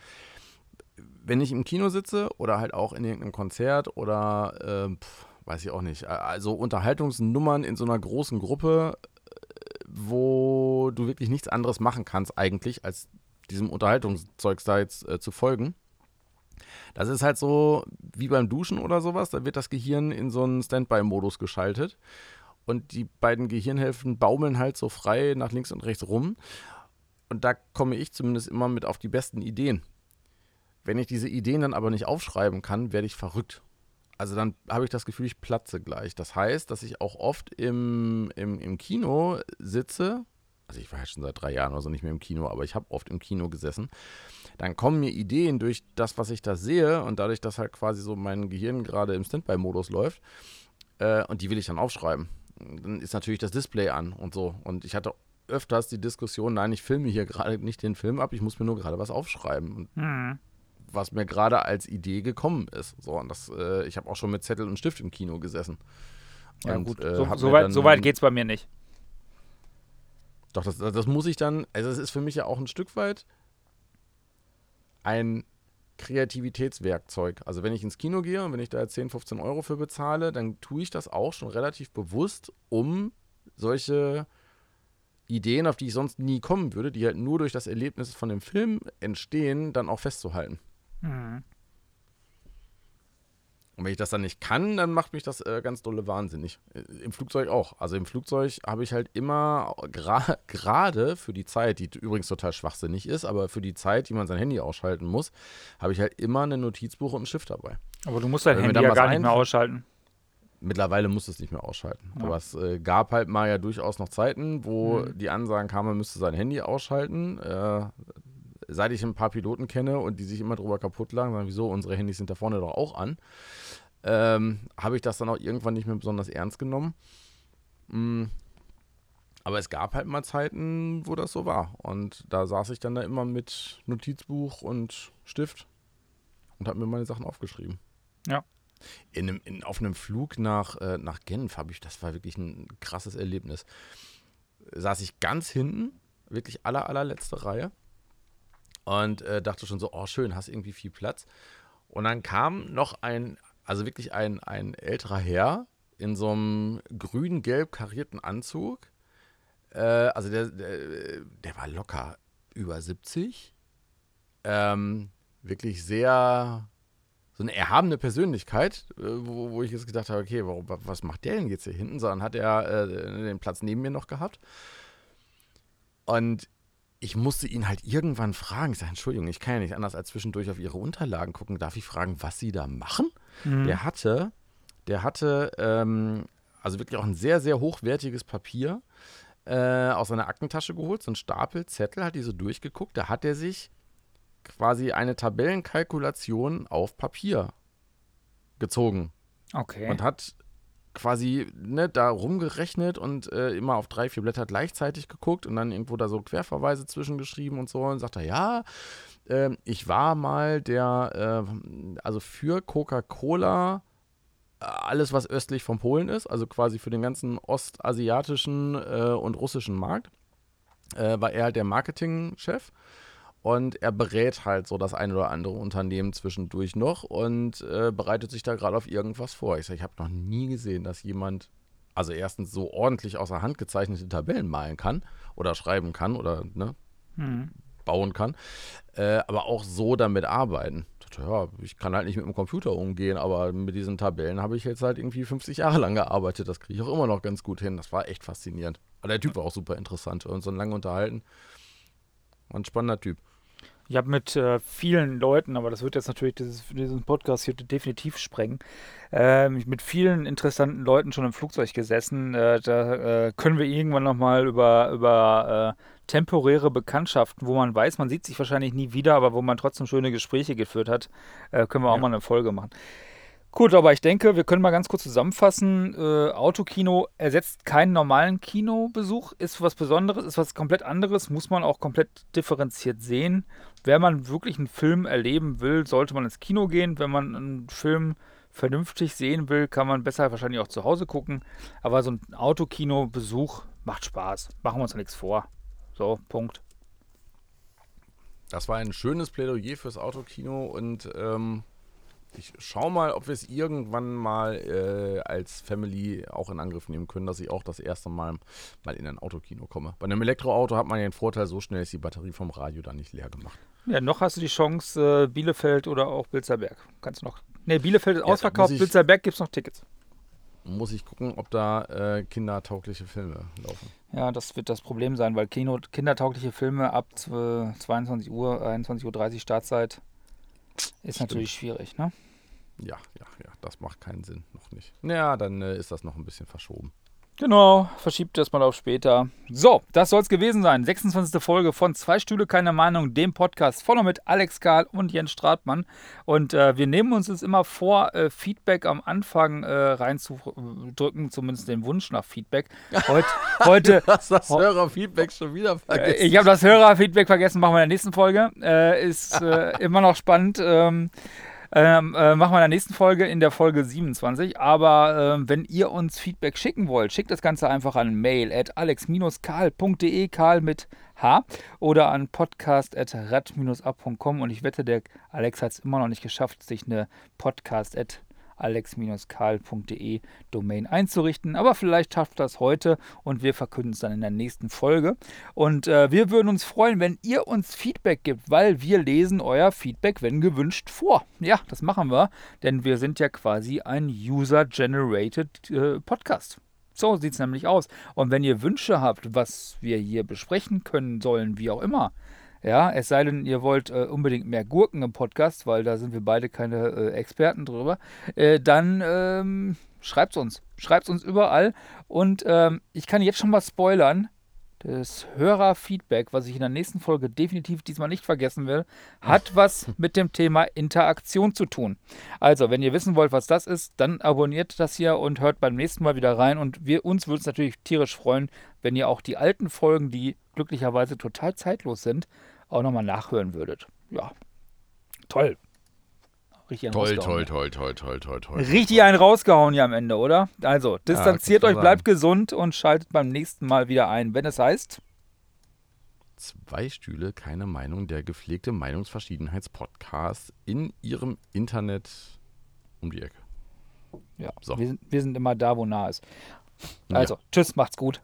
Speaker 1: Wenn ich im Kino sitze oder halt auch in irgendeinem Konzert oder ähm, pf, weiß ich auch nicht, äh, also Unterhaltungsnummern in so einer großen Gruppe, äh, wo du wirklich nichts anderes machen kannst eigentlich, als diesem Unterhaltungszeugs da jetzt äh, zu folgen. Das ist halt so wie beim Duschen oder sowas, da wird das Gehirn in so einen Standby-Modus geschaltet und die beiden Gehirnhälften baumeln halt so frei nach links und rechts rum. Und da komme ich zumindest immer mit auf die besten Ideen. Wenn ich diese Ideen dann aber nicht aufschreiben kann, werde ich verrückt. Also dann habe ich das Gefühl, ich platze gleich. Das heißt, dass ich auch oft im, im, im Kino sitze. Also ich war ja schon seit drei Jahren oder so nicht mehr im Kino, aber ich habe oft im Kino gesessen. Dann kommen mir Ideen durch das, was ich da sehe und dadurch, dass halt quasi so mein Gehirn gerade im Standby-Modus läuft. Äh, und die will ich dann aufschreiben. Dann ist natürlich das Display an und so. Und ich hatte öfters die Diskussion, nein, ich filme hier gerade nicht den Film ab, ich muss mir nur gerade was aufschreiben. Und
Speaker 2: Hm.
Speaker 1: was mir gerade als Idee gekommen ist. So, und das, äh, ich habe auch schon mit Zettel und Stift im Kino gesessen.
Speaker 2: Ja,
Speaker 1: Und,
Speaker 2: gut.
Speaker 1: äh,
Speaker 2: so, so, weit, so weit geht es bei mir nicht.
Speaker 1: Doch, das, das muss ich dann, also es ist für mich ja auch ein Stück weit ein Kreativitätswerkzeug. Also wenn ich ins Kino gehe und wenn ich da 10, 15 Euro für bezahle, dann tue ich das auch schon relativ bewusst, um solche Ideen, auf die ich sonst nie kommen würde, die halt nur durch das Erlebnis von dem Film entstehen, dann auch festzuhalten. Mhm. Und wenn ich das dann nicht kann, dann macht mich das äh, ganz dolle wahnsinnig. Äh, Im Flugzeug auch. Also im Flugzeug habe ich halt immer, gerade gra für die Zeit, die übrigens total schwachsinnig ist, aber für die Zeit, die man sein Handy ausschalten muss, habe ich halt immer ein Notizbuch und ein Stift dabei.
Speaker 2: Aber du musst dein Handy ja gar nicht mehr ausschalten.
Speaker 1: Mittlerweile muss es nicht mehr ausschalten. Ja. Aber es äh, gab halt mal ja durchaus noch Zeiten, wo mhm. die Ansagen kamen, man müsste sein Handy ausschalten. Äh, seit ich ein paar Piloten kenne und die sich immer drüber kaputt lagen, sagen, wieso, unsere Handys sind da vorne doch auch an, ähm, habe ich das dann auch irgendwann nicht mehr besonders ernst genommen. Mhm. Aber es gab halt mal Zeiten, wo das so war. Und da saß ich dann da immer mit Notizbuch und Stift und habe mir meine Sachen aufgeschrieben.
Speaker 2: Ja.
Speaker 1: In einem, in, auf einem Flug nach, äh, nach Genf habe ich, das war wirklich ein krasses Erlebnis. Saß ich ganz hinten, wirklich aller, allerletzte Reihe und äh, dachte schon so, oh schön, hast irgendwie viel Platz. Und dann kam noch ein, also wirklich ein, ein älterer Herr in so einem grün-gelb karierten Anzug. Äh, also der, der, der, war locker über 70. Ähm, wirklich sehr, so eine erhabene Persönlichkeit, äh, wo, wo, ich jetzt gedacht habe, okay, warum, was macht der denn jetzt hier hinten? Sondern hat er äh, den Platz neben mir noch gehabt. Und ich musste ihn halt irgendwann fragen. Ich sage, Entschuldigung, ich kann ja nicht anders als zwischendurch auf Ihre Unterlagen gucken. Darf ich fragen, was Sie da machen? Mhm. Der hatte, der hatte ähm, also wirklich auch ein sehr, sehr hochwertiges Papier äh, aus seiner Aktentasche geholt, so ein Stapel Zettel, hat die so durchgeguckt. Da hat er sich quasi eine Tabellenkalkulation auf Papier gezogen.
Speaker 2: Okay.
Speaker 1: Und hat quasi ne, da rumgerechnet und äh, immer auf drei, vier Blätter gleichzeitig geguckt und dann irgendwo da so Querverweise zwischengeschrieben und so und sagt er, ja, äh, ich war mal der, äh, also für Coca-Cola äh, alles, was östlich von Polen ist, also quasi für den ganzen ostasiatischen äh, und russischen Markt, äh, war er halt der Marketingchef. Und er berät halt so das ein oder andere Unternehmen zwischendurch noch und äh, bereitet sich da gerade auf irgendwas vor. Ich sage, ich habe noch nie gesehen, dass jemand, also erstens so ordentlich außer Hand gezeichnete Tabellen malen kann oder schreiben kann oder ne, hm. Bauen kann, äh, aber auch so damit arbeiten. Ja, ich kann halt nicht mit dem Computer umgehen, aber mit diesen Tabellen habe ich jetzt halt irgendwie 50 Jahre lang gearbeitet. Das kriege ich auch immer noch ganz gut hin. Das war echt faszinierend. Aber der Typ war auch super interessant und so lange unterhalten. War ein spannender Typ.
Speaker 2: Ich habe mit äh, vielen Leuten, aber das wird jetzt natürlich dieses, diesen Podcast hier definitiv sprengen, äh, mit vielen interessanten Leuten schon im Flugzeug gesessen. Äh, da äh, können wir irgendwann nochmal über, über äh, temporäre Bekanntschaften, wo man weiß, man sieht sich wahrscheinlich nie wieder, aber wo man trotzdem schöne Gespräche geführt hat, äh, können wir auch ja. mal eine Folge machen. Gut, aber ich denke, wir können mal ganz kurz zusammenfassen. Äh, Autokino ersetzt keinen normalen Kinobesuch, ist was Besonderes, ist was komplett anderes, muss man auch komplett differenziert sehen. Wenn man wirklich einen Film erleben will, sollte man ins Kino gehen. Wenn man einen Film vernünftig sehen will, kann man besser wahrscheinlich auch zu Hause gucken. Aber so ein Autokino-Besuch macht Spaß. Machen wir uns nichts vor. So, Punkt.
Speaker 1: Das war ein schönes Plädoyer fürs Autokino und ähm, ich schau mal, ob wir es irgendwann mal äh, als Family auch in Angriff nehmen können, dass ich auch das erste Mal mal in ein Autokino komme. Bei einem Elektroauto hat man ja den Vorteil, so schnell ist die Batterie vom Radio dann nicht leer gemacht.
Speaker 2: Ja, noch hast du die Chance, äh, Bielefeld oder auch Bilzerberg. Kannst du noch. Ne, Bielefeld ist ja, ausverkauft, ich, Bilzerberg gibt es noch Tickets.
Speaker 1: Muss ich gucken, ob da äh, kindertaugliche Filme laufen.
Speaker 2: Ja, das wird das Problem sein, weil Kino, kindertaugliche Filme ab 22 Uhr, 21.30 Uhr Startzeit ist Stimmt. natürlich schwierig, ne?
Speaker 1: Ja, ja, ja, das macht keinen Sinn, noch nicht. Ja, dann äh, ist das noch ein bisschen verschoben.
Speaker 2: Genau, verschiebt das mal auf später. So, das soll es gewesen sein. 26. Folge von Zwei Stühle, keine Meinung, dem Podcast. Vorne mit Alex Karl und Jens Stratmann. Und äh, wir nehmen uns jetzt immer vor, äh, Feedback am Anfang äh, reinzudrücken, zumindest den Wunsch nach Feedback.
Speaker 1: Heut, heute. du hast das Hörerfeedback schon wieder äh, vergessen.
Speaker 2: ich habe das Hörerfeedback vergessen, machen wir in der nächsten Folge. Äh, ist äh, immer noch spannend. Ähm, Ähm, äh, machen wir in der nächsten Folge, in der Folge 27. Aber äh, wenn ihr uns Feedback schicken wollt, schickt das Ganze einfach an mail at alex-karl.de, Karl mit H, oder an podcast at rad-ab.com. Und ich wette, der Alex hat es immer noch nicht geschafft, sich eine podcast at alex-karl.de Domain einzurichten. Aber vielleicht schafft das heute und wir verkünden es dann in der nächsten Folge. Und äh, wir würden uns freuen, wenn ihr uns Feedback gibt, weil wir lesen euer Feedback, wenn gewünscht, vor. Ja, das machen wir, denn wir sind ja quasi ein User-Generated äh, Podcast. So sieht es nämlich aus. Und wenn ihr Wünsche habt, was wir hier besprechen können sollen, wie auch immer, ja, es sei denn, ihr wollt äh, unbedingt mehr Gurken im Podcast, weil da sind wir beide keine äh, Experten drüber. Äh, dann ähm, schreibt uns. Schreibt uns überall. Und ähm, ich kann jetzt schon mal spoilern. Das Hörerfeedback, was ich in der nächsten Folge definitiv diesmal nicht vergessen will, hat was mit dem Thema Interaktion zu tun. Also, wenn ihr wissen wollt, was das ist, dann abonniert das hier und hört beim nächsten Mal wieder rein. Und wir uns würden es natürlich tierisch freuen, wenn ihr auch die alten Folgen, die glücklicherweise total zeitlos sind, auch nochmal nachhören würdet. Ja, toll.
Speaker 1: Richtig toll, toll, toll, toll, toll, toll, toll.
Speaker 2: Richtig einen rausgehauen hier am Ende, oder? Also, distanziert ja, euch, bleibt gesund und schaltet beim nächsten Mal wieder ein, wenn es heißt.
Speaker 1: Zwei Stühle, keine Meinung, der gepflegte Meinungsverschiedenheitspodcast in ihrem Internet um die Ecke.
Speaker 2: Ja, so. wir, sind, wir sind immer da, wo nah ist. Also, ja. tschüss, macht's gut.